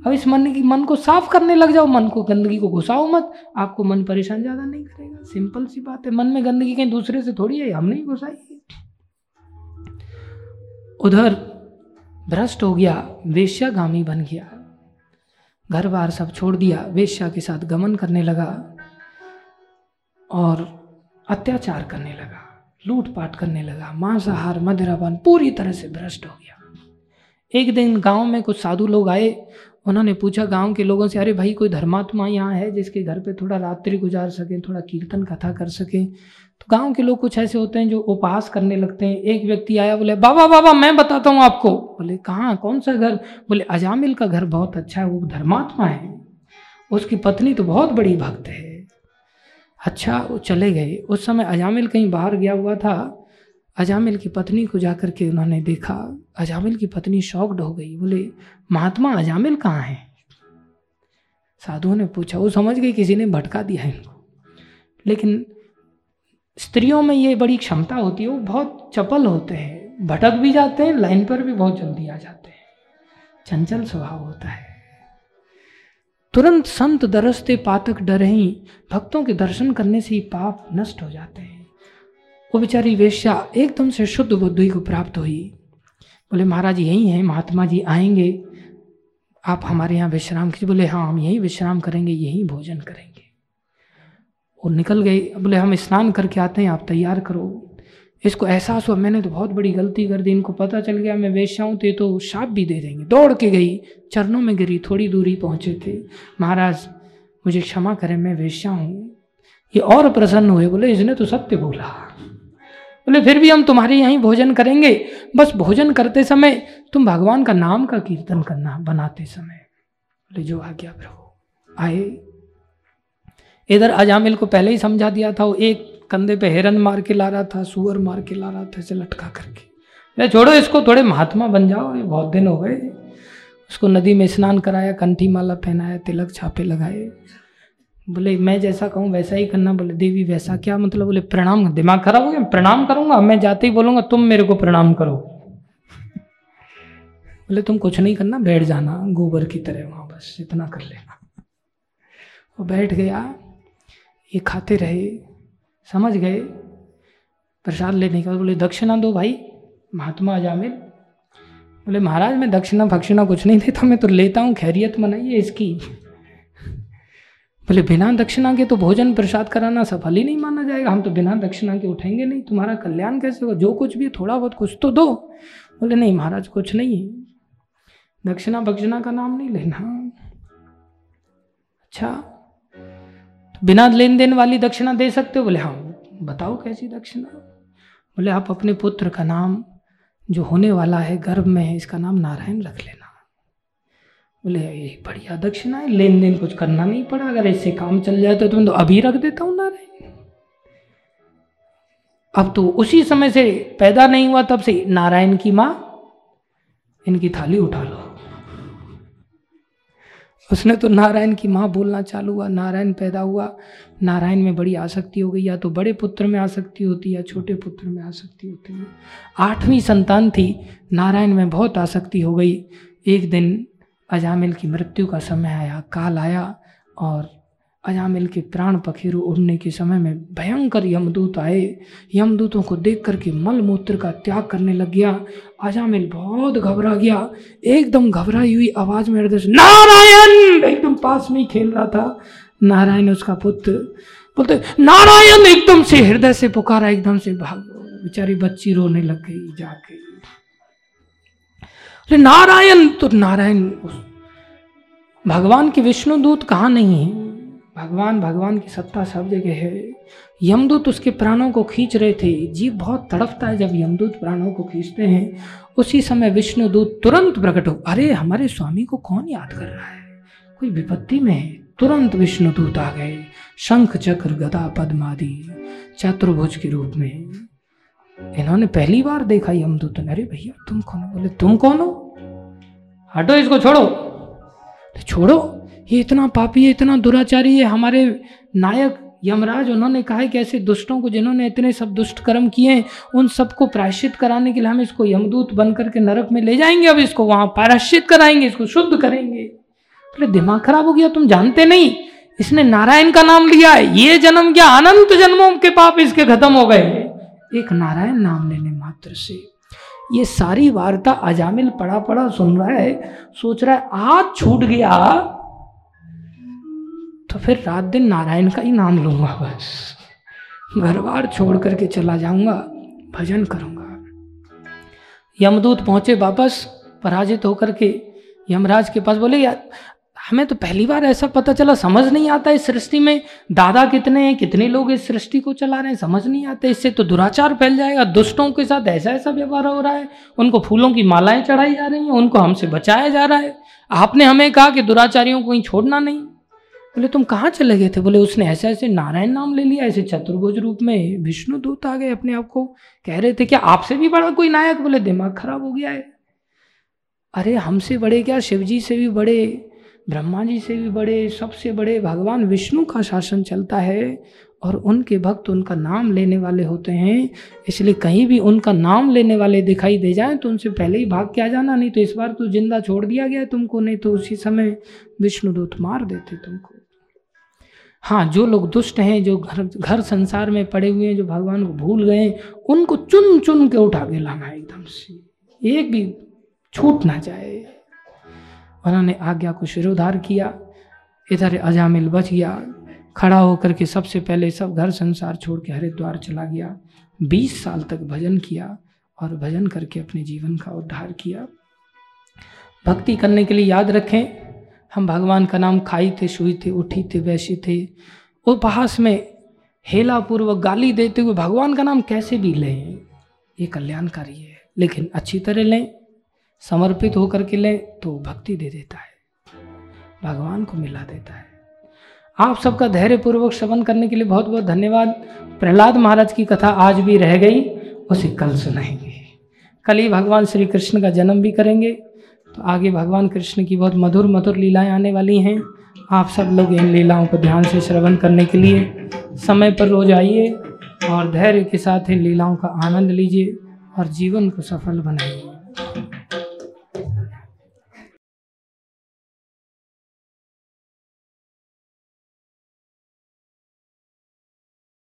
अब इस मन की, मन को साफ़ करने लग जाओ। मन को, गंदगी को घुसाओ मत। आपको मन परेशान ज़्यादा नहीं करेगा। सिंपल सी बात है। मन में गंदगी कहीं दूसरे से थोड़ी है, हमने ही घुसाई उधर भ्रष्ट हो गया, वेश्यागामी बन गया। घर बार सब छोड़ दिया, वेश्या के साथ गमन करने लगा और अत्याचार करने लगा, लूटपाट करने लगा, मांसाहार, मदिरापान पूरी तरह से भ्रष्ट हो गया। एक दिन गाँव में कुछ साधु लोग आए, उन्होंने पूछा, गाँव के लोगों से, अरे भाई, कोई धर्मात्मा यहाँ है जिसके घर पे थोड़ा रात्रि गुजार सके, थोड़ा कीर्तन कथा कर सके तो गाँव के लोग कुछ ऐसे होते हैं जो उपहास करने लगते हैं। एक व्यक्ति आया, बोले, बाबा बाबा, मैं बताता हूँ आपको। बोले, कहाँ? कौन सा घर? बोले, अजामिल का घर बहुत अच्छा है, वो धर्मात्मा है। उसकी पत्नी तो बहुत बड़ी भक्त है। अच्छा वो चले गए। उस समय अजामिल कहीं बाहर गया हुआ था। अजामिल की पत्नी को जाकर के उन्होंने देखा। अजामिल की पत्नी शॉक्ड हो गई। बोले, महात्मा, अजामिल कहाँ है? साधुओं ने पूछा। वो समझ गई किसी ने भटका दिया इनको। लेकिन स्त्रियों में ये बड़ी क्षमता होती है, वो बहुत चपल होते हैं, भटक भी जाते हैं, लाइन पर भी बहुत जल्दी आ जाते हैं। चंचल स्वभाव होता है। तुरंत संत दरसते पातक डर ही भक्तों के दर्शन करने से ही पाप नष्ट हो जाते हैं। वो बेचारी वेश्या एकदम से शुद्ध बुद्धि को प्राप्त हुई। बोले, महाराज, यही हैं, महात्मा जी आएँगे। आप हमारे यहाँ विश्राम कीजिए। बोले हाँ हम यहीं विश्राम करेंगे, यहीं भोजन करेंगे। वो निकल गए बोले, हम स्नान करके आते हैं, आप तैयार करो। इसको एहसास हुआ, मैंने तो बहुत बड़ी गलती कर दी, इनको पता चल गया, मैं वेश्या हूँ तो ये तो शाप भी दे देंगे। दौड़ के गई, चरणों में गिरी, थोड़ी दूरी पहुँचे थे। महाराज, मुझे क्षमा करें, मैं वेश्या हूँ। ये और प्रसन्न हुए, बोले, इसने तो सत्य बोला। बोले, फिर भी हम तुम्हारे यहीं भोजन करेंगे। बस भोजन करते समय तुम भगवान का नाम का कीर्तन करना, बनाते समय। बोले, जो आ गया प्रभु, आए। इधर अजामिल को पहले ही समझा दिया था, वो एक कंधे पे हिरन मार के ला रहा था, सुअर मार के ला रहा था, इसे लटका करके। छोड़ो इसको, थोड़े महात्मा बन जाओ, ये बहुत दिन हो गए। उसको नदी में स्नान कराया, कंठी माला पहनाया, तिलक छापे लगाए। बोले, मैं जैसा कहूँ, वैसा ही करना। बोले, देवी, वैसा क्या मतलब? बोले, प्रणाम, दिमाग खराब हो गया, प्रणाम करूँगा, मैं जाते ही बोलूँगा, तुम मेरे को प्रणाम करो। बोले, तुम कुछ नहीं करना, बैठ जाना, गोबर की तरह वहाँ बस, इतना कर लेना। वो बैठ गया ये खाते रहे, समझ गए, प्रसाद लेने के बाद बोले, दक्षिणा दो भाई, महात्मा जामिल बोले, महाराज, मैं दक्षिणा भक्षिणा कुछ नहीं देता, मैं तो लेता हूँ, खैरियत मनाइए इसकी। बोले, बिना दक्षिणा के तो भोजन प्रसाद कराना सफल ही नहीं माना जाएगा, हम तो बिना दक्षिणा के उठेंगे नहीं, तुम्हारा कल्याण कैसे होगा? जो कुछ भी थोड़ा बहुत कुछ तो दो। बोले, नहीं महाराज, कुछ नहीं है दक्षिणा भक्षिणा का नाम नहीं लेना। अच्छा बिना लेन देन वाली दक्षिणा दे सकते हो? बोले हाँ बताओ कैसी दक्षिणा? बोले, आप अपने पुत्र का नाम जो होने वाला है गर्भ में है, इसका नाम नारायण रख लेना। बोले, ये बढ़िया दक्षिणा है लेन देन कुछ करना नहीं पड़ा। अगर ऐसे काम चल जाए तो तुम तो अभी रख देता हूँ नारायण। अब तो उसी समय से पैदा नहीं हुआ, तब से नारायण की माँ इनकी थाली उठा लो। उसने तो नारायण की माँ बोलना चालू हुआ, नारायण पैदा हुआ। नारायण में बड़ी आसक्ति हो गई, या तो बड़े पुत्र में आसक्ति होती है या छोटे पुत्र में आसक्ति होती। है आठवीं संतान थी, नारायण में बहुत आसक्ति हो गई। एक दिन अजामिल की मृत्यु का समय आया, काल आया और अजामिल के प्राण पखेरु उड़ने के समय में भयंकर यमदूत आए। यमदूतों को देख करके मल मूत्र का त्याग करने लग गया। अजामिल बहुत घबरा गया। एकदम घबराई हुई आवाज़ में हृदय नारायण! एकदम पास में ही खेल रहा था। नारायण उसका पुत्र बोलते, नारायण! एकदम से हृदय से पुकारा, एकदम से भाग बेचारी बच्ची रोने लग गई जाके। नारायण! तो नारायण भगवान के विष्णु दूत कहाँ नहीं है? भगवान भगवान की सत्ता सब जगह है। यमदूत उसके प्राणों को खींच रहे थे। जीव बहुत तड़पता है जब यमदूत प्राणों को खींचते हैं। उसी समय विष्णु दूत तुरंत प्रकट हो, अरे, हमारे स्वामी को कौन याद कर रहा है? कोई विपत्ति में है? तुरंत विष्णु दूत आ गए। शंख, चक्र, गदा पद्मादि चतुर्भुज के रूप में। इन्होंने पहली बार देखा यमदूत ने। अरे भैया, तुम कौन बोले, तुम कौन हो? हटो इसको, छोड़ो। तो छोड़ो? ये इतना पापी है इतना दुराचारी है हमारे नायक यमराज, उन्होंने कहा है कि ऐसे दुष्टों को जिन्होंने इतने सब दुष्ट कर्म किए हैं, उन सबको प्रायश्चित कराने के लिए हम इसको यमदूत बन करके नरक में ले जाएँगे, अब इसको वहाँ प्रायश्चित कराएँगे, इसको शुद्ध करेंगे। बोले, दिमाग खराब हो गया, तुम जानते नहीं। इसने नारायण का नाम लिया है। ये जन्म क्या? अनंत जन्मों के पाप इसके खत्म हो गए। एक नारायण नाम लेने मात्र से ये सारी वार्ता अजामिल पड़ा पड़ा सुन रहा है, सोच रहा है, आज छूट गया। तो फिर रात दिन नारायण का ही नाम लूँगा बस। घर बार छोड़ करके चला जाऊँगा, भजन करूँगा। यमदूत पहुँचे वापस, पराजित होकर के यमराज के पास बोले, यार, हमें तो पहली बार ऐसा पता चला, समझ नहीं आता इस सृष्टि में, दादा कितने हैं, कितने लोग इस सृष्टि को चला रहे हैं, समझ नहीं आते, इससे तो दुराचार फैल जाएगा, दुष्टों के साथ ऐसा ऐसा व्यवहार हो रहा है, उनको फूलों की मालाएँ चढ़ाई जा रही हैं, उनको हमसे बचाया जा रहा है, आपने हमें कहा कि दुराचारियों को ही छोड़ना नहीं। बोले, तुम कहाँ चले गए थे? बोले, उसने ऐसे ऐसे नारायण नाम ले लिया, ऐसे चतुर्भुज रूप में विष्णु दूत आ गए अपने आप को। कह रहे थे, क्या आपसे भी बड़ा कोई नायक? बोले, दिमाग खराब हो गया है। अरे, हमसे बड़े क्या? शिवजी से भी बड़े ब्रह्मा जी से भी बड़े, सबसे बड़े भगवान विष्णु का शासन चलता है और उनके भक्त उनका नाम लेने वाले होते हैं। इसलिए कहीं भी उनका नाम लेने वाले दिखाई दे जाएँ तो उनसे पहले ही भाग के आ जाना, नहीं तो इस बार तो ज़िंदा छोड़ दिया गया तुमको, नहीं तो उसी समय विष्णुदूत मार देते तुमको। हाँ जो लोग दुष्ट हैं, जो घर घर संसार में पड़े हुए हैं, जो भगवान को भूल गए उनको चुन चुन के उठा के लाना एकदम से। एक भी छूट ना जाए। उन्होंने आज्ञा को शिरोधार किया, इधर अजामिल बच गया, खड़ा होकर के सबसे पहले सब घर संसार छोड़ के हरिद्वार चला गया। बीस साल तक भजन किया और भजन करके अपने जीवन का उद्धार किया। भक्ति करने के लिए याद रखें हम भगवान का नाम खाई थे, सुई थे, उठी थे, वैसी थे। उपहास में हेला पूर्वक गाली देते हुए भगवान का नाम कैसे भी लें, ये कल्याणकारी है। लेकिन अच्छी तरह लें, समर्पित होकर के लें तो भक्ति दे देता है। भगवान को मिला देता है। आप सबका धैर्यपूर्वक श्रवण करने के लिए बहुत बहुत धन्यवाद। प्रहलाद महाराज की कथा आज भी रह गई, उसे कल सुनाएँगे। कल ही भगवान श्री कृष्ण का जन्म भी करेंगे। तो आगे भगवान कृष्ण की बहुत मधुर मधुर लीलाएँ आने वाली हैं। आप सब लोग इन लीलाओं को ध्यान से श्रवण करने के लिए समय पर रोज आइए और धैर्य के साथ इन लीलाओं का आनंद लीजिए और जीवन को सफल बनाइए।